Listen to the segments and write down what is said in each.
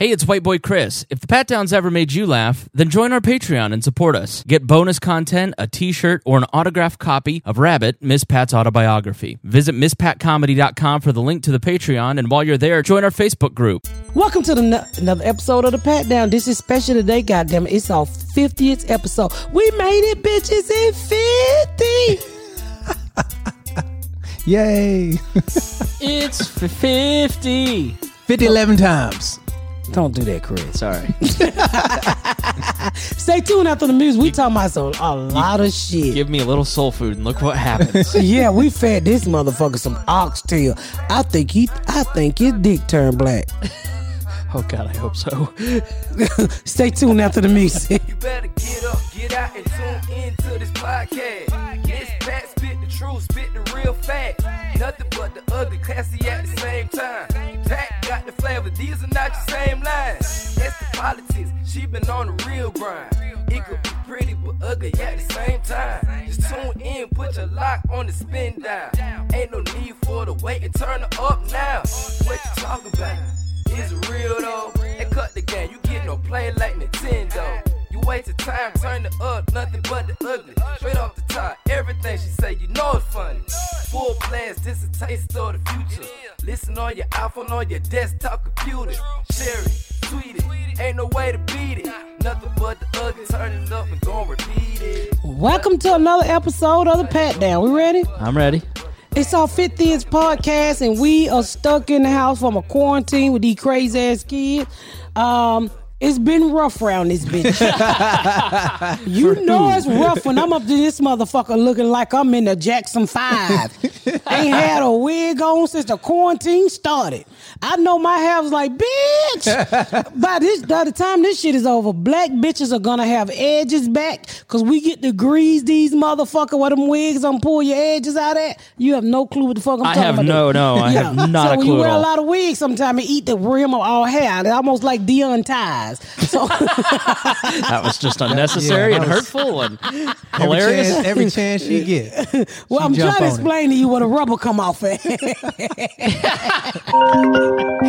Hey, it's White Boy Chris. If the Pat Downs ever made you laugh, then join our Patreon and support us. Get bonus content, a t shirt, or an autographed copy of Rabbit, Miss Pat's autobiography. Visit MissPatComedy.com for the link to the Patreon, and while you're there, join our Facebook group. Welcome to the, no- another episode of the Pat Down. This is special today, goddamn it. It's our 50th episode. We made it, bitches, in 50. Yay! It's 50. 50, 11 times. Don't do that, Chris. Sorry. Stay tuned after the music. We talking about some, a lot of shit. Give me a little soul food and look what happens. yeah, we fed this motherfucker some oxtail. I think he, I think his dick turned black. oh, God, I hope so. Stay tuned after the music. You better get up, get out, and tune into this podcast. This Pat spit the truth, spit the real fact. Nothing but the ugly, classy at the same time. Pat these are not your same lines. That's the politics, she been on the real grind. It could be pretty but ugly at the same time. Just tune in, put your lock on the spin down. Ain't no need for the wait and turn it up now. What you talking about? Is it real though? And cut the game, you get no play like Nintendo. You wasted time, turn it up, nothing but the ugly. Straight off the top, everything she say, you know it's funny. Full blast, this a taste of the future. Listen on your iPhone, on your desktop computer. Share it, tweet it, ain't no way to beat it. Nothing but the ugly, turn it up and gon' repeat it. Welcome to another episode of the Pat Down. We ready? I'm ready. It's our 50th podcast, and we are stuck in the house from a quarantine with these crazy ass kids. Um, it's been rough around this bitch. you know it's rough when I'm up to this motherfucker looking like I'm in the Jackson 5. Ain't had a wig on since the quarantine started. I know my hair was like, bitch. by this, by the time this shit is over, black bitches are gonna have edges back because we get to grease these motherfucker with them wigs on pull your edges out at. You have no clue what the fuck I'm I talking have about. no- no, I have not so a when clue you at wear all. a lot of wigs sometimes and eat the rim of all hair. They're almost like Dion ties. So That was just unnecessary Yeah, and was- hurtful and Every hilarious. chance, every chance she get. well, she I'm trying to on it. explain to you what the rubber come off at.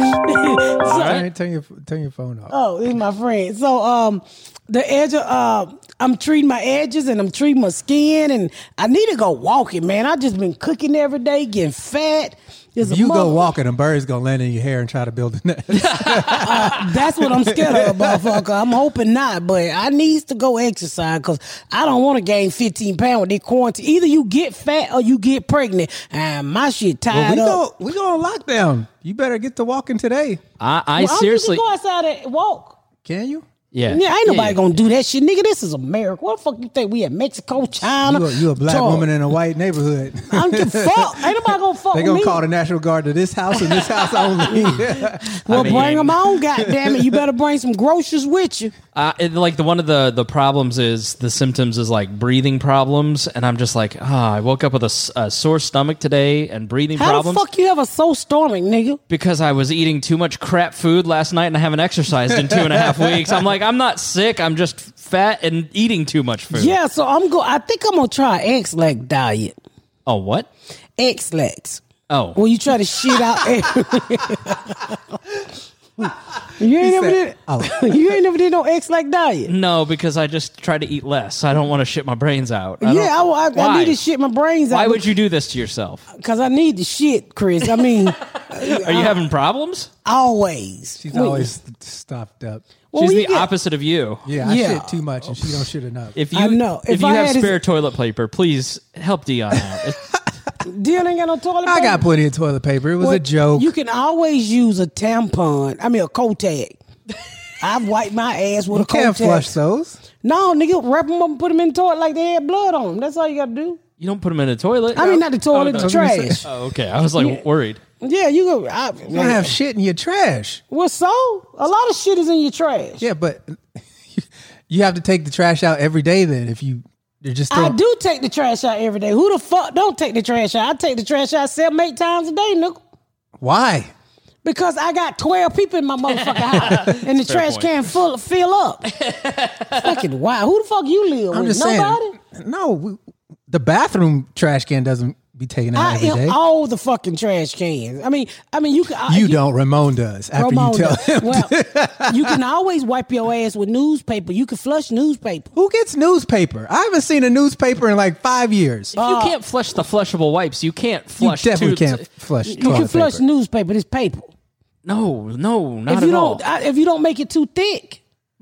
Turn, turn your turn your phone off. Oh, this is my friend. So um the edge of uh I'm treating my edges and I'm treating my skin and I need to go walking, man. I just been cooking every day, getting fat. There's a If you go walking, a bird's gonna land in your hair and try to build a nest. That's what I'm scared of, motherfucker. I'm hoping not, but I needs to go exercise because I don't want to gain 15 pounds with this quarantine. Either you get fat or you get pregnant. And my shit well, tied we up. go we go on lockdown. You better get to walking today. I, I Well, seriously. I'm just gonna go outside and walk. Can you? Yeah. Yeah, ain't nobody yeah. gonna do that shit, nigga. This is America. What the fuck you think we at Mexico, China? You a, you a black Dog. woman in a white neighborhood. I don't give a fuck. Ain't nobody gonna fuck me. they gonna me. call the National Guard to this house and this house only. well, I mean- bring them on, goddamn it. You better bring some groceries with you. Uh, it, like the one of the the problems is the symptoms is like breathing problems, and I'm just like, ah, I woke up with a sore stomach today and breathing How problems the fuck you have a soul storming, nigga? because I was eating too much crap food last night and I haven't exercised in two and a half weeks. I'm like, I'm not sick. I'm just fat and eating too much food. Yeah, so I'm go. I think I'm gonna try Ex-Lax diet. Oh, what? Ex-Lax. Oh, Where you try to shit out. you ain't never said, did. "Oh." you ain't never did no Ex-Lax diet. no, because I just try to eat less. I don't want to shit my brains out. I Yeah, I, don't- I, I need to shit my brains out. Why would you do this to yourself? Because I need the shit, Chris. I mean, Are you uh, having problems? always. She's When- always stopped up. when She's you the get- opposite of you. Yeah, I Yeah. shit too much and she don't shit enough. If you I know. if, If you I have had his- spare toilet paper, please help Dion out. It's- Dion ain't got no toilet paper. I got plenty of toilet paper. It was Well, a joke. You can always use a tampon. I mean, a Kotex. I've wiped my ass with You a can't Kotex. flush those. No, nigga, wrap them up and put them in the toilet like they had blood on them. That's all you got to do. you don't put them in a toilet. I mean, not the oh, toilet, no. the I was gonna say- trash. Oh, oh, okay. I was like Yeah. worried. Yeah, you go. I, You don't have shit in your trash. well, so a lot of shit is in your trash. Yeah, but you have to take the trash out every day. Then if you you're just I do take the trash out every day. Who the fuck don't take the trash out? I take the trash out seven, eight times a day, nigga. Why? Because I got 12 people in my motherfucking house and the trash point. can full fill up. Fucking wow. Who the fuck you live I'm with? just Nobody? saying. No, we, the bathroom trash can doesn't be taking out I every am day. all the fucking trash cans. I mean, I mean, you can. Uh, I- You don't. Ramon does. After Ramon you tell does. him. Well, you can always wipe your ass with newspaper. You can flush newspaper. Who gets newspaper? I haven't seen a newspaper in like five years. If you uh, can't flush the flushable wipes, you can't flush. You flush. definitely two- can't flush. You can flush paper. newspaper. It's paper. No, no, not if at you all. don't, I, if you don't make it too thick,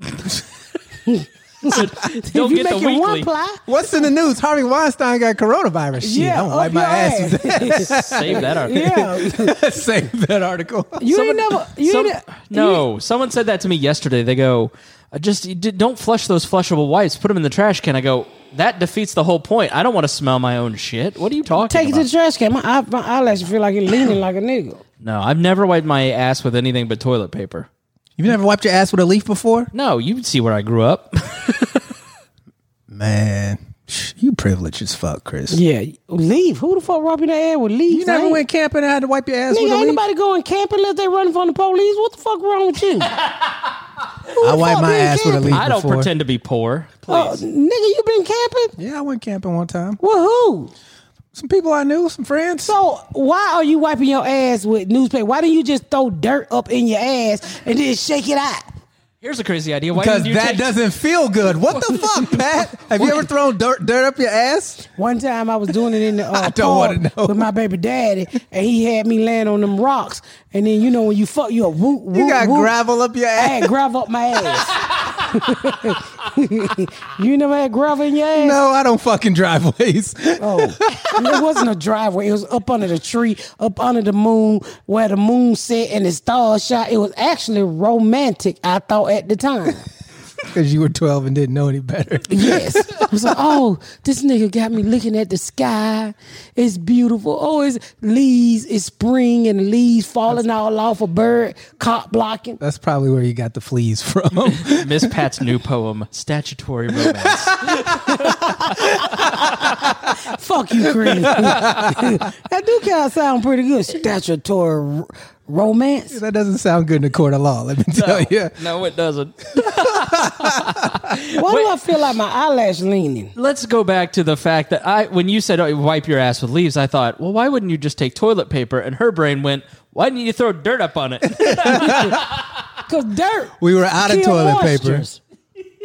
Don't if you get the make it one weekly. ply, What's in the news? Harvey Weinstein got coronavirus. Shit, yeah, I'm gonna wipe my ass. ass. Save that article. yeah, Save that article. you ain't never. You Some- ain't, no, someone said that to me yesterday. They go, "Uh, just don't flush those flushable wipes. Put them in the trash can. I go, that defeats the whole point. I don't want to smell my own shit. What are you talking Take it to the trash can. My, eye- my eyelashes feel like it leaning like a nigga. no, I've never wiped my ass with anything but toilet paper. You've never wiped your ass with a leaf before? No, you can see where I grew up. Man, you privileged as fuck, Chris. Yeah, leave. Who the fuck rubbing their ass with leaves? You never ain't- went camping and had to wipe your ass with Nigga, a ain't leaf? nobody going camping unless they running from the police. What the fuck wrong with you? I wipe my been ass with a leaf I don't before. pretend to be poor. Oh, Please. nigga, you been camping? Yeah, I went camping one time. With who? Some people I knew, some friends. So why are you wiping your ass with newspaper? Why don't you just throw dirt up in your ass and then shake it out? Here's a crazy idea. Why because didn't you that take- doesn't feel good. What the fuck, Pat? Have you ever thrown dirt, dirt up your ass? One time I was doing it in the uh, I don't wanna know. with my baby daddy, and he had me land on them rocks. And then you know when you fuck, you a whoop whoop. You got whoop. gravel up your I ass. had gravel up my ass. you never had gravel in your ass? No, I don't fucking driveways. Oh, it wasn't a driveway. It was up under the tree, up under the moon, where the moon set and the stars shot. It was actually romantic. I thought at the time. Because you were 12 and didn't know any better. Yes, I was like, oh, this nigga got me looking at the sky. It's beautiful. Oh, it's leaves. It's spring and the leaves falling all off a bird, cop blocking. That's probably where you got the fleas from. Miss Pat's new poem, Statutory Romance. Fuck you, Chris. that do kind of sound pretty good. Statutory r- romance. that doesn't sound good in a court of law, let me tell you. no, it doesn't. Why do I feel like my eyelash leaning? Let's go back to the fact that I, when you said oh, wipe your ass with leaves, I thought, well, why wouldn't you just take toilet paper? And her brain went, why didn't you throw dirt up on it? Cause dirt. We were out of kill toilet paper.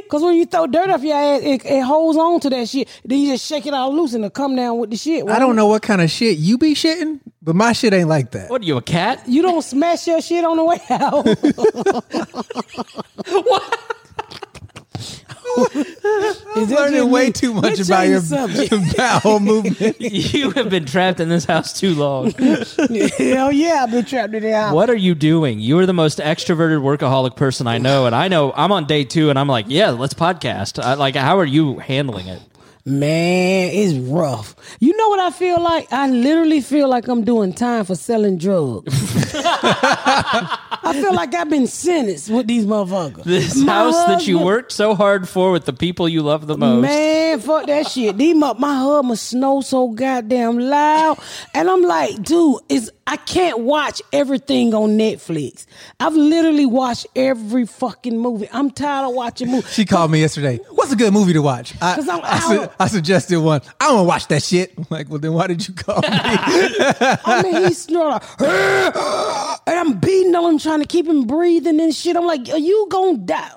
Cause when you throw dirt off your ass, it, it holds on to that shit. Then you just shake it all loose and it'll come down with the shit. I don't know what kind of shit you be shitting, but my shit ain't like that. what are you, a cat? You don't smash your shit on the way out. Is it Learning just way me? too much Let's about change your bowel movement. you have been trapped in this house too long. Hell yeah, I've been trapped in the house. What are you doing? You are the most extroverted workaholic person I know, and I know I'm on day two, and I'm like, yeah, let's podcast. I, like, how are you handling it? Man, it's rough. You know what I feel like? I literally feel like I'm doing time for selling drugs. I feel like I've been sentenced with these motherfuckers. This My house that you worked so hard for with the people you love the most. Man, fuck that shit. These mu- my husband snow so goddamn loud, and I'm like, dude, is I can't watch everything on Netflix. I've literally watched every fucking movie. I'm tired of watching movies. She called me yesterday. What's a good movie to watch? I, I, su- I suggested one. I don't want to watch that shit. I'm like, well, then why did you call me? I mean, he's snoring, like, and I'm beating on him, trying to keep him breathing and shit. I'm like, are you gonna die?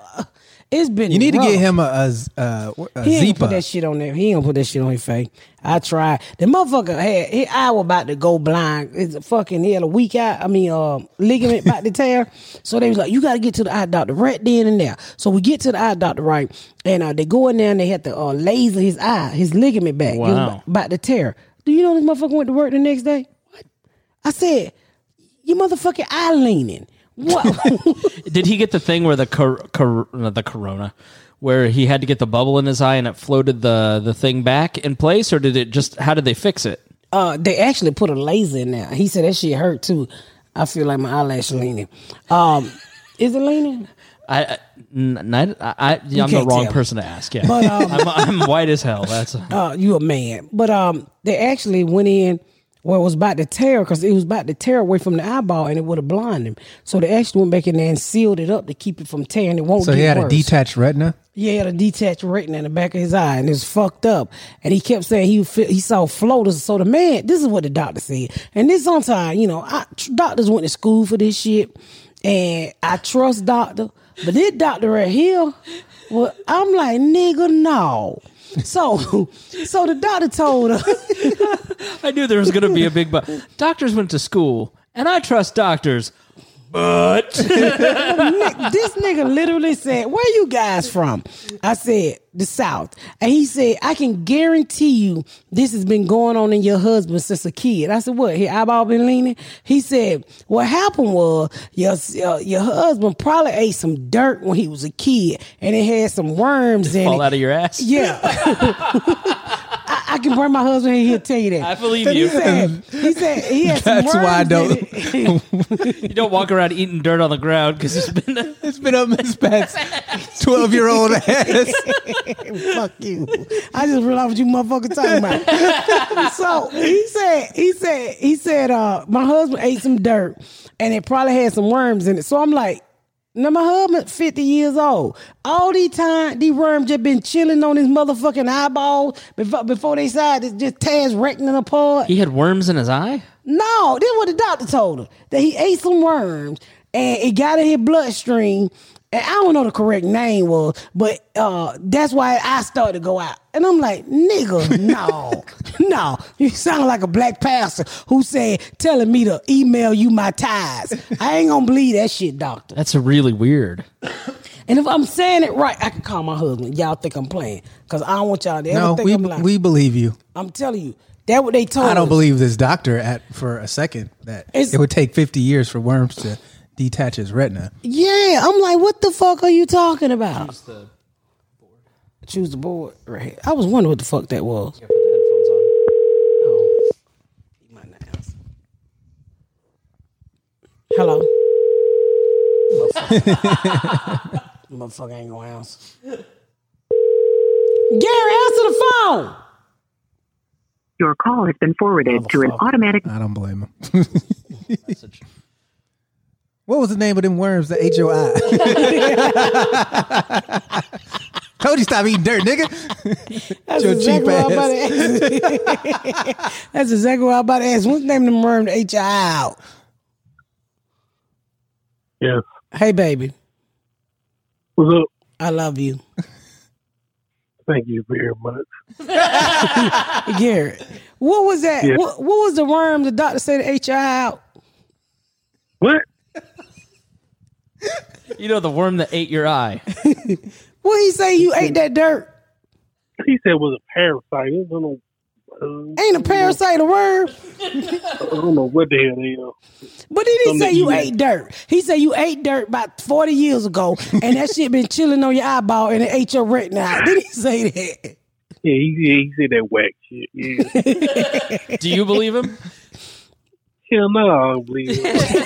It's been. you need to get him a, a, z- uh, a He ain't put that shit on there. He ain't gonna put that shit on his face. I tried. The motherfucker had his eye was about to go blind. It's a fucking he had a weak eye. I mean, uh, ligament about to tear. So they was like, you got to get to the eye doctor right then and there. So we get to the eye doctor right, and uh, they go in there and they had to uh, laser his eye, his ligament back. Wow. about to tear. Do you know this motherfucker went to work the next day? What? I said, you motherfucking eye leaning. What? Did he get the thing where the cor- cor- not the corona, where he had to get the bubble in his eye and it floated the the thing back in place, or did it just? How did they fix it? Uh, they actually put a laser in there. He said that shit hurt too. I feel like my eyelash leaning. Um, is it leaning? I, I, I, I I'm the wrong tell. person to ask. Yeah, But, um, I'm, I'm white as hell. That's Uh, you a man. But um, they actually went in. Well, it was about to tear because it was about to tear away from the eyeball and it would have blinded him. So they actually went back in there and sealed it up to keep it from tearing. It won't So he had worse. a detached retina. Yeah, he had a detached retina in the back of his eye, and it's fucked up. And he kept saying he he saw floaters. So the man, this is what the doctor said. And this sometimes, you know, I, doctors went to school for this shit, and I trust doctor. But this doctor right here, well, I'm like, nigga, no. So, so the doctor told her, I knew there was going to be a big but. Doctors went to school, and I trust doctors. But this nigga literally said, "Where you guys from?" I said, "The South," and he said, "I can guarantee you this has been going on in your husband since a kid." I said, "What? His eyeball been leaning?" He said, "What happened was your uh, your husband probably ate some dirt when he was a kid, and it had some worms in it. fall it." out of your ass. Yeah. I, I can bring my husband in here to tell you that. I believe So you. He said, he said he had some That's why I don't- You don't walk around eating dirt on the ground because it's been. It's been up Miss Pat's twelve year old ass. Fuck you. I just realized what you motherfucker talking about. so he said, he said, he said, uh, my husband ate some dirt and it probably had some worms in it. So I'm like, now my husband 50 years old. All these time, these worms just been chilling on his motherfucking eyeball before, before they side it just tears reckoning apart. He had worms in his eye. No, this is what the doctor told him that he ate some worms and it got in his bloodstream. And I don't know the correct name was, but uh, that's why I started to go out. And I'm like, nigga, no, no. You sound like a black pastor who said, telling me to email you my ties. I ain't gonna believe that shit, doctor. That's really weird. And if I'm saying it right, I can call my husband. Y'all think I'm playing. Because I don't want y'all to ever No, think we I'm lying. we believe you. I'm telling you, that what they told I don't us. believe this doctor at for a second that It's- it would take fifty years for worms to detach his retina. Yeah, I'm like, what the fuck are you talking about? Choose the board. Choose the board. Right. I was wondering what the fuck that was. Oh. He might not answer. Hello. Motherfucker ain't gonna answer. Gary, answer the phone. Your call has been forwarded to an automatic I don't blame him. what was the name of them worms that ate your eye? Told you stop eating dirt, nigga. That's Your exactly cheap what I'm about to ask. That's exactly what I'm about to ask. What's the name of the worm that ate your eye out? Yes. Hey, baby. What's up? I love you. Thank you very much. Garrett, what was that? Yeah. What, what was the worm the doctor said ate your eye out? What? You know the worm that ate your eye. What he say you ate that dirt? He said it was a parasite. It was no, uh, Ain't a parasite a worm? I don't know what the hell they are. But he didn't Something say you eat. ate dirt. He said you ate dirt about 40 years ago and that shit been chilling on your eyeball and it ate your retina out. Did he say that? Yeah, he, he said that whack shit. Yeah. Do you believe him? Hell no, I don't believe it.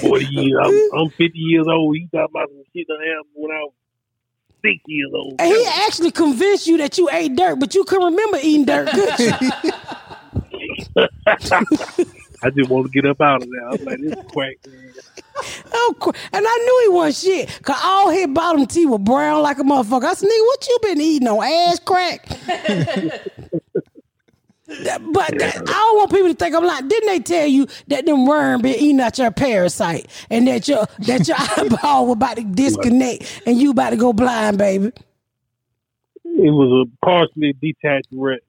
40 years. I'm, I'm 50 years old. He talking about some shit that happened when I was six years old. And he actually convinced you that you ate dirt, but you couldn't remember eating dirt, could you? I just want to get up out of there. I was like, this is quack. Man. Oh, and I knew he wasn't shit, cause all his bottom teeth were brown like a motherfucker. I said, nigga, what you been eating on ass crack? That- but that, I don't want people to think I'm like. Didn't they tell you that them worm been eating out your parasite and that your that your eyeball was about to disconnect and you about to go blind, baby? It was a partially detached retina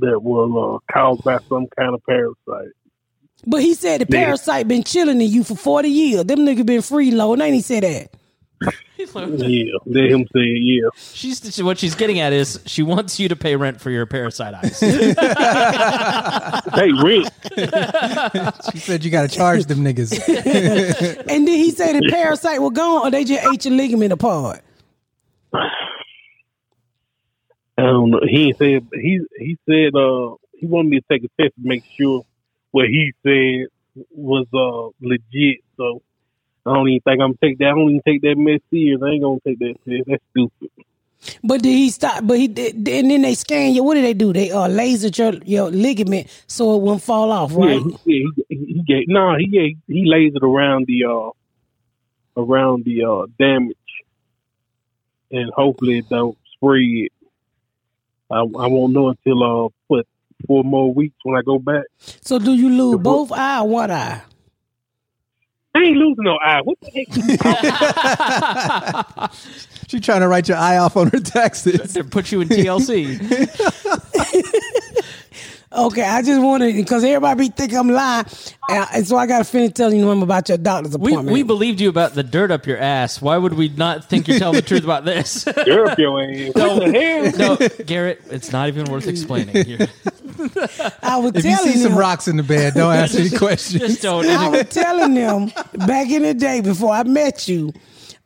that was uh, caused by some kind of parasite. But he said the Yeah. parasite been chilling in you for forty years. Them niggas been free low. Ain't he said that? Yeah, let him say it, yeah. She's what she's getting at is she wants you to pay rent for your parasite eyes. Hey, rent. She said you got to charge them niggas. And then he said the parasite was gone, or they just ate your ligament apart. I don't know. He said he he said uh he wanted me to take a test to make sure what he said was uh legit. So I don't even think I'm gonna take that. I don't even take that mess serious. I ain't gonna take that serious. That's stupid. But did he stop? But he did, and then they scan you. What did they do? They uh lasered your your ligament so it wouldn't fall off, right? Yeah, he, yeah, he, he gave no, he gave, he lasered around the uh around the uh damage, and hopefully it don't spread. I, I won't know until uh what four more weeks when I go back. So do you lose both eye or one eye? I ain't losing no eye. What the heck? She trying to write your eye off on her taxes. To put you in TLC. Okay, I just wanted because everybody be thinking I'm lying, and, and so I got to finish telling them about your doctor's We, appointment. we believed you about the dirt up your ass. Why would we not think you're telling the truth about this? Derp your ass. What no, Garrett, it's not even worth explaining. You're, I was If you telling see some them, rocks in the bed, don't ask any questions. just don't. I was telling them back in the day before I met you.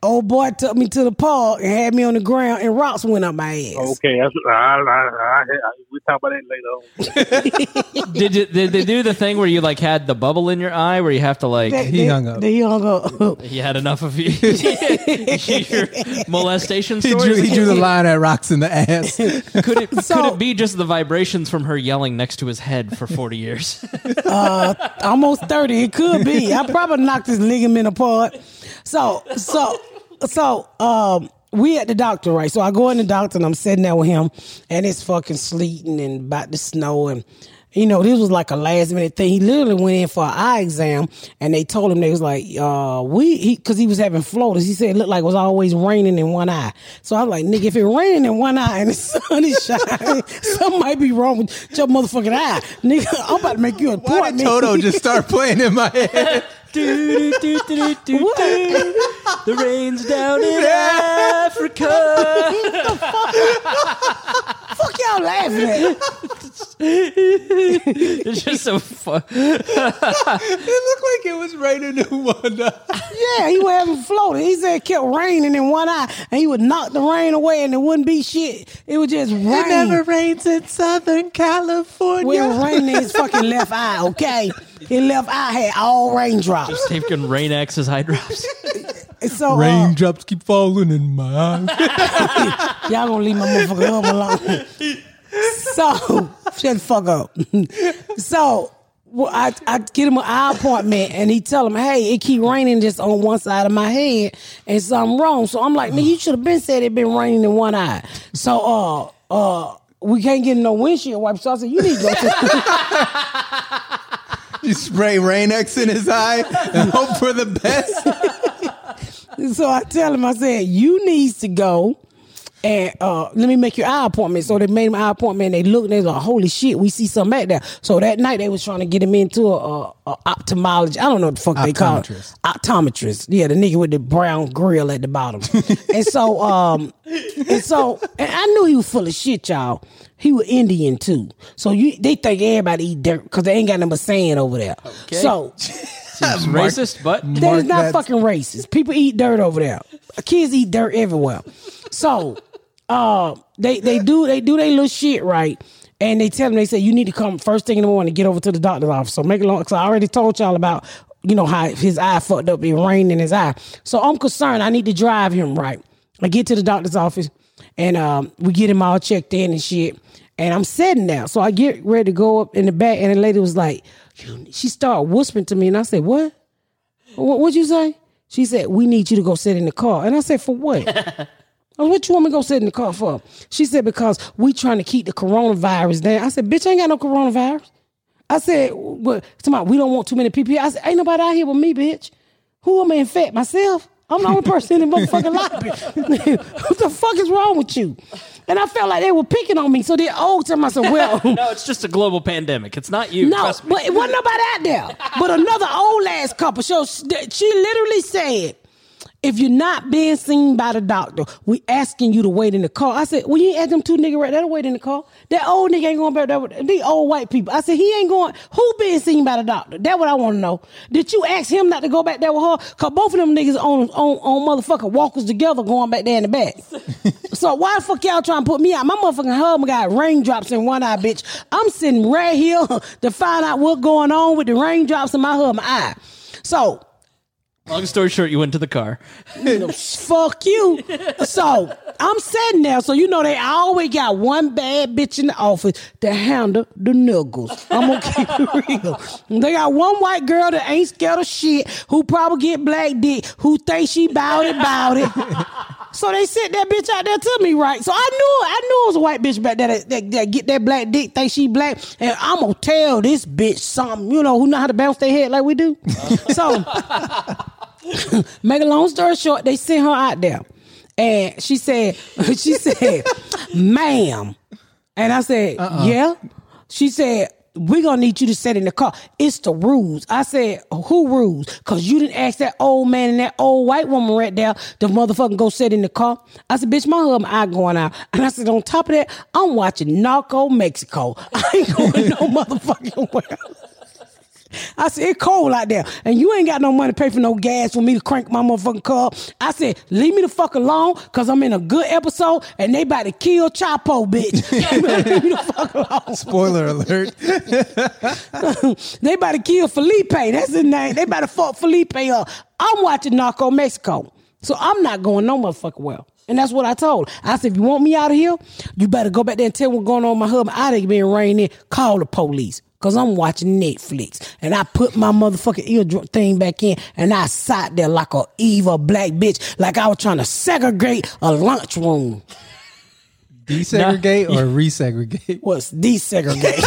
Old boy took me to the park and had me on the ground, and rocks went up my ass. Okay, that's, I, I, I, I, we'll talk about that later on. Did, you, did they do the thing where you like had the bubble in your eye where you have to like They- He they- hung up. They hung up. you had enough of you, your molestation He drew, he drew the line at rocks in the ass. Could it So- could it be just the vibrations from her yelling next to his head for forty years? Uh almost 30 it could be i probably knocked his ligament apart so so so um we at the doctor right so i go in the doctor and i'm sitting there with him and it's fucking sleeting and about to snow and you know, this was like a last minute thing. He literally went in for an eye exam, and they told him they was like, uh, we, he, cause he was having floaters. He said it looked like it was always raining in one eye. So I was like, nigga, if it raining in one eye and the sun is shining, something might be wrong with your motherfucking eye, nigga. I'm about to make you an Why appointment. did Toto just start playing in my head? Do, do, do, do, do, The rain's down in Africa. What the fuck fuck y'all laughing at? It's just so fun. it looked like it was raining in one eye. Yeah, he was having floating. He said it kept raining in one eye, and he would knock the rain away, and it wouldn't be shit. It would just rain. It never rains in Southern California. Well, it was raining in his fucking left eye. Okay, his left eye had all raindrops. Just taking Rain X's eye drops. And so uh, Raindrops keep falling in my eyes. y'all gonna leave my motherfucker up alone. So shut the fuck up. so. Well, I, I get him an eye appointment and he tell him, hey, it keep raining just on one side of my head and something wrong. So I'm like, man, you should have been said it been raining in one eye. So uh uh we can't get no windshield wipes. So I said, you need to go to You spray Rain X in his eye and hope for the best. So I tell him, I said, you needs to go and uh, let me make your eye appointment. So they made him an eye appointment. And they looked and they was like, holy shit, we see something back there. So that night they was trying to get him into a, a, a ophthalmologist. I don't know what the fuck they call it. Optometrist. Optometrist. Yeah, the nigga with the brown grill at the bottom. and so, um, and so, and I knew he was full of shit, y'all. He was Indian too. So you, they think everybody eat dirt because they ain't got nothing but sand over there. So That's racist, but that Mark is not that- fucking racist. People eat dirt over there. Kids eat dirt everywhere. So, uh, they they do they do their little shit right, and they tell them they say you need to come first thing in the morning, to get over to the doctor's office. So make it long. Cause I already told y'all about you know how his eye fucked up, it rained in his eye. So I'm concerned. I need to drive him right. I get to the doctor's office, and um, we get him all checked in and shit. And I'm sitting there, so I get ready to go up in the back, and the lady was like, she started whispering to me, and I said, "What? What would you say? She said, We need you to go sit in the car. And I said, For what? Said, what you want me to go sit in the car for? She said, Because we trying to keep the coronavirus down. I said, Bitch, I ain't got no coronavirus. I said, Well, somebody, we don't want too many people here. I said, Ain't nobody out here with me, bitch. Who am I infect? Myself? I'm the only person in the motherfucking lobby. what the fuck is wrong with you? And I felt like they were picking on me. So they old to myself, well, no, it's just a global pandemic. It's not you. no, trust me. but it wasn't nobody out there. But another old ass couple. So she literally said, if you're not being seen by the doctor, we asking you to wait in the car. I said, well, you ain't ask them two niggas right there to wait in the car. That old nigga ain't going back there with these old white people. I said, he ain't going, who being seen by the doctor? That's what I want to know. Did you ask him not to go back there with her? Cause both of them niggas on, on, on motherfucking walkers together going back there in the back. so why the fuck y'all trying to put me out? My motherfucking husband got raindrops in one eye, bitch. I'm sitting right here to find out what's going on with the raindrops in my husband's eye. So, Long story short, you went to the car. Fuck you. So I'm sitting there. So you know they always got one bad bitch in the office to handle the nuggles. I'm gonna keep it real. They got one white girl that ain't scared of shit, who probably get black dick, who thinks she bout it, bout it. So they sent that bitch out there to me, right? So I knew, I knew it was a white bitch back there that, that, that get that black dick, think she black, and I'm gonna tell this bitch something, you know, who know how to bounce their head like we do. so make a long story short, they sent her out there. And she said, she said, ma'am. And I said, uh-uh. yeah. She said, we're gonna need you to sit in the car. It's the rules. I said, who rules? Cause you didn't ask that old man and that old white woman right there to motherfucking go sit in the car. I said, bitch, my husband, I going out. And I said, on top of that, I'm watching Narco Mexico. I ain't going no motherfucking where. I said, it's cold out there. And you ain't got no money to pay for no gas for me to crank my motherfucking car. I said, leave me the fuck alone, cause I'm in a good episode and they about to kill Chapo, bitch. leave me the fuck alone. Spoiler alert. they about to kill Felipe. That's his name. They about to fuck Felipe up. I'm watching Narco Mexico. So I'm not going no motherfucking well. And that's what I told. her. I said, if you want me out of here, you better go back there and tell what's going on with my husband. I done been raining. Call the police. Cause I'm watching Netflix. And I put my motherfucking eardrum thing back in and I sat there like a evil black bitch, like I was trying to segregate a lunchroom. Desegregate or resegregate? was desegregate.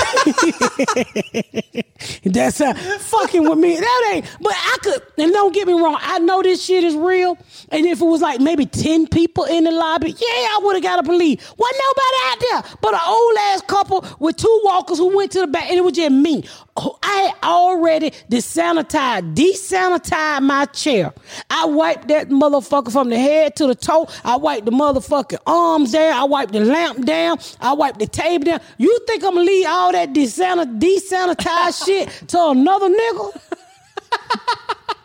That's uh, fucking with me. That ain't. But I could. And don't get me wrong. I know this shit is real. And if it was like maybe ten people in the lobby, yeah, I would have got to believe. Wasn't nobody out there but an old ass couple with two walkers who went to the back, and it was just me. Oh, I already desanitized, desanitized my chair. I wiped that motherfucker from the head to the toe. I wiped the motherfucking arms down. I wiped the lamp down. I wiped the table down. You think I'm gonna leave all that desanit- desanitized shit to another nigga?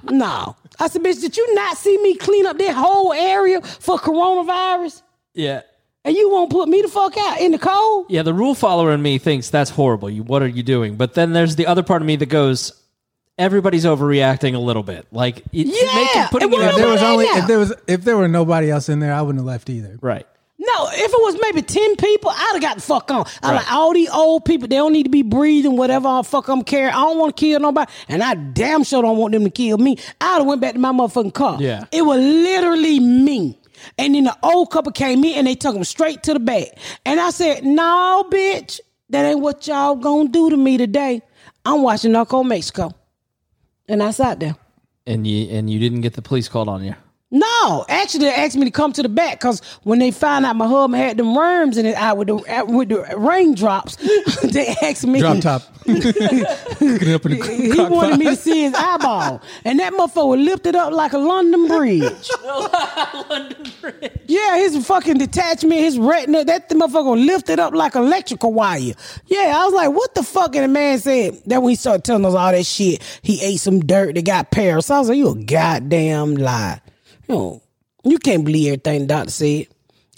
no. I said, bitch, did you not see me clean up that whole area for coronavirus? Yeah. And you won't put me the fuck out in the cold? Yeah, the rule follower in me thinks that's horrible. You, what are you doing? But then there's the other part of me that goes, everybody's overreacting a little bit. Like, it, Yeah, making, putting it it If there was only if there was if there were nobody else in there, I wouldn't have left either. right. No, if it was maybe 10 people, I'd have got the fuck on. I'm Right. like, all these old people, they don't need to be breathing, whatever I fuck I'm carrying. I don't want to kill nobody. And I damn sure don't want them to kill me. I'd have went back to my motherfucking car. Yeah. It was literally me. And then the old couple came in and they took him straight to the back. And I said, no, bitch, that ain't what y'all gonna do to me today. I'm watching Narco Mexico. And I sat there. And you and you didn't get the police called on you. No, actually, they asked me to come to the back because when they found out my husband had them worms in his eye with the with the raindrops, they asked me. Drop top. Up He wanted me to see his eyeball, and that motherfucker was lifted up like a London Bridge. Yeah, his fucking detachment, his retina, that motherfucker was lifted up like electrical wire. Yeah, I was like, what the fuck? And the man said that when he started telling us all that shit, he ate some dirt that got parasites. I was like, you a goddamn lie. You know, you can't believe everything the doctor said.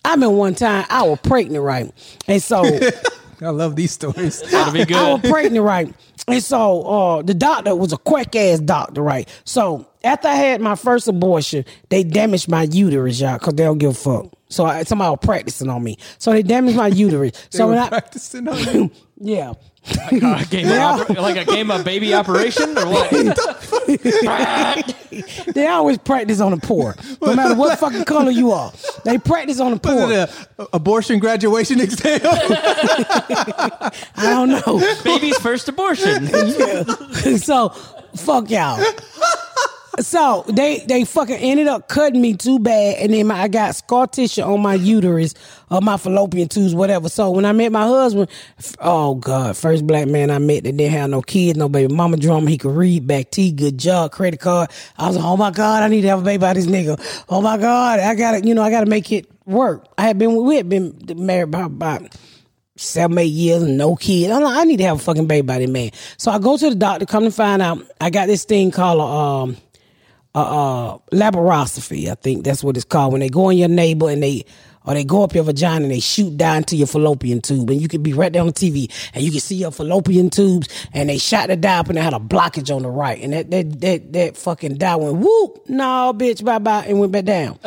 I remember one time I was pregnant, right? And so I love these stories. That'll be good. I was pregnant, right? And so uh, the doctor was a quack ass doctor, right? So after I had my first abortion, they damaged my uterus, y'all, because they don't give a fuck. So I, somebody was practicing on me. So they damaged my uterus. They so were when I, practicing on you. yeah. Uh, a game of oper- like a game of baby operation or what? They always practice on the poor, no matter what fucking color you are. They practice on the Was poor. it a abortion graduation exam? I don't know. Baby's first abortion. so fuck y'all. So they they fucking ended up cutting me too bad, and then my, I got scar tissue on my uterus or my fallopian tubes, whatever. So when I met my husband, oh god, first black man I met that didn't have no kids, no baby mama drama, he could read, back T, good job, credit card. I was like, oh my god, I need to have a baby by this nigga. Oh my god, I gotta, you know, I gotta make it work. I had been we had been married about about seven, eight years no kid. I'm like, I need to have a fucking baby by this man. So I go to the doctor, come to find out, I got this thing called a, um, a, uh, laparoscopy. I think that's what it's called. When they go in your neighbor and they or they go up your vagina and they shoot down to your fallopian tube, and you can be right there on the TV and you can see your fallopian tubes, and they shot the dye up and they had a blockage on the right, and that that that, that fucking dye went whoop, no bitch, bye bye, and went back down.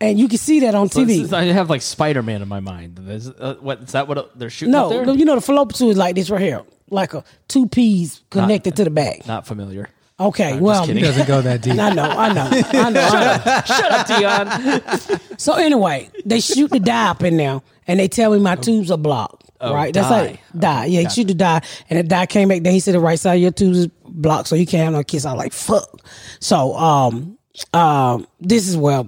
And you can see that on So TV. is- I have like Spider Man in my mind. Is, uh, what is that? What they're shooting no, up there? no, you know the fallopian tube is like this right here, like a two peas connected to the back. Not familiar. Okay, just well. He doesn't go that deep. I know, I know, I know. I know. Shut up, Dion. So anyway, they shoot the dye up in there, and they tell me my tubes are blocked. Oh, right? That's dye. like dye. Yeah, you shoot the dye, and the dye came back. Then he said the right side of your tubes is blocked, so you can't have no kiss. I was like, fuck. So um um this is where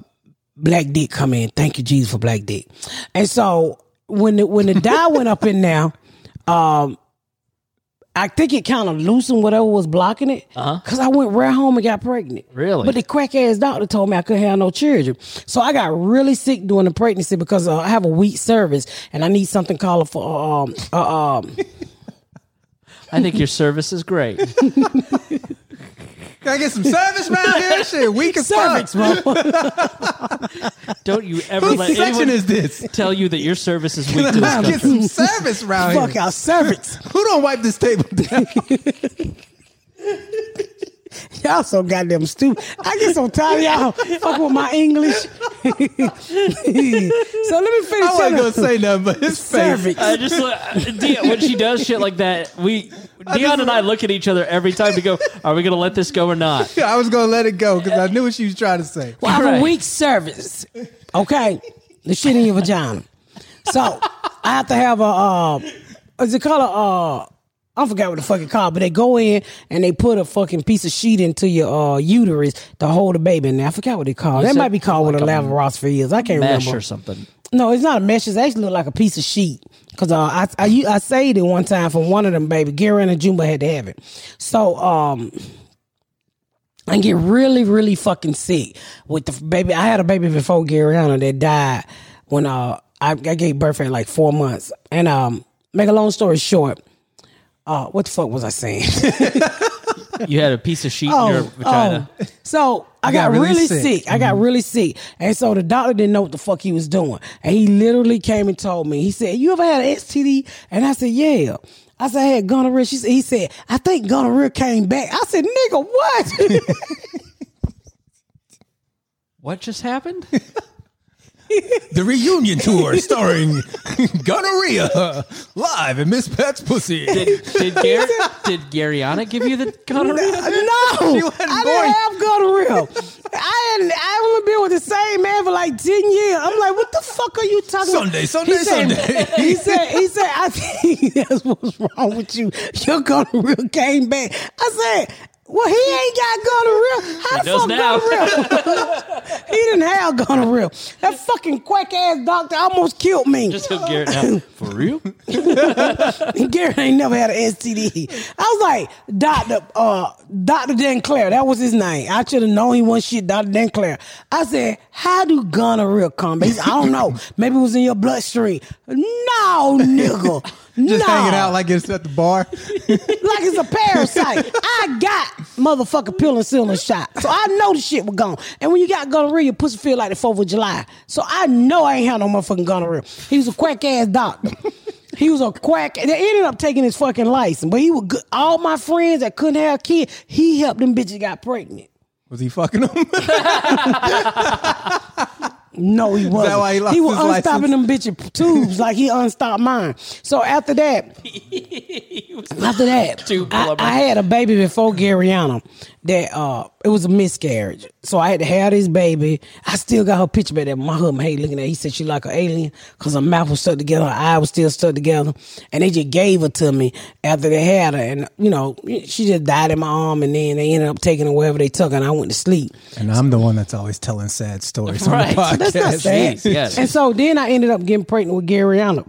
black dick come in. Thank you, Jesus, for black dick. And so when the when the dye went up in there, um. I think it kind of loosened whatever was blocking it. Uh-huh. Cause I went right home and got pregnant. Really? But the crack ass doctor told me I couldn't have no children. So I got really sick during the pregnancy because uh, I have a weak service and I need something called for um uh, um I think your service is great. Can I get some service around here? Shit, weak as fuck. cervix, bro. Don't you ever Whose let section anyone is this? tell you that your service is weak to Can this I get country. some service around Fuck here? our cervix. Who don't wipe this table down? Y'all so goddamn stupid. I get so tired of y'all fuck with my English. so let me finish. I wasn't telling- gonna say nothing, but his face. cervix. I just Dion, when she does shit like that, we Dion and I look at each other every time to go, are we going to let this go or not? I was gonna let it go because I knew what she was trying to say. Well, I have Right. a weak cervix. Okay, the shit in your vagina. So I have to have a. Uh, is it called a? Uh, I forgot what the fuck it called, but they go in and they put a fucking piece of sheet into your uh, uterus to hold the baby in there. I forgot what it called. That said might be called what a Lavarosfer is. I can't Mesh remember. or something. No, it's not a mesh. It actually look like a piece of sheet. Cause uh, I I I saved it one time from one of them baby. Gary and Jumba had to have it. So um, I get really really fucking sick with the baby. I had a baby before Garyana that died when uh I, I gave birth at like four months. And um, make a long story short, uh, what the fuck was I saying? You had a piece of sheet in your vagina. oh. So I got got, really really sick. sick. I got really sick. And so the doctor didn't know what the fuck he was doing. And he literally came and told me, he said, You ever had an STD? And I said, Yeah. I said, I had gonorrhea. She said, he said, I think gonorrhea came back. I said, nigga, what? What just happened? The reunion tour starring gonorrhea live in Miss Pat's pussy. Did did, Gar- did Garyana give you the gonorrhea? no, She wasn't I born. didn't have gonorrhea. I hadn't, I only been with the same man for like 10 years. I'm like, what the fuck are you talking Sunday, about? Sunday, he said, Sunday. He said, he said, I think that's what's wrong with you. Your gonorrhea came back. I said, well, he ain't got gonorrhea. How He the does fuck now. gonorrhea? he didn't have gonorrhea. That fucking quack ass doctor almost killed me. Just hook Garrett now. For real? Garrett ain't never had an STD. I was like, Doctor, uh, Doctor Denclair, that was his name. I should have known he wasn't shit, Doctor Dan Denclair. I said, how do gonorrhea come? back?" He said, I don't know. Maybe it was in your bloodstream. No, nigga. Just no. hanging out like it's at the bar. like it's a parasite. I got motherfucker penicillin shot. So I know the shit was gone. And when you got gonorrhea, your pussy feel like the 4th of July. So I know I ain't had no motherfucking gonorrhea. He was a quack ass doctor. He was a quack. They ended up taking his fucking license. But he was good. All my friends that couldn't have kids, he helped them bitches got pregnant. Was he fucking them? No, he wasn't. why he lost he was his unstopping them bitches tubes like he unstopped mine. So after that, after that, Tube I, plumber. I had a baby before Garyana. That uh, it was a miscarriage. So I had to have this baby. I still got her picture back there. My husband, hey, looking at. Her. He said she like an alien because her mouth was stuck together, her eye was still stuck together, and they just gave her to me after they had her. And you know, she just died in my arm, and then they ended up taking her wherever they took her, and I went to sleep. and I'm the one that's always telling sad stories Right. on the podcast. That's not sad. Yes. And so then I ended up getting pregnant with Garyana.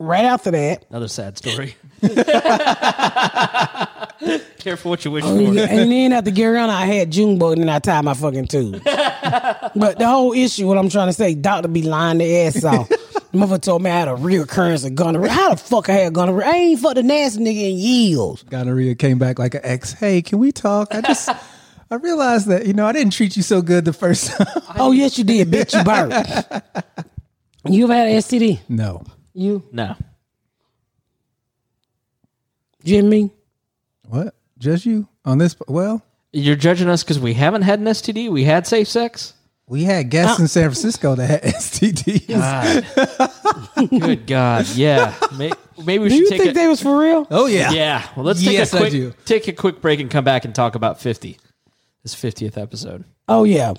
Right after that, Another sad story. Careful what you wish oh, for. and then after Garyana, I had Junebug, and then I tied my fucking tube. but the whole issue, what I'm trying to say, doctor be lying their ass off. Mother told me I had a reoccurrence of gonorrhea. How the fuck I had gonorrhea? I ain't fucked a nasty nigga in years. Gonorrhea came back like an ex. Hey, can we talk? I just, I realized that you know I didn't treat you so good the first time. Oh yes, you did, bitch. You burnt. You ever had an STD? No. You, No. Jimmy? What? Just you on this? Well, You're judging us because we haven't had an STD. We had safe sex. we had guests in San Francisco that had STDs. Good God, yeah. May- Maybe we Do should you take think a, they was for real? Oh yeah. Yeah. Well, let's take Yes, a I quick take a quick break and come back and talk about 50. This 50th episode. Oh yeah.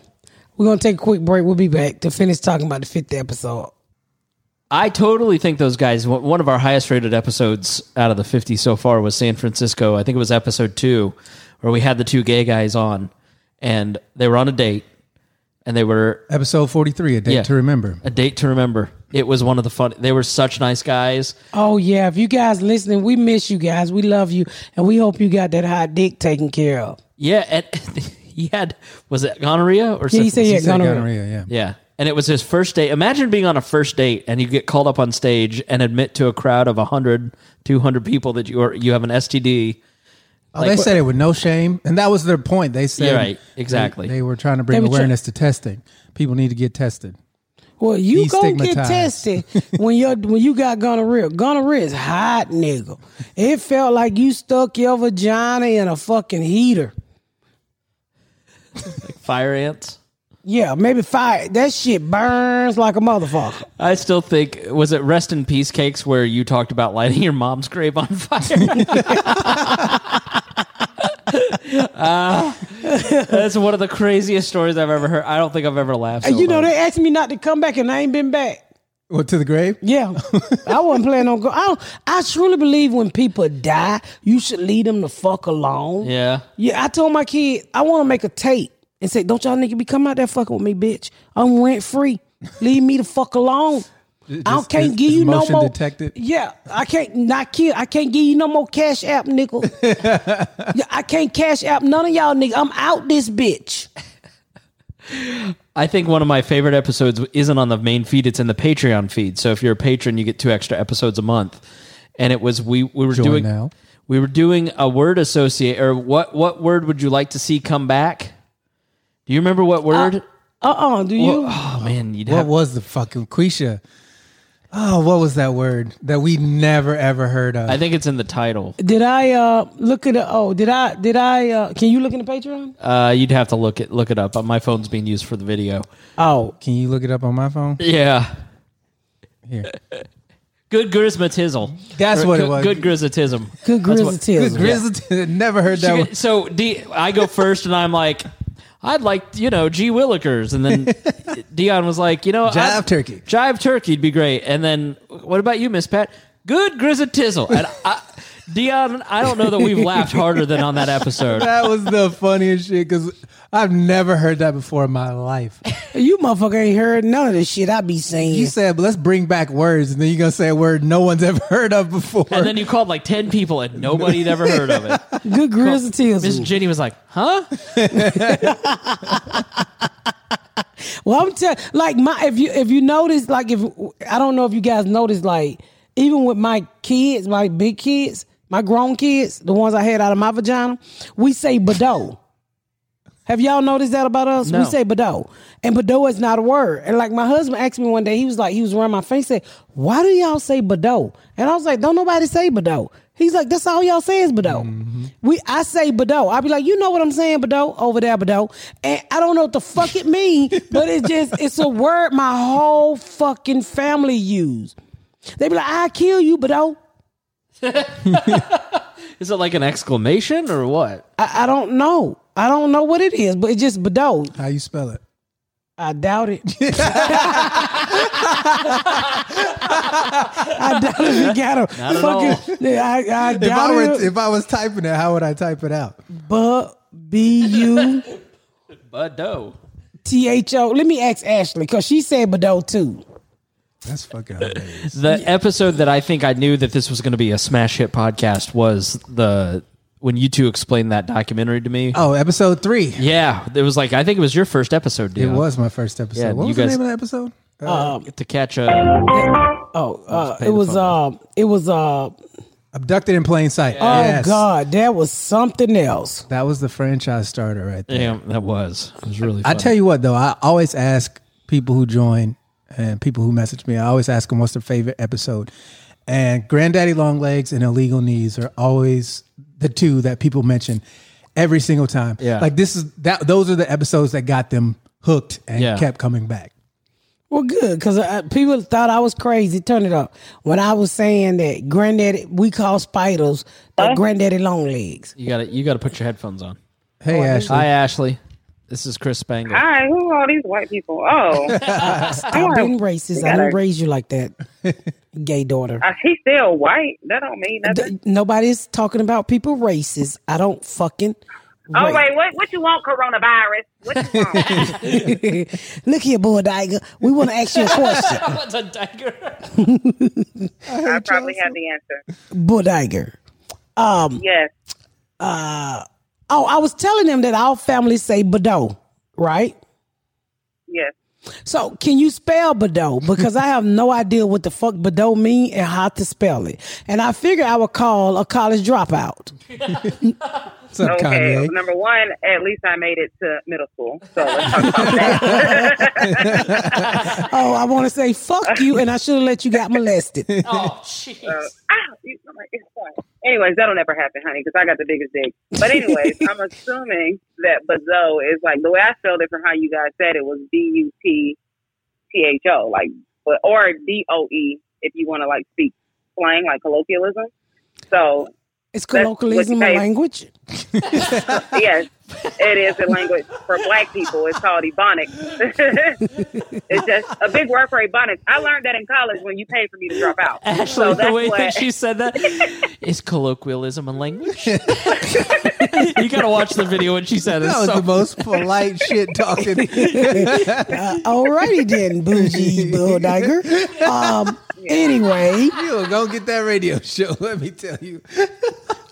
We're gonna take a quick break. We'll be back to finish talking about the fifth episode. I totally think those guys. one- One of our highest rated episodes out of the 50 so far was San Francisco. I think it was episode two, where we had the two gay guys on, and they were on a date, and they were Episode forty three, a date Yeah. to remember. a date to remember. It was one of the fun. They were such nice guys. Oh yeah. If you guys listening, we miss you guys. We love you, and we hope you got that hot dick taken care of. Yeah, and he had was it gonorrhea or Yeah, he syphilis? said he had said gonorrhea. gonorrhea, yeah. Yeah. And it was his first date. Imagine being on a first date and you get called up on stage and admit to a crowd of 100, 200 people that you are you have an STD. Oh, they said it with no shame, and that was their point. They said You're right. Exactly. They, they were trying to bring They were try- awareness to testing. People need to get tested. Well, you go get tested when you when you got gonorrhea. Gonorrhea is hot, nigga. It felt like you stuck your vagina in a fucking heater. Like Fire ants. Yeah, maybe fire. That shit burns like a motherfucker. I still think was it rest in peace cakes where you talked about lighting your mom's grave on fire. Ah, that's one of the craziest stories I've ever heard. I don't think I've ever laughed. So you know hard. they asked me not to come back, and I ain't been back. What to the grave? Yeah, I wasn't planning on going. I, don't- I truly believe when people die, you should leave them the fuck alone. yeah. Yeah, I told my kid I want to make a tape and say, "Don't y'all nigga be coming out there fucking with me, bitch. I'm rent free. Leave me the fuck alone. I can't just- give you no more. detected? Yeah, I can't not kid. I can't give you no more cash app, nickel. yeah, I can't cash app none of y'all nigga. I'm out this bitch. I think one of my favorite episodes isn't on the main feed; it's in the Patreon feed. So if you're a patron, you get two extra episodes a month. And it was we we were Join doing now. we were doing a word associate or what what word would you like to see come back? Do you remember what word? Uh uh Do you? oh man, you'd What have was the fucking Quisha? Oh, what was that word that we never ever heard of? I think it's in the title. Did I uh look at it? Oh, did I? Did I? uh Can you look in the Patreon? Uh, you'd have to look it look it up. Uh, My phone's being used for the video. Oh, Can you look it up on my phone? Yeah, Here. good grismatizzle. That's what it good- was. Good grizzletism. good That's what- grizzly Good grizzly. Never heard that one. So D, I go first, and I'm like, I'd like you know G Willikers, and then Dion was like, you know, Jive I'd- turkey. jive turkey'd be great. And then what about you, Miss Pat? Good grizzatizzle. And I, Dion, I don't know that we've laughed harder than on that episode. That was the funniest shit because I've never heard that before in my life. You motherfucker ain't heard none of this shit I be saying. You said, but let's bring back words, and then you're gonna say a word no one's ever heard of before. And then you called like ten people, and nobody had ever heard of it. good grizzly Miss tears. Jenny was like, "Huh?" Well, I'm telling, like my if you if you notice, like if I don't know if you guys noticed, like even with my kids, my big kids, my grown kids, the ones I had out of my vagina, we say Bado. Have y'all noticed that about us? No. We say Bado, and Bado is not a word. And like my husband asked me one day, he was like, he was around my face, said, "Why do y'all say Bado?" And I was like, "Don't nobody say Bado." He's like, "That's all y'all say is Bado." Mm-hmm. We, I say Bado. I be like, "You know what I'm saying, Bado over there, Bado," and I don't know what the fuck it means, but it's just it's a word my whole fucking family use. They be like, "I kill you, Bado." Is it like an exclamation or what? I, I don't know. I don't know what it is, but it just Bado. How you spell it? I doubt it. I doubt if you got a Not at fucking. I, I If I doubt were it. if I was typing it, how would I type it out? but B U Bado. T H O. Let me ask Ashley because she said Bado too. That's fucking hilarious. The episode that I think I knew that this was going to be a smash hit podcast was the when you two explained that documentary to me. Oh, episode three. Yeah, it was like I think it was your first episode. It was my first episode. Yeah, what was guys- the name of the episode? to catch a. Oh, uh, it was phone. uh, it was uh, Abducted in plain sight. oh Yes. god, that was something else. That was the franchise starter right there. Damn, that was. It was really. I tell you what though, I always ask people who join and people who message me, I always ask them what's their favorite episode. And Granddaddy Longlegs and Illegal Knees are always the two that people mention every single time. Yeah. Like this is that those are the episodes that got them hooked and Yeah. kept coming back. Well, good because uh, people thought I was crazy. Turn it up when I was saying that granddaddy we call spiders uh, granddaddy long legs. You got to you got to put your headphones on. Hey Ashley. Hi, Ashley. This is Chris Spangle. Hi, who are all these white people? Oh, Stop being racist. I gotta- didn't raise you like that, gay daughter. uh, he's still white. That don't mean nothing. D- Nobody's talking about people racist. I don't fucking. oh ra- wait, what what you want? Coronavirus? What you want? Look here, boy, Diger. We want to ask you a question, What's a dagger? I probably have the answer. boy, Diger. Um. Yes. Uh. Oh, I was telling them that our family say Bordeaux, right? Yes. So can you spell Bordeaux? Because I have no idea what the fuck Bordeaux mean and how to spell it. And I figured I would call a college dropout. What's up, Okay. Kanye? Number one, at least I made it to middle school. So let's talk about that. Oh, I want to say fuck you, and I should have let you get molested. Oh, jeez. Uh, you- I'm like, it's fine. Anyways, that'll never happen, honey, because I got the biggest dick. But anyways, I'm assuming that Bazo is like the way I spelled it from how you guys said it was B U T T H O, like, but or D O E if you want to like speak slang, like colloquialism. So It's colloquialism what of you say. language. yes, it is a language for black people. It's called ebonics. it's just a big word for ebonics. I learned that in college when you paid for me to drop out. Ashley, so the way what, that she said that is colloquialism and language. you got to watch the video when she said it. That was So the most polite shit talking. Uh, alrighty then, bougie bulldiger. Um, anyway, you go get that radio show. Let me tell you.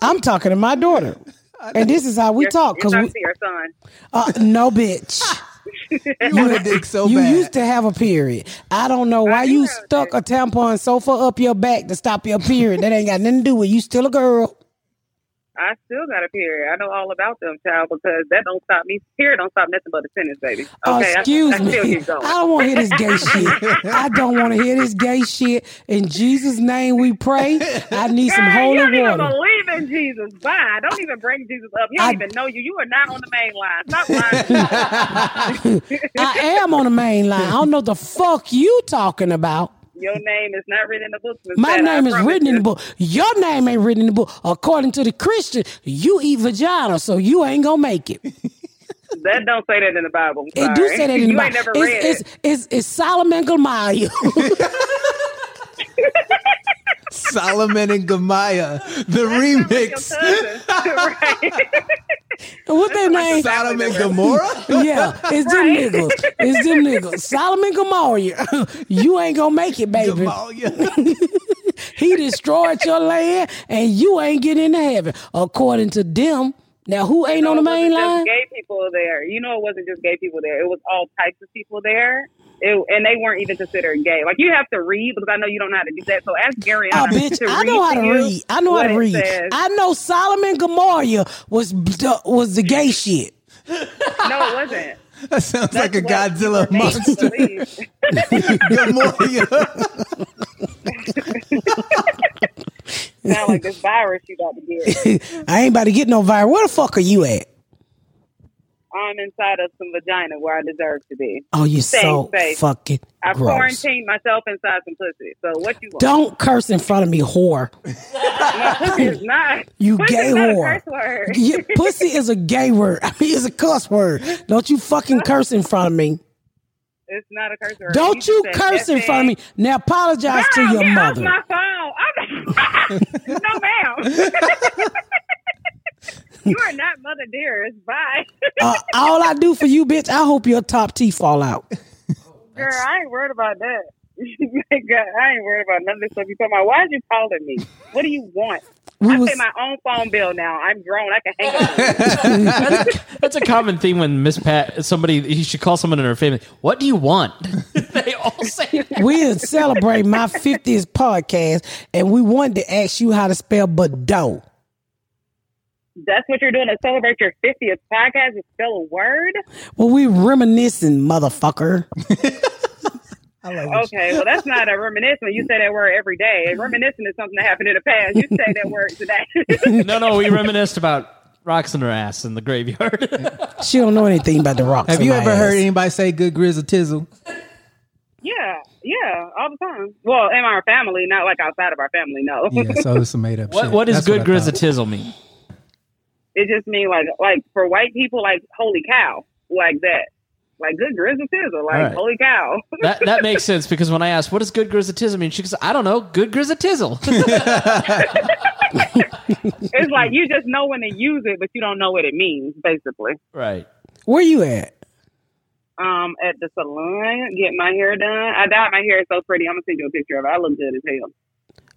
I'm talking to my daughter, and this is how we you're, talk. Cause we, to your son. uh, no bitch. You want a dick so you bad. used to have a period. I don't know why you stuck a tampon so far up your back to stop your period. That ain't got nothing to do with you. Still a girl. I still got a period. I know all about them, child, because that don't stop me. Period don't stop nothing but a sentence, baby. Oh, Okay, I- excuse I, still me. I don't want to hear this gay shit. I don't want to hear this gay shit. In Jesus' name we pray. I need some holy you don't even water. believe in Jesus. Bye. Don't even bring Jesus up. He don't I- even know you. You are not on the main line. Stop lying. I am on the main line. I don't know the fuck you talking about. Your name is not written in the book. My Pat, I name is written in the book. Your name ain't written in the book. According to the Christian, you eat vagina, so you ain't gonna make it. That don't say that in the Bible. It do say that in the you Bible. it's, read it's, it. it's, it's Solomon Gomorrah. Solomon and Gamaya, the remix. Your cousin. right. What's their name? Sodom and Gomorrah. Yeah, it's them niggas. It's them niggas. Solomon Gomorrah. You ain't gonna make it, baby. He destroyed your land, and you ain't getting into heaven, according to them. Now, who ain't on the No, it main wasn't line? Just gay people there. You know, it wasn't just gay people there. It was all types of people there. It, and they weren't even considered gay. Like you have to read because I know you don't know how to do that. So ask Gary. Oh, bitch, I know how to read. I know how what to it read. says. I know Solomon Gomorrah was was the gay shit. no, it wasn't. That sounds like a That's what Godzilla you were to monster. believe. Gamorra. Sound like this virus you got to get. I ain't about to get no virus. Where the fuck are you at? I'm inside of some vagina where I deserve to be. Oh, you Safe, so safe. fucking I gross. quarantined myself inside some pussy. So what you want? Don't curse in front of me, whore. No, pussy is not. You pussy gay is not a whore. curse word. Yeah, pussy is a gay word. I mean, it's a cuss word. Don't you fucking curse in front of me. It's not a curse word. Don't you said curse in front of me. Now apologize to your get mother. Off my phone. No, ma'am. You are not Mother Dearest. Bye. Uh, all I do for you, bitch, I hope your top teeth fall out. Girl, I ain't worried about that. God, I ain't worried about none of this stuff you talking about. Why is you calling me? What do you want? We I was- pay my own phone bill now. I'm grown. I can hang up. that's a common theme when Miss Pat, somebody, you should call someone in her family. What do you want? they all say. We're celebrating my 50th podcast, and we wanted to ask you how to spell Bordeaux. That's what you're doing to celebrate your 50th podcast. Is spell a word. Well, we reminiscing, motherfucker. I like Okay, well, that's not a reminiscent. You say that word every day. A reminiscent is something that happened in the past. You say that word today. No, no, we reminisced about rocks in her ass in the graveyard. She don't know anything about the rocks. Have in you my ever ass. heard anybody say good grizzle tizzle? yeah, yeah, all the time. Well, in our family, not like outside of our family. No, Yeah, so it's some made up what shit. what does That's good grizzle tizzle mean? It just means like like for white people, like holy cow, like that. Like good grizzle tizzle, like All right. holy cow. That that makes sense because when I asked what does good grizzle tizzle mean, she goes, I don't know, good grizzle tizzle. it's like you just know when to use it, but you don't know what it means, basically. right. Where you at? Um, at the salon, get my hair done. I dyed my hair so pretty. I'm gonna send you a picture of it. I look good as hell.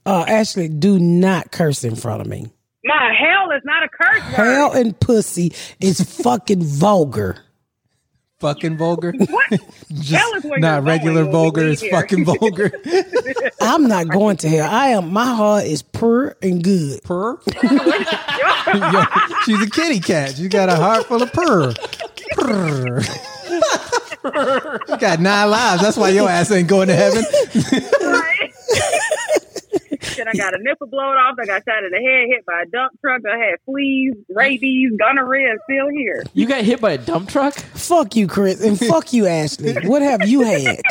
Uh, Ashley, do not curse in front of me. My hell is not a curse word. Hell and pussy is fucking vulgar. Fucking vulgar. What? hell is where Not you're regular going vulgar, is here. fucking vulgar. I'm not going to hell. I am. My heart is pure and good. Purr. Yo, she's a kitty cat. She's got a heart full of purr. Purr. you got nine lives. That's why your ass ain't going to heaven. Right? Then I got a nipple blown off. I got shot in the head, hit by a dump truck. I had fleas, rabies, gonorrhea, and still here. You got hit by a dump truck? Fuck you, Chris, and fuck you, Ashley. What have you had?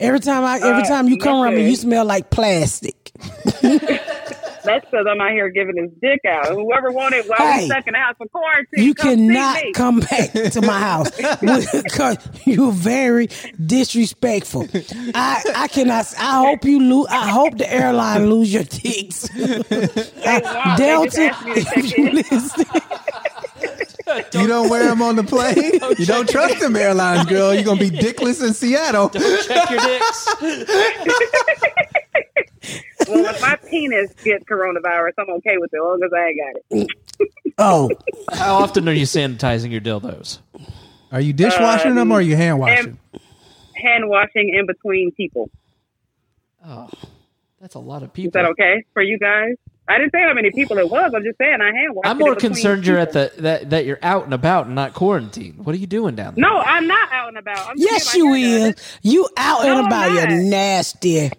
Every time I, every Uh, time you come around me, you smell like plastic. That's because I'm out here giving his dick out. Whoever wanted while Hey. we stuck in the house for quarantine, You come cannot me. come back to my house because you're very disrespectful. I I cannot. I hope you lose. I hope the airline lose your dicks. Uh, won't. Delta, asked me to check if you in. Listen, You don't wear them on the plane. You don't trust them airlines, girl. You're gonna be dickless in Seattle. Check your dicks. Well, if my penis gets coronavirus, I'm okay with it, as long as I ain't got it. oh, How often are you sanitizing your dildos? Are you dishwashing them or are you hand washing? Um, hand washing in between people. Oh, that's a lot of people. Is that okay for you guys? I didn't say how many people it was. I'm just saying I hand washed. I'm more concerned you're at the that, that you're out and about and not quarantined. What are you doing down there? No, I'm not out and about. I'm yes, you my is. You out No, and I'm about. not. You nasty.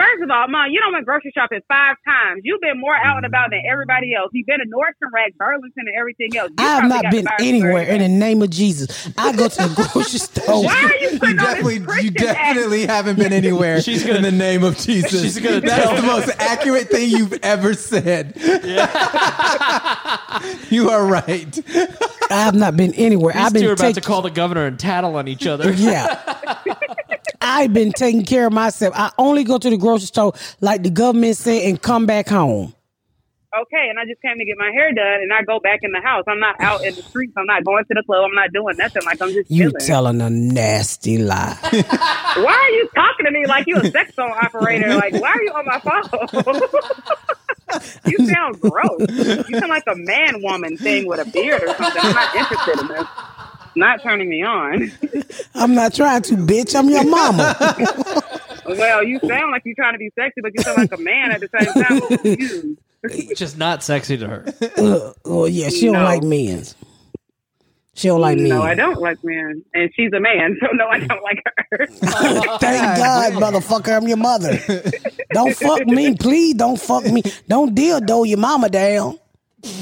First of all, Mom, you don't went grocery shopping five times. You've been more out and about than everybody else. You've been to Nordstrom Rack, Burlington, and everything else. You I have not been anywhere in the name of Jesus. I go to the grocery store. Why are you You putting on definitely, this you Christian definitely haven't been anywhere She's gonna- in the name of Jesus. she's gonna That's tell- the most accurate thing you've ever said. you are right. I have not been anywhere. These I've two are been about to call the governor and tattle on each other. Yeah. I've been taking care of myself. I only go to the grocery store like the government said and come back home. Okay, and I just came to get my hair done, and I go back in the house. I'm not out in the streets. I'm not going to the club. I'm not doing nothing. Like I'm just You chilling. telling a nasty lie. Why are you talking to me like you a sex phone operator? Like, why are you on my phone? you sound gross. You sound like a man woman thing with a beard or something. I'm not interested in this. Not turning me on. I'm not trying to, bitch. I'm your mama. Well, you sound like you're trying to be sexy, but you sound like a man at the same time. I'm. Just not sexy to her. Uh, oh yeah, she don't No. like men. She don't like men. No, I don't like men, and she's a man, so no, I don't like her. Thank God, motherfucker, I'm your mother. Don't fuck me, please. Don't fuck me. Don't dildo your mama down.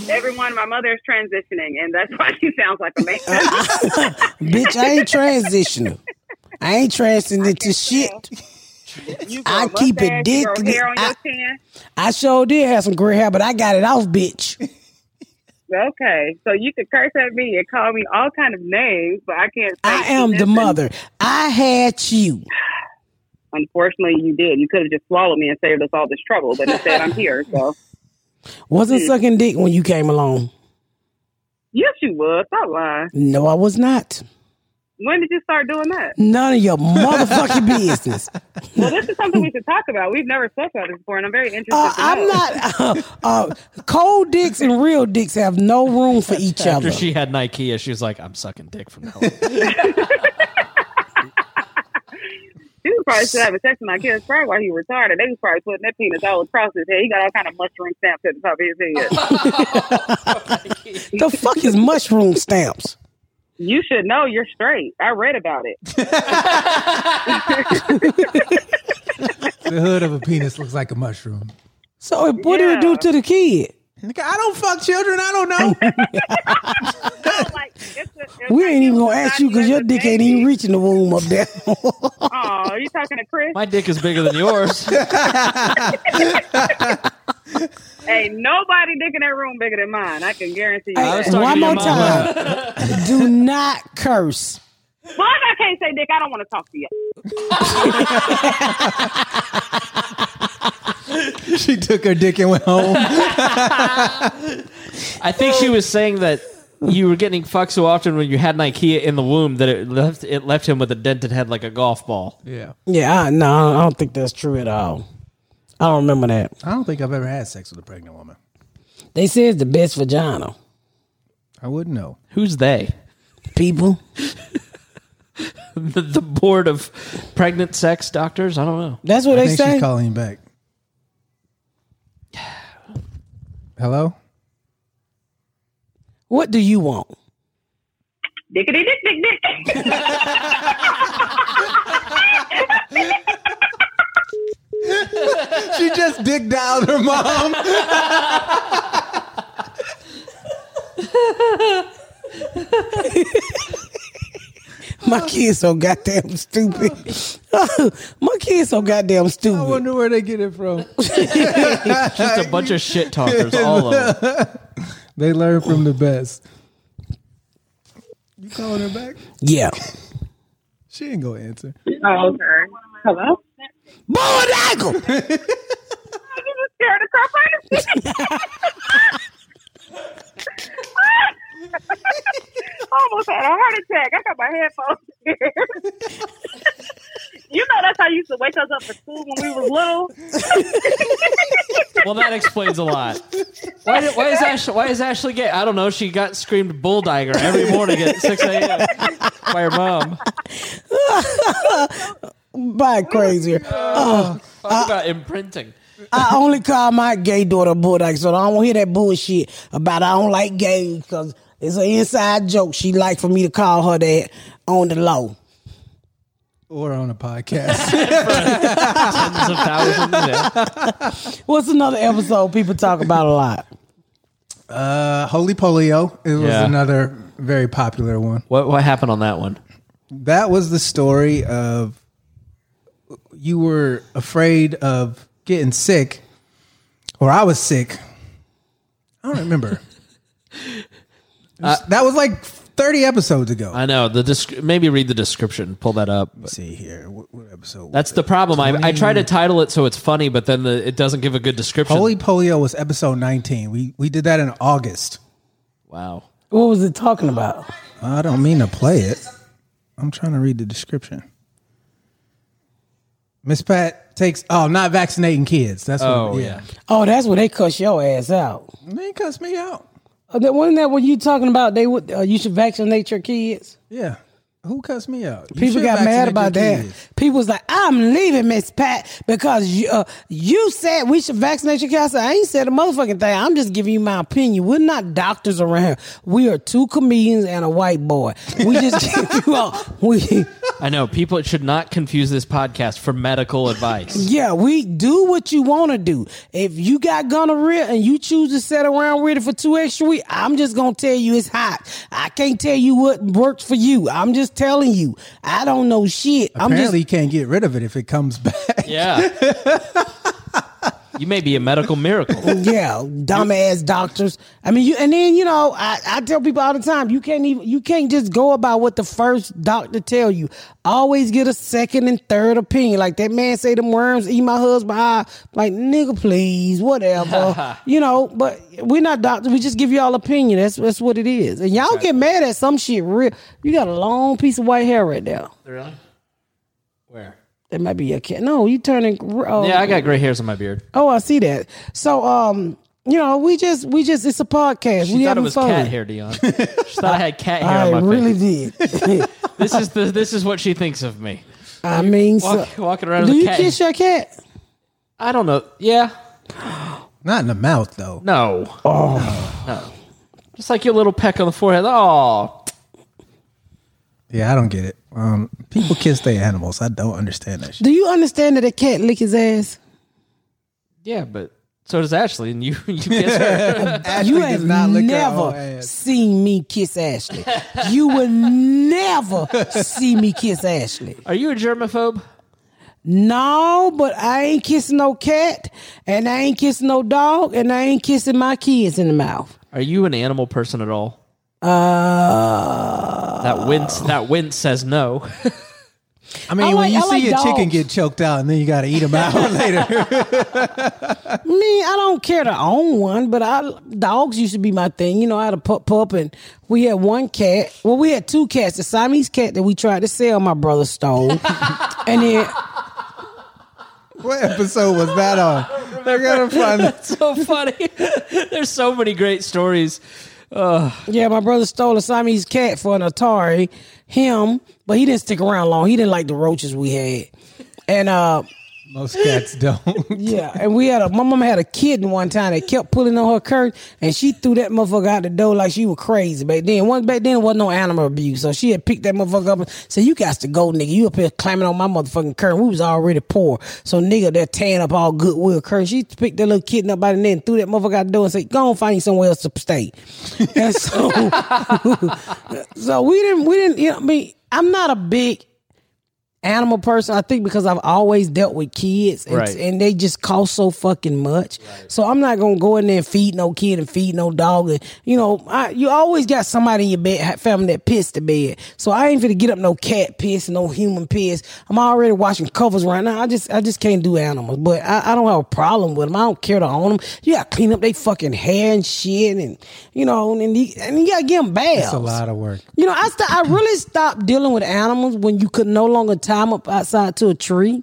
Everyone, my mother is transitioning, and that's why she sounds like a man. Uh, bitch, I ain't transitional. I ain't transitioning to shit. Grow keep it dick- You grow hair on I-. I sure did have some gray hair, but I got it off, bitch. Okay, so you could curse at me and call me all kind of names, but I can't. I am the mother. I had you. Unfortunately, you did. You could have just swallowed me and saved us all this trouble, but instead, I'm here. So Wasn't sucking dick when you came along. yes, you was. Stop lying. No, I was not. When did you start doing that? None of your motherfucking business. Well, this is something we should talk about. We've never spoke about this before, and I'm very interested. Uh, to I'm know. not. Uh, uh, cold dicks and real dicks have no room for each other. After other. she had Nikea, she was like, I'm sucking dick from now on. He was probably still having sex with my kids. Probably while he was retarded. They was probably putting that penis all across his head. He got all kind of mushroom stamps at the top of his head. the fuck is mushroom stamps? You should know you're straight. I read about it. The hood of a penis looks like a mushroom. So what do it do to the kid? Nigga, I don't fuck children. I don't know. like, it's a- it's We like ain't even gonna ask you because your as a dick ain't even reaching the womb up there. Oh, are you talking to Chris? My dick is bigger than yours. Hey, nobody dick in that room bigger than mine. I can guarantee you. I was that. One to your more mama. time. do not curse. Well, I can't say dick, I don't want to talk to you. she took her dick and went home. I think she was saying that you were getting fucked so often when you had an IKEA in the womb that it left it left him with a dented head like a golf ball. Yeah. Yeah, I, no, I don't think that's true at all. I don't remember that. I don't think I've ever had sex with a pregnant woman. They say it's the best vagina. I wouldn't know. Who's they? People. The, the board of pregnant sex doctors? I don't know. That's what I they think say. she's calling you back. Hello? What do you want? Dickity dick dick dick. She just dick dialed her mom. My kids so goddamn stupid. My kids so goddamn stupid. I wonder where they get it from. Just a bunch of shit talkers, all of them. They learn from the best. You calling her back? Yeah. She ain't gonna answer. Oh, okay. Hello? Boy, You just scared the crap out of me. Almost had a heart attack. I got my headphones you know that's how you used to wake us up for school when we was little. Well, that explains a lot. Why, did, why is Ashley? Why is Ashley gay? I don't know. She got screamed bulldiger every morning at six a.m. by her mom. by crazier. Uh, oh, Talk about imprinting. I only call my gay daughter bulldog, so I don't hear that bullshit about I don't like gays because it's an inside joke. She like for me to call her that on the low. Or on a podcast. Tens of thousands. Yeah. What's another episode people talk about a lot? uh, Holy Polio. It was Yeah. another very popular one. What what happened on that one? That was the story of you were afraid of getting sick, or I was sick. I don't remember. Uh, it was- that was like 30 episodes ago. I know the descri- maybe read the description. Pull that up. Let's see here. What, what episode? That's the problem. I, I try to title it so it's funny, but then the, it doesn't give a good description. Holy Polio was episode 19. We we did that in August. wow. What was it talking about? I don't mean to play it. I'm trying to read the description. Miss Pat takes oh not vaccinating kids. That's what, Oh yeah. yeah. Oh, that's where they cuss your ass out. They cuss me out. Uh, wasn't that what you talking about? They would uh, you should vaccinate your kids. Yeah. Who cussed me out? You People got mad about that. kids. People was like, "I'm leaving, Miss Pat, because you, uh, you said we should vaccinate your kids." I, I ain't said a motherfucking thing. I'm just giving you my opinion. We're not doctors around here. We are two comedians and a white boy. We just give you all. We I know people should not confuse this podcast for medical advice. yeah, we do what you want to do. If you got gonorrhea and you choose to sit around with it for two extra weeks, I'm just gonna tell you it's hot. I can't tell you what works for you. I'm just telling you. I don't know shit. I'm just Apparently, you can't get rid of it if it comes back. Yeah. you may be a medical miracle. yeah, dumbass doctors. I mean, you and then you know, I, I tell people all the time, you can't even you can't just go about what the first doctor tell you. Always get a second and third opinion. Like that man say, "Them worms eat my husband." eye." Like nigga, please, whatever. you know, but we're not doctors. We just give y'all opinion. That's that's what it is. And y'all get mad at some shit. Real, you got a long piece of white hair right there. Really? Where? That might be your cat. No, you turning. Oh, Yeah, I got gray hairs on my beard. Oh, I see that. So, um, you know, we just, we just, it's a podcast. She we thought having it was fun. cat hair, Dion. She thought I had cat hair I on my really face. did. This is the this is what she thinks of me. I mean, so, walking around do as a you cat. kiss your cat? I don't know. Yeah. Not in the mouth though. No. Oh. No. Just like your little peck on the forehead. Oh. Yeah, I don't get it. Um, people kiss their animals. I don't understand that shit. Do you understand that a cat lick his ass? Yeah, but so does Ashley, and you you kiss her. Ashley you does have not never seen me kiss Ashley. you will never see me kiss Ashley. Are you a germaphobe? No, but I ain't kissing no cat, and I ain't kissing no dog, and I ain't kissing my kids in the mouth. Are you an animal person at all? Uh, That wince that wince says no. I mean, I when you I see like a chicken dogs. get choked out and then you got to eat them out later. me, I don't care to own one, but I dogs used to be my thing. You know, I had a pup pup, and we had one cat. Well, we had two cats. The Siamese cat that we tried to sell, my brother stole, and then what episode was that on? I gotta find it. so funny. There's so many great stories. Yeah, my brother stole a Siamese cat for an Atari. Him, but he didn't stick around long. He didn't like the roaches we had. And uh Most cats don't. yeah, and we had a my mom had a kitten one time that kept pulling on her curtain and she threw that motherfucker out the door like she was crazy back then. Once back then it wasn't no animal abuse. So she had picked that motherfucker up and said, You got to go, nigga. You up here climbing on my motherfucking curtain. We was already poor. So nigga, they're tearing up all goodwill curtain. She picked that little kitten up by the neck and threw that motherfucker out the door and said, Go and find you somewhere else to stay. and so so we didn't we didn't you know I mean I'm not a big animal person. I think because I've always dealt with kids and, Right. and they just cost so fucking much. So I'm not gonna go in there and feed no kid and feed no dog. And you know, I, you always got somebody in your bed family that pissed the bed. So I ain't finna get up no cat piss, no human piss. I'm already watching covers right now. I just I just can't do animals, but I, I don't have a problem with them. I don't care to own them. You gotta clean up their fucking hair and shit, and you know, and you, and you gotta give them baths. It's a lot of work. You know, I st- I really stopped dealing with animals when you could no longer tie 'em up outside to a tree.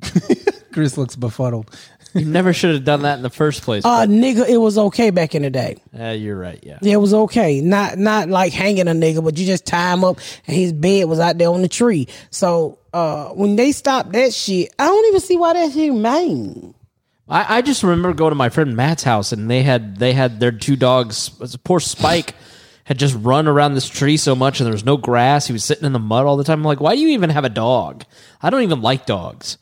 Chris looks befuddled. You never should have done that in the first place. Uh, nigga, it was okay back in the day. Yeah, you're right. Yeah. Yeah, it was okay. Not not like hanging a nigga, but you just tie him up and his bed was out there on the tree. So uh, when they stopped that shit, I don't even see why that's humane. I, I just remember going to my friend Matt's house and they had they had their two dogs. It's a poor Spike had just run around this tree so much and there was no grass. He was sitting in the mud all the time. I'm like, why do you even have a dog? I don't even like dogs.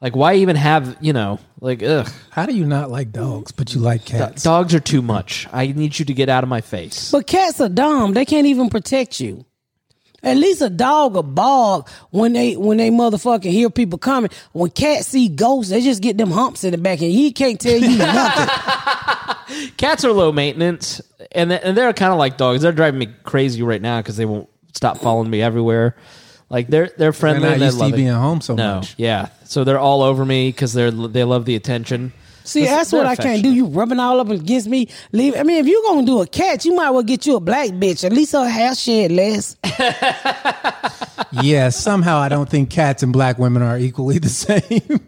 Like, why even have you know? Like, ugh, How do you not like dogs, but you like cats? dogs are too much. I need you to get out of my face. But cats are dumb. They can't even protect you. At least a dog or bark when they when they motherfucking hear people coming. When cats see ghosts, they just get them humps in the back and he can't tell you nothing. Cats are low maintenance, and and they're kind of like dogs. They're driving me crazy right now because they won't stop following me everywhere. Like they're they're They're friendly. not and they used to love you it. being home so No, much. yeah. So they're all over me because they're they love the attention. See, They're- that's what I can't do. You rubbing all up against me. Leave. I mean, if you're gonna do a cat, you might well get you a black bitch. At least her hair shed less. yeah, somehow I don't think cats and black women are equally the same.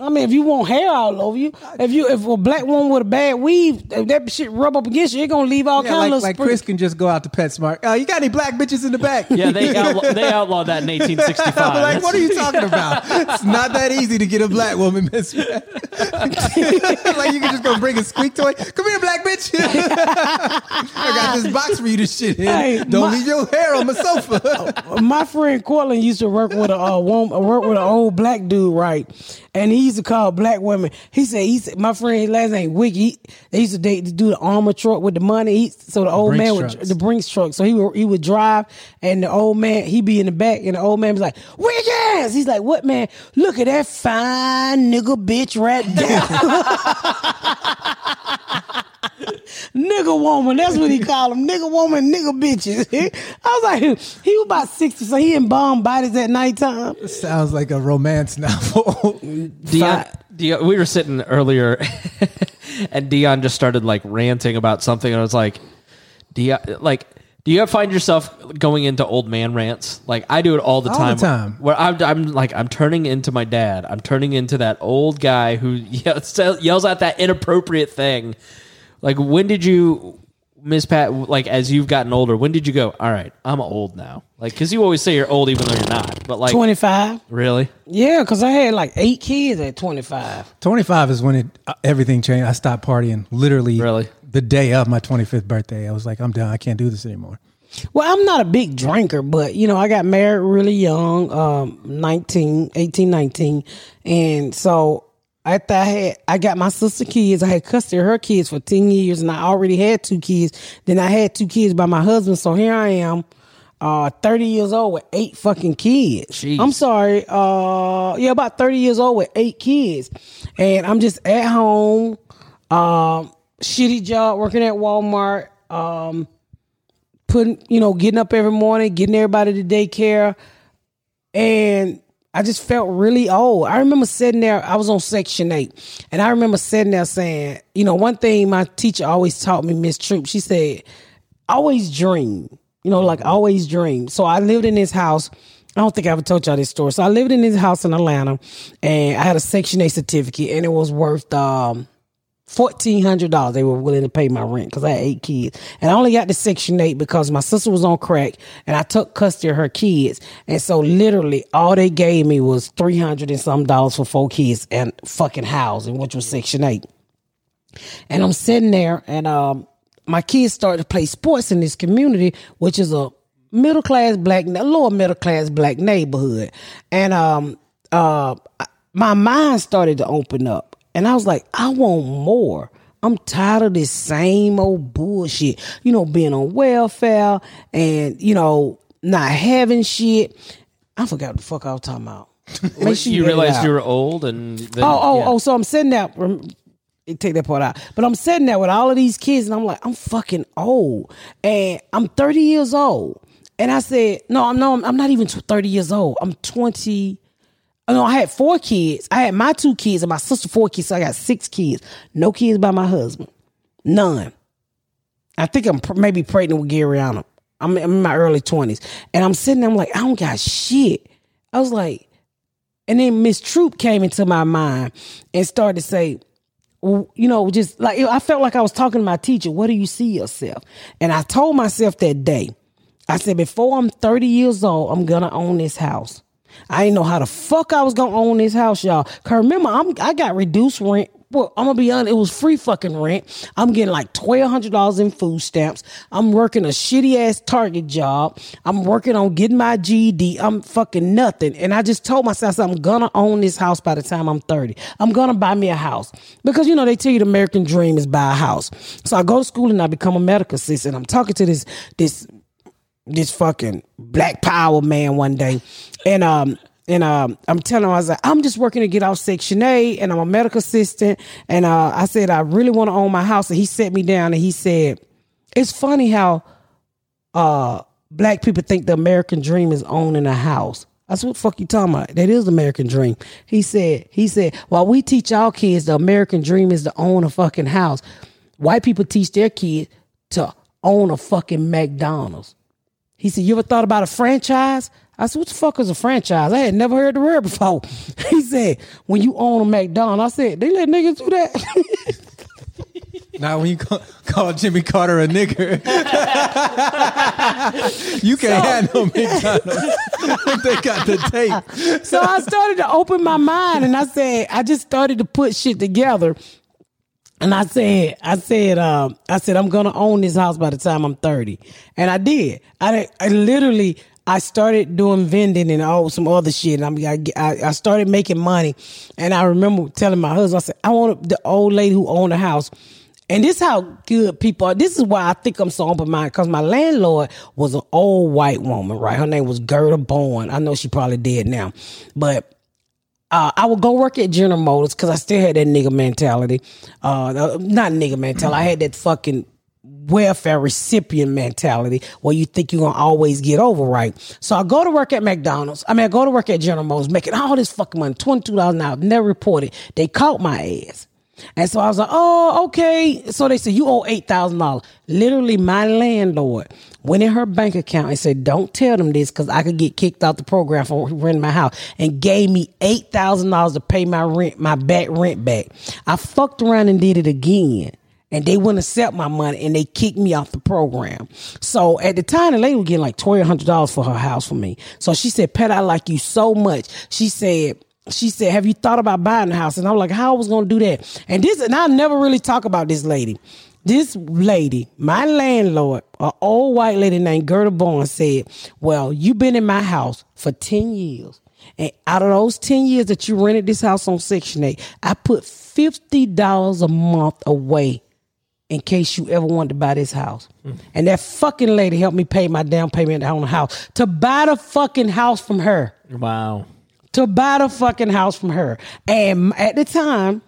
I mean, if you want hair all over you, if you if a black woman with a bad weave, if that shit rub up against you, it gonna leave all yeah, kind like, of like little Chris can just go out to PetSmart. Oh, you got any black bitches in the back? Yeah, they outlaw, they outlawed that in 1865. like, what are you talking about? It's not that easy to get a black woman Miss like you can just go bring a squeak toy. Come here, black bitch. I got this box for you to shit in. Hey, Don't my- leave your hair on my sofa. my friend Cortland used to work with a uh, woman, work with an old black dude, right? And he used to call black women. He said, he said, my friend, his last name Wiggy. He, they used to date to do the armor truck with the money. He, so the old Brinks man would trucks. the Brinks truck. So he would he would drive, and the old man he be in the back, and the old man was like, Wiggins. He's like, what man? Look at that fine nigga bitch right there. nigga woman. That's what he called them. Nigga woman, nigga bitches. I was like, he was about 60, so he in bomb bodies at nighttime. It sounds like a romance novel. Dion, Dion, we were sitting earlier, and Dion just started like ranting about something, and I was like, Dion, like. Do you ever find yourself going into old man rants? Like I do it all the All time. the time. Where I'm, I'm like, I'm turning into my dad. I'm turning into that old guy who yells, yells out that inappropriate thing. Like, when did you, Miss Pat? Like, as you've gotten older, when did you go? All right, I'm old now. Like, because you always say you're old even though you're not. But like, 25. really? Yeah, because I had like eight kids at 25. 25 is when it uh, everything changed. I stopped partying literally Really? the day of my 25th birthday. I was like, I'm done. I can't do this anymore. Well, I'm not a big drinker, but you know, I got married really young, um, 19, 18, 19. And so after I had, I got my sister kids. I had custody of her kids for 10 years and I already had two kids. Then I had two kids by my husband. So here I am, uh, 30 years old with eight fucking kids. Jeez. I'm sorry. Uh, yeah, about 30 years old with eight kids. And I'm just at home, um, shitty job working at Walmart. Um, putting, you know, getting up every morning, getting everybody to daycare. And I just felt really old. I remember sitting there, I was on Section 8, and I remember sitting there saying, you know, one thing my teacher always taught me, Miss Troop, she said, always dream, you know, like always dream. So I lived in this house. I don't think I ever told y'all this story. So I lived in this house in Atlanta, and I had a Section 8 certificate, and it was worth, um, fourteen hundred dollars. They were willing to pay my rent because I had eight kids, and I only got the Section Eight because my sister was on crack, and I took custody of her kids, and so literally all they gave me was three hundred and some dollars for four kids and fucking housing, which was Section Eight. And I'm sitting there, and um, my kids started to play sports in this community, which is a middle class black, lower middle class black neighborhood, and um, uh, my mind started to open up. And I was like, I want more. I'm tired of this same old bullshit. You know, being on welfare and, you know, not having shit. I forgot what the fuck I was talking about. Make sure you it realized you were old, and then, Oh, oh, yeah. oh, so I'm sitting there. rem- Take that part out. But I'm sitting there with all of these kids, and I'm like, I'm fucking old. And I'm 30 years old. And I said, No, I'm no, I'm not even 30 years old. I'm 20. Oh, no, I had four kids. I had my two kids and my sister four kids, so I got six kids. No kids by my husband. None. I think I'm pr- maybe pregnant with Garyana. I'm, I'm in my early 20s. And I'm sitting there, I'm like, I don't got shit. I was like, and then Miss Troop came into my mind and started to say, you know, just like I felt like I was talking to my teacher. What do you see yourself? And I told myself that day, I said, before I'm 30 years old, I'm gonna own this house. I didn't know how the fuck I was gonna own this house, y'all. Cause remember, I'm I got reduced rent. Well, I'm gonna be honest, it was free fucking rent. I'm getting like twelve hundred dollars in food stamps. I'm working a shitty ass Target job. I'm working on getting my GED. I'm fucking nothing. And I just told myself I'm gonna own this house by the time I'm 30. I'm gonna buy me a house. Because you know, they tell you the American dream is buy a house. So I go to school and I become a medical assistant. I'm talking to this this this fucking black power man one day. And um and um I'm telling him I was like, I'm just working to get off Section 8 and I'm a medical assistant. And uh I said I really want to own my house. And he set me down and he said, It's funny how uh black people think the American dream is owning a house. I said, what the fuck you talking about? That is the American dream. He said, he said, while we teach our kids the American dream is to own a fucking house, white people teach their kids to own a fucking McDonald's. He said, You ever thought about a franchise? I said, What the fuck is a franchise? I had never heard the word before. He said, When you own a McDonald's, I said, They let niggas do that. Now, when you call, call Jimmy Carter a nigger, you can't have no McDonald's. they got the tape. so I started to open my mind and I said, I just started to put shit together. And I said, I said, um, I said, I'm gonna own this house by the time I'm 30. And I did. I, I literally, I started doing vending and all some other shit. And I, I, I started making money. And I remember telling my husband, I said, I want the old lady who owned the house. And this how good people are. This is why I think I'm so open minded because my landlord was an old white woman, right? Her name was Gerda Bowen. I know she probably dead now, but uh, I would go work at General Motors because I still had that nigga mentality. Uh, not nigga mentality. I had that fucking welfare recipient mentality where you think you're gonna always get over right. So I go to work at McDonald's. I mean, I go to work at General Motors, making all this fucking money, twenty two dollars an hour. Never reported. They caught my ass. And so I was like, oh, okay. So they said, you owe $8,000. Literally, my landlord went in her bank account and said, don't tell them this because I could get kicked out the program for renting my house and gave me $8,000 to pay my rent, my back rent back. I fucked around and did it again. And they wouldn't accept my money and they kicked me off the program. So at the time, the lady was getting like $1,200 for her house for me. So she said, Pet, I like you so much. She said, she said, "Have you thought about buying a house?" And I'm like, "How I was gonna do that?" And this, and I never really talk about this lady. This lady, my landlord, an old white lady named Gerda Barnes said, Well, you've been in my house for 10 years. And out of those 10 years that you rented this house on Section 8, I put $50 a month away in case you ever wanted to buy this house. Hmm. And that fucking lady helped me pay my down payment on the house to buy the fucking house from her Wow. to buy the fucking house from her. And at the time,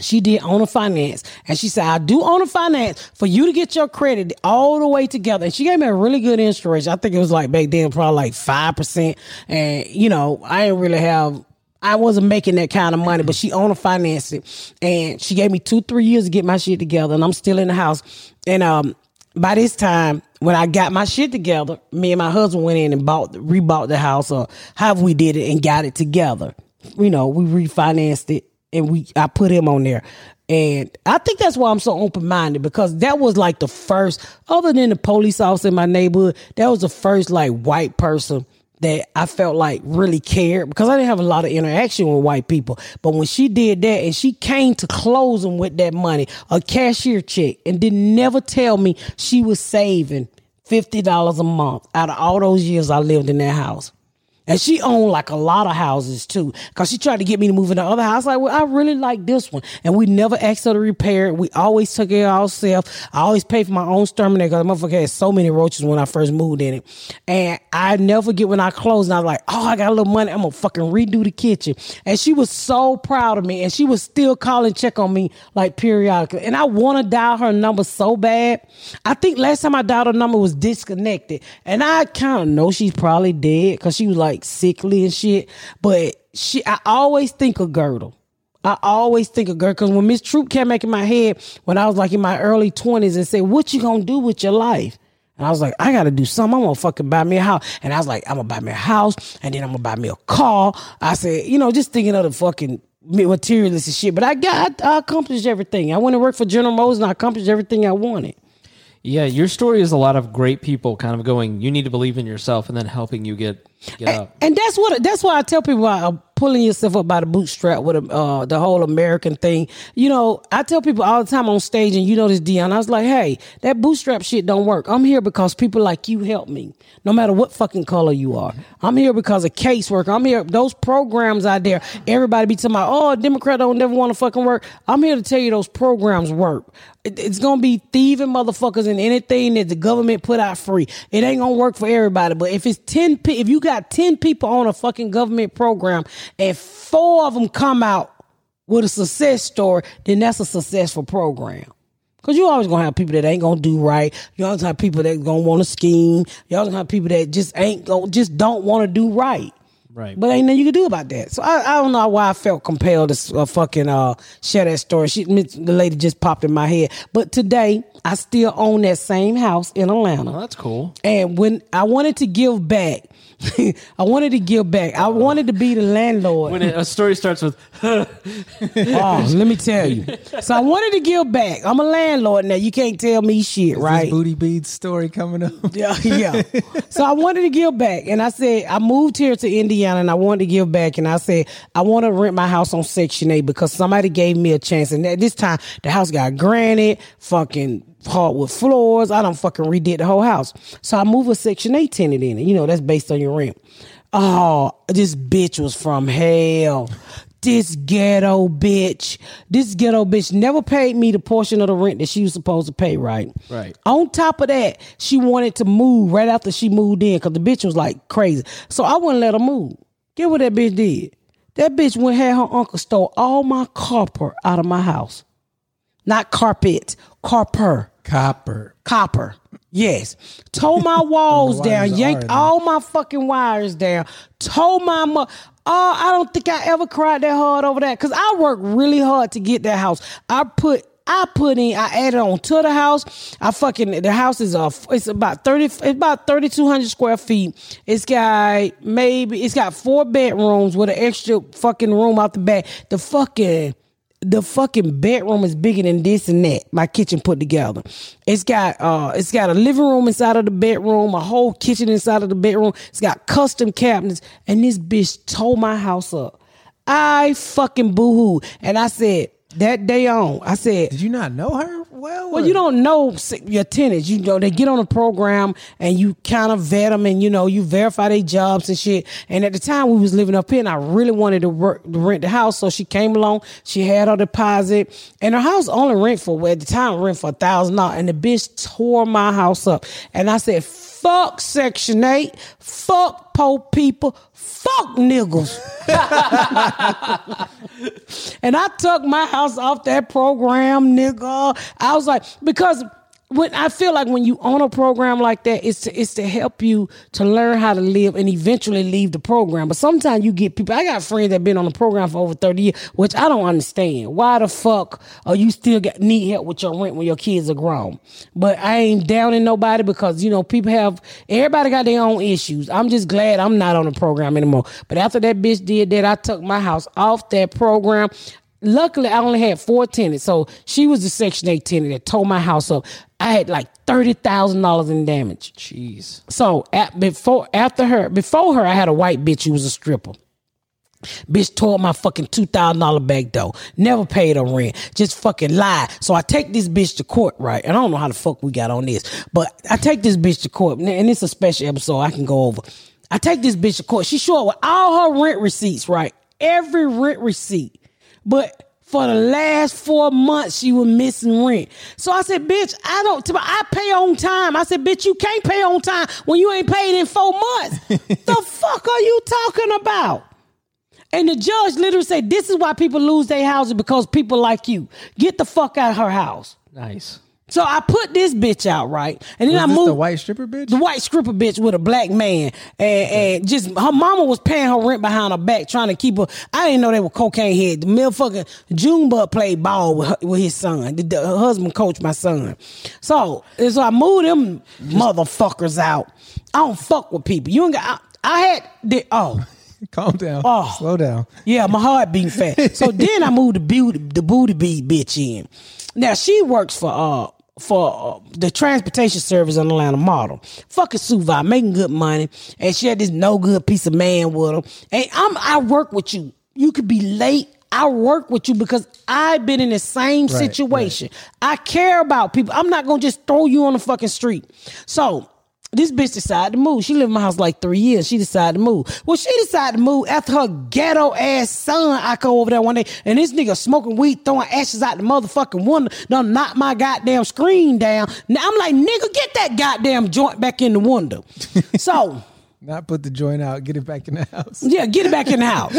she did own a finance. And she said, I do own a finance for you to get your credit all the way together. And she gave me a really good interest. I think it was like back then, probably like 5%. And, you know, I didn't really have. I wasn't making that kind of money, but she owner financed it, and she gave me two, three years to get my shit together, and I'm still in the house. And um, by this time, when I got my shit together, me and my husband went in and bought, rebought the house, or however we did it, and got it together. You know, we refinanced it, and we I put him on there. And I think that's why I'm so open minded because that was like the first, other than the police officer in my neighborhood, that was the first like white person that I felt like really cared because I didn't have a lot of interaction with white people. But when she did that and she came to closing with that money, a cashier check, and didn't never tell me she was saving fifty dollars a month out of all those years I lived in that house. And she owned like a lot of houses too. Cause she tried to get me to move in the other house. Like, well, I really like this one. And we never asked her to repair it. We always took it ourselves. I always paid for my own exterminator because the motherfucker had so many roaches when I first moved in it. And I never forget when I closed and I was like, oh, I got a little money. I'm gonna fucking redo the kitchen. And she was so proud of me. And she was still calling check on me like periodically. And I want to dial her number so bad. I think last time I dialed her number was disconnected. And I kind of know she's probably dead because she was like sickly and shit. But she, I always think of Girdle. I always think of Girdle because when Miss Troop came back in my head when I was like in my early 20s and said, What you gonna do with your life? And I was like, I gotta do something. I'm gonna fucking buy me a house. And I was like, I'm gonna buy me a house and then I'm gonna buy me a car. I said, you know, just thinking of the fucking materialistic shit. But I got, I accomplished everything. I went to work for General Motors and I accomplished everything I wanted. Yeah, your story is a lot of great people kind of going, you need to believe in yourself and then helping you get get up. And that's what that's why I tell people uh, pulling yourself up by the bootstrap with uh, the whole American thing. You know, I tell people all the time on stage, and you know this, Dion. I was like, hey, that bootstrap shit don't work. I'm here because people like you help me, no matter what fucking color you are. I'm here because of casework. I'm here. Those programs out there, everybody be talking about, oh, Democrat don't never want to fucking work. I'm here to tell you those programs work. It- It's gonna be thieving motherfuckers and anything that the government put out free. It ain't gonna work for everybody. But if it's ten, if you got ten people on a fucking government program and four of them come out with a success story, then that's a successful program. Cause you always gonna have people that ain't gonna do right. You always have people that gonna want to scheme. You always have people that just ain't gonna just don't want to do right. Right. But ain't nothing you can do about that. So I, I don't know why I felt compelled to uh, fucking uh, share that story. She, the lady just popped in my head. But today, I still own that same house in Atlanta. Well, that's cool. And when I wanted to give back, I wanted to give back. I wanted to be the landlord. When a story starts with, oh, let me tell you. So I wanted to give back. I'm a landlord now. You can't tell me shit, This right? booty beads story coming up. Yeah, yeah. so I wanted to give back, and I said I moved here to Indiana, and I wanted to give back, and I said I want to rent my house on Section Eight because somebody gave me a chance, and at this time the house got granted, fucking hardwood floors. I don't fucking redid the whole house, so I moved a Section Eight tenant in it. You know that's based on your rent. Oh, this bitch was from hell. This ghetto bitch, this ghetto bitch never paid me the portion of the rent that she was supposed to pay, right? Right. On top of that, she wanted to move right after she moved in because the bitch was like crazy. So I wouldn't let her move. Get what that bitch did. That bitch went had her uncle stole all my carpet out of my house. Not carpet, carper, Copper. copper. Yes. Tore my walls down, yanked all my fucking wires down, tore my mo- Oh, I don't think I ever cried that hard over that because I worked really hard to get that house. I put I put in, I added on to the house. I fucking the house is uh it's about thirty, it's about thirty two hundred square feet. It's got maybe it's got four bedrooms with an extra fucking room out the back. The fucking the fucking bedroom is bigger than this and that. My kitchen put together. It's got uh it's got a living room inside of the bedroom, a whole kitchen inside of the bedroom. It's got custom cabinets, and this bitch tore my house up. I fucking boohoo. And I said, that day on, I said, Did you not know her well? well, or- you uh, don't know your tenants. You know, they get on the program and you kind of vet them and, you know, you verify their jobs and shit. And at the time we was living up here and I really wanted to work, to rent the house. So she came along, she had her deposit and her house only rent for, well, at the time rent for a thousand dollars. And the bitch tore my house up. And I said, fuck Section 8, fuck poor people, fuck niggas. And I took my house off that program, nigga. I was like, because when I feel like when you own a program like that, it's to, it's to help you to learn how to live and eventually leave the program. But sometimes you get people. I got friends that been on the program for over thirty years, which I don't understand. Why the fuck are you still got need help with your rent when your kids are grown? But I ain't downing nobody because you know people have everybody got their own issues. I'm just glad I'm not on the program anymore. But after that bitch did that, I took my house off that program. Luckily, I only had four tenants, so she was the Section Eight tenant that tore my house up. I had like thirty thousand dollars in damage. Jeez. So at, before after her, before her, I had a white bitch who was a stripper. Bitch tore my fucking two thousand dollar back though. Never paid her rent. Just fucking lied. So I take this bitch to court, right? And I don't know how the fuck we got on this, but I take this bitch to court, and it's a special episode I can go over. I take this bitch to court. She showed with all her rent receipts, right? Every rent receipt, but. For the last four months, she was missing rent. So I said, "Bitch, I don't. I pay on time." I said, "Bitch, you can't pay on time when you ain't paid in four months. the fuck are you talking about?" And the judge literally said, This is why people lose their houses because people like you. Get the fuck out of her house. Nice. So I put this bitch out, right? And then Was I moved the white stripper bitch? the white stripper bitch with a black man, and, and just her mama was paying her rent behind her back, trying to keep her. I didn't know they were cocaine head. The motherfucker Junebug played ball with her, with his son. The, the- her husband coached my son. So so I moved them motherfuckers out. I don't fuck with people. You ain't got. I, I had the oh. Calm down. Oh. Slow down. Yeah, my heart beating fast. So then I moved the beauty, the booty bead bitch in. Now she works for uh for uh, the transportation service in Atlanta model. Fucking Suva, making good money, and she had this no good piece of man with her. And I'm I work with you. You could be late. I work with you because I've been in the same situation. I care about people. I'm not gonna just throw you on the fucking street. So this bitch decided to move. She lived in my house like three years. She decided to move. Well, she decided to move after her ghetto ass son. I go over there one day and this nigga smoking weed, throwing ashes out the motherfucking window, done knock my goddamn screen down. Now I'm like, nigga, get that goddamn joint back in the window. so. Not put the joint out. Get it back in the house. Yeah, get it back in the house.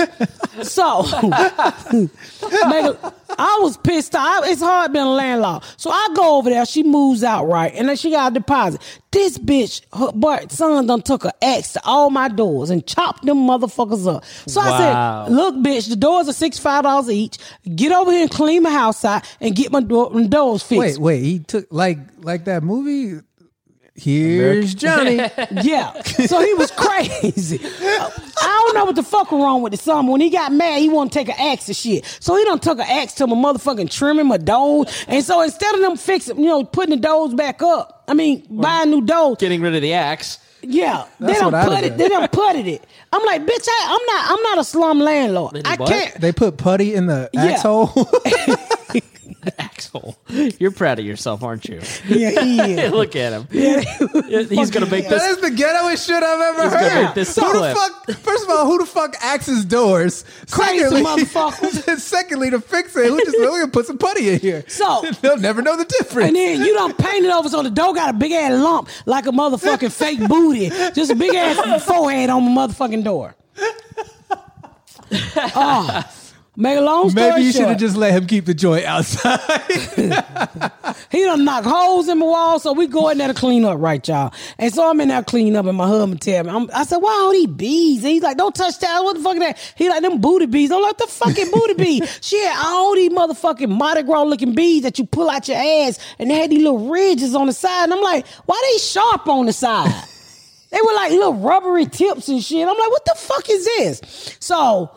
So, nigga, I was pissed off. It's hard being a landlord. So I go over there. She moves out right, and then she got a deposit. This bitch, her boy, son done took an axe to all my doors and chopped them motherfuckers up. So Wow. I said, "Look, bitch, the doors are sixty five dollars each. Get over here and clean my house out and get my, door, my doors fixed." Wait, wait. He took like like that movie. Here's Johnny. Yeah. So he was crazy. I don't know what the fuck was wrong with the son. When he got mad, he wanted to take an axe to shit. So he done took an axe to my motherfucking trimming my doors. And so instead of them fixing, you know, putting the doors back up, I mean, buying new doors. Getting rid of the axe. Yeah, they don't put it. They don't put it. I'm like, bitch, I, I'm not. I'm not a slum landlord. They I what? can't. They put putty in the Yeah. axe hole. Axel. You're proud of yourself, aren't you? Yeah, he is. Look at him. He's gonna make that this. is the ghettoest shit I've ever He's gonna heard. make this who the clip. fuck? First of all, who the fuck axes doors? Crazy motherfuckers. secondly, to fix it, who just we're gonna put some putty in here? So- they'll never know the difference. And then you don't paint it over so the door got a big ass lump like a motherfucking fake booty. Just a big ass forehead on the motherfucking door. Oh. Make a long story Maybe you should short, have just let him keep the joint outside. he done knock holes in my wall, so we go in there to clean up, right, y'all? And so I'm in there cleaning up, and my husband tell me, I'm, I said, why all these bees? And he's like, don't touch that. What the fuck is that? He like, them booty bees. I'm like, the fucking booty bees. She had all these motherfucking Mardi Gras looking bees that you pull out your ass, and they had these little ridges on the side. And I'm like, why they sharp on the side? They were like little rubbery tips and shit. I'm like, what the fuck is this? So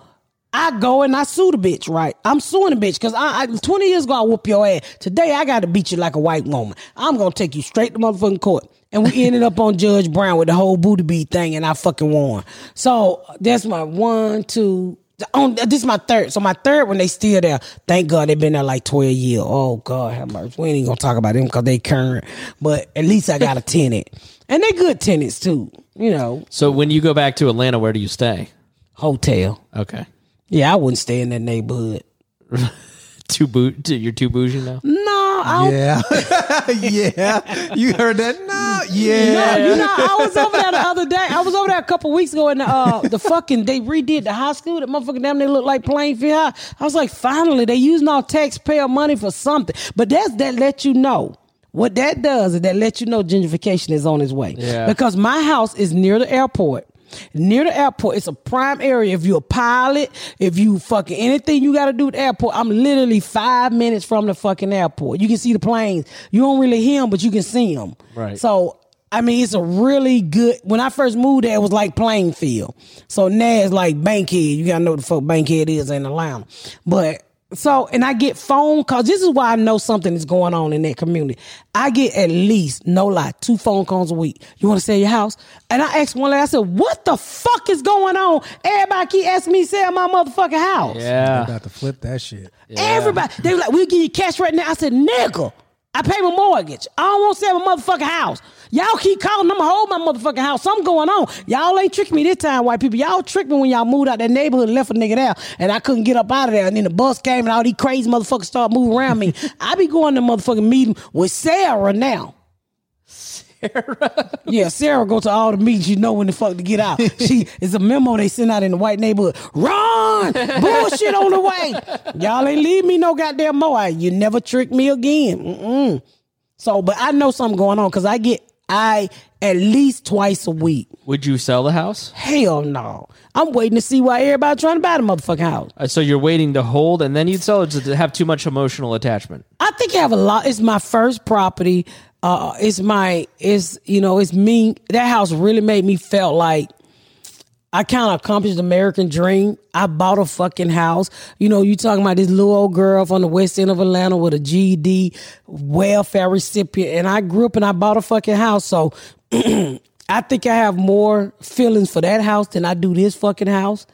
I go and I sue the bitch, right? I'm suing the bitch because I, I 20 years ago I whoop your ass. Today I got to beat you like a white woman. I'm gonna take you straight to motherfucking court. And we ended up on Judge Brown with the whole booty beat thing, and I fucking won. So that's my one, two, On this is my third. So my third one, they still there. Thank God they've been there like twelve years. Oh God, have mercy. We ain't gonna talk about them because they current. But at least I got a tenant, and they good tenants too. You know, So when you go back to Atlanta, where do you stay? hotel. Okay. Yeah, I wouldn't stay in that neighborhood. Too boot. You're too bougie now. No, I. Yeah, yeah. You heard that? No, yeah. No, you know, I was over there the other day. I was over there a couple weeks ago, and uh, the fucking they redid the high school. That motherfucking damn, they look like Plainfield High. I was like, finally, they using our taxpayer money for something. But that's that let you know. What that does is that let you know gentrification is on its way. Yeah. Because my house is near the airport. Near the airport, it's a prime area. If you're a pilot, if you fucking anything you got to do with the airport, I'm literally five minutes from the fucking airport. You can see the planes. You don't really hear them, but you can see them. Right. So I mean, it's a really good. When I first moved there, it was like Plainfield. So now it's like Bankhead. You gotta know what the fuck Bankhead is in Atlanta. But so, and I get phone calls. This is why I know something is going on in that community. I get at least, no lie, two phone calls a week. You want to sell your house? And I asked one lady, I said, what the fuck is going on? Everybody keep asking me to sell my motherfucking house. Yeah. About to flip that shit. Everybody. They were like, we'll give you cash right now. I said, nigga, I pay my mortgage. I don't want to sell my motherfucking house. Y'all keep calling, I'm gonna hold my motherfucking house. Something going on. Y'all ain't tricking me this time, white people. Y'all tricked me when y'all moved out that neighborhood and left a nigga there. And I couldn't get up out of there. And then the bus came and all these crazy motherfuckers started moving around me. I be going to motherfucking meeting with Sarah now. Sarah? Yeah, Sarah go to all the meetings. You know when the fuck to get out. She is a memo they send out in the white neighborhood. Run! Bullshit on the way. Y'all ain't leave me no goddamn more. You never trick me again. Mm-mm. So, but I know something going on because I get I at least twice a week. Would you sell the house? Hell no. I'm waiting to see why everybody trying to buy the motherfucking house. Uh, So you're waiting to hold and then you'd sell it to have too much emotional attachment. I think I have a lot. It's my first property. Uh, it's my, it's, you know, it's me. That house really made me felt like I kind of accomplished the American dream. I bought a fucking house. You know, you talking about this little old girl from the west end of Atlanta with a GED, welfare recipient, and I grew up and I bought a fucking house. So I think I have more feelings for that house than I do this fucking house.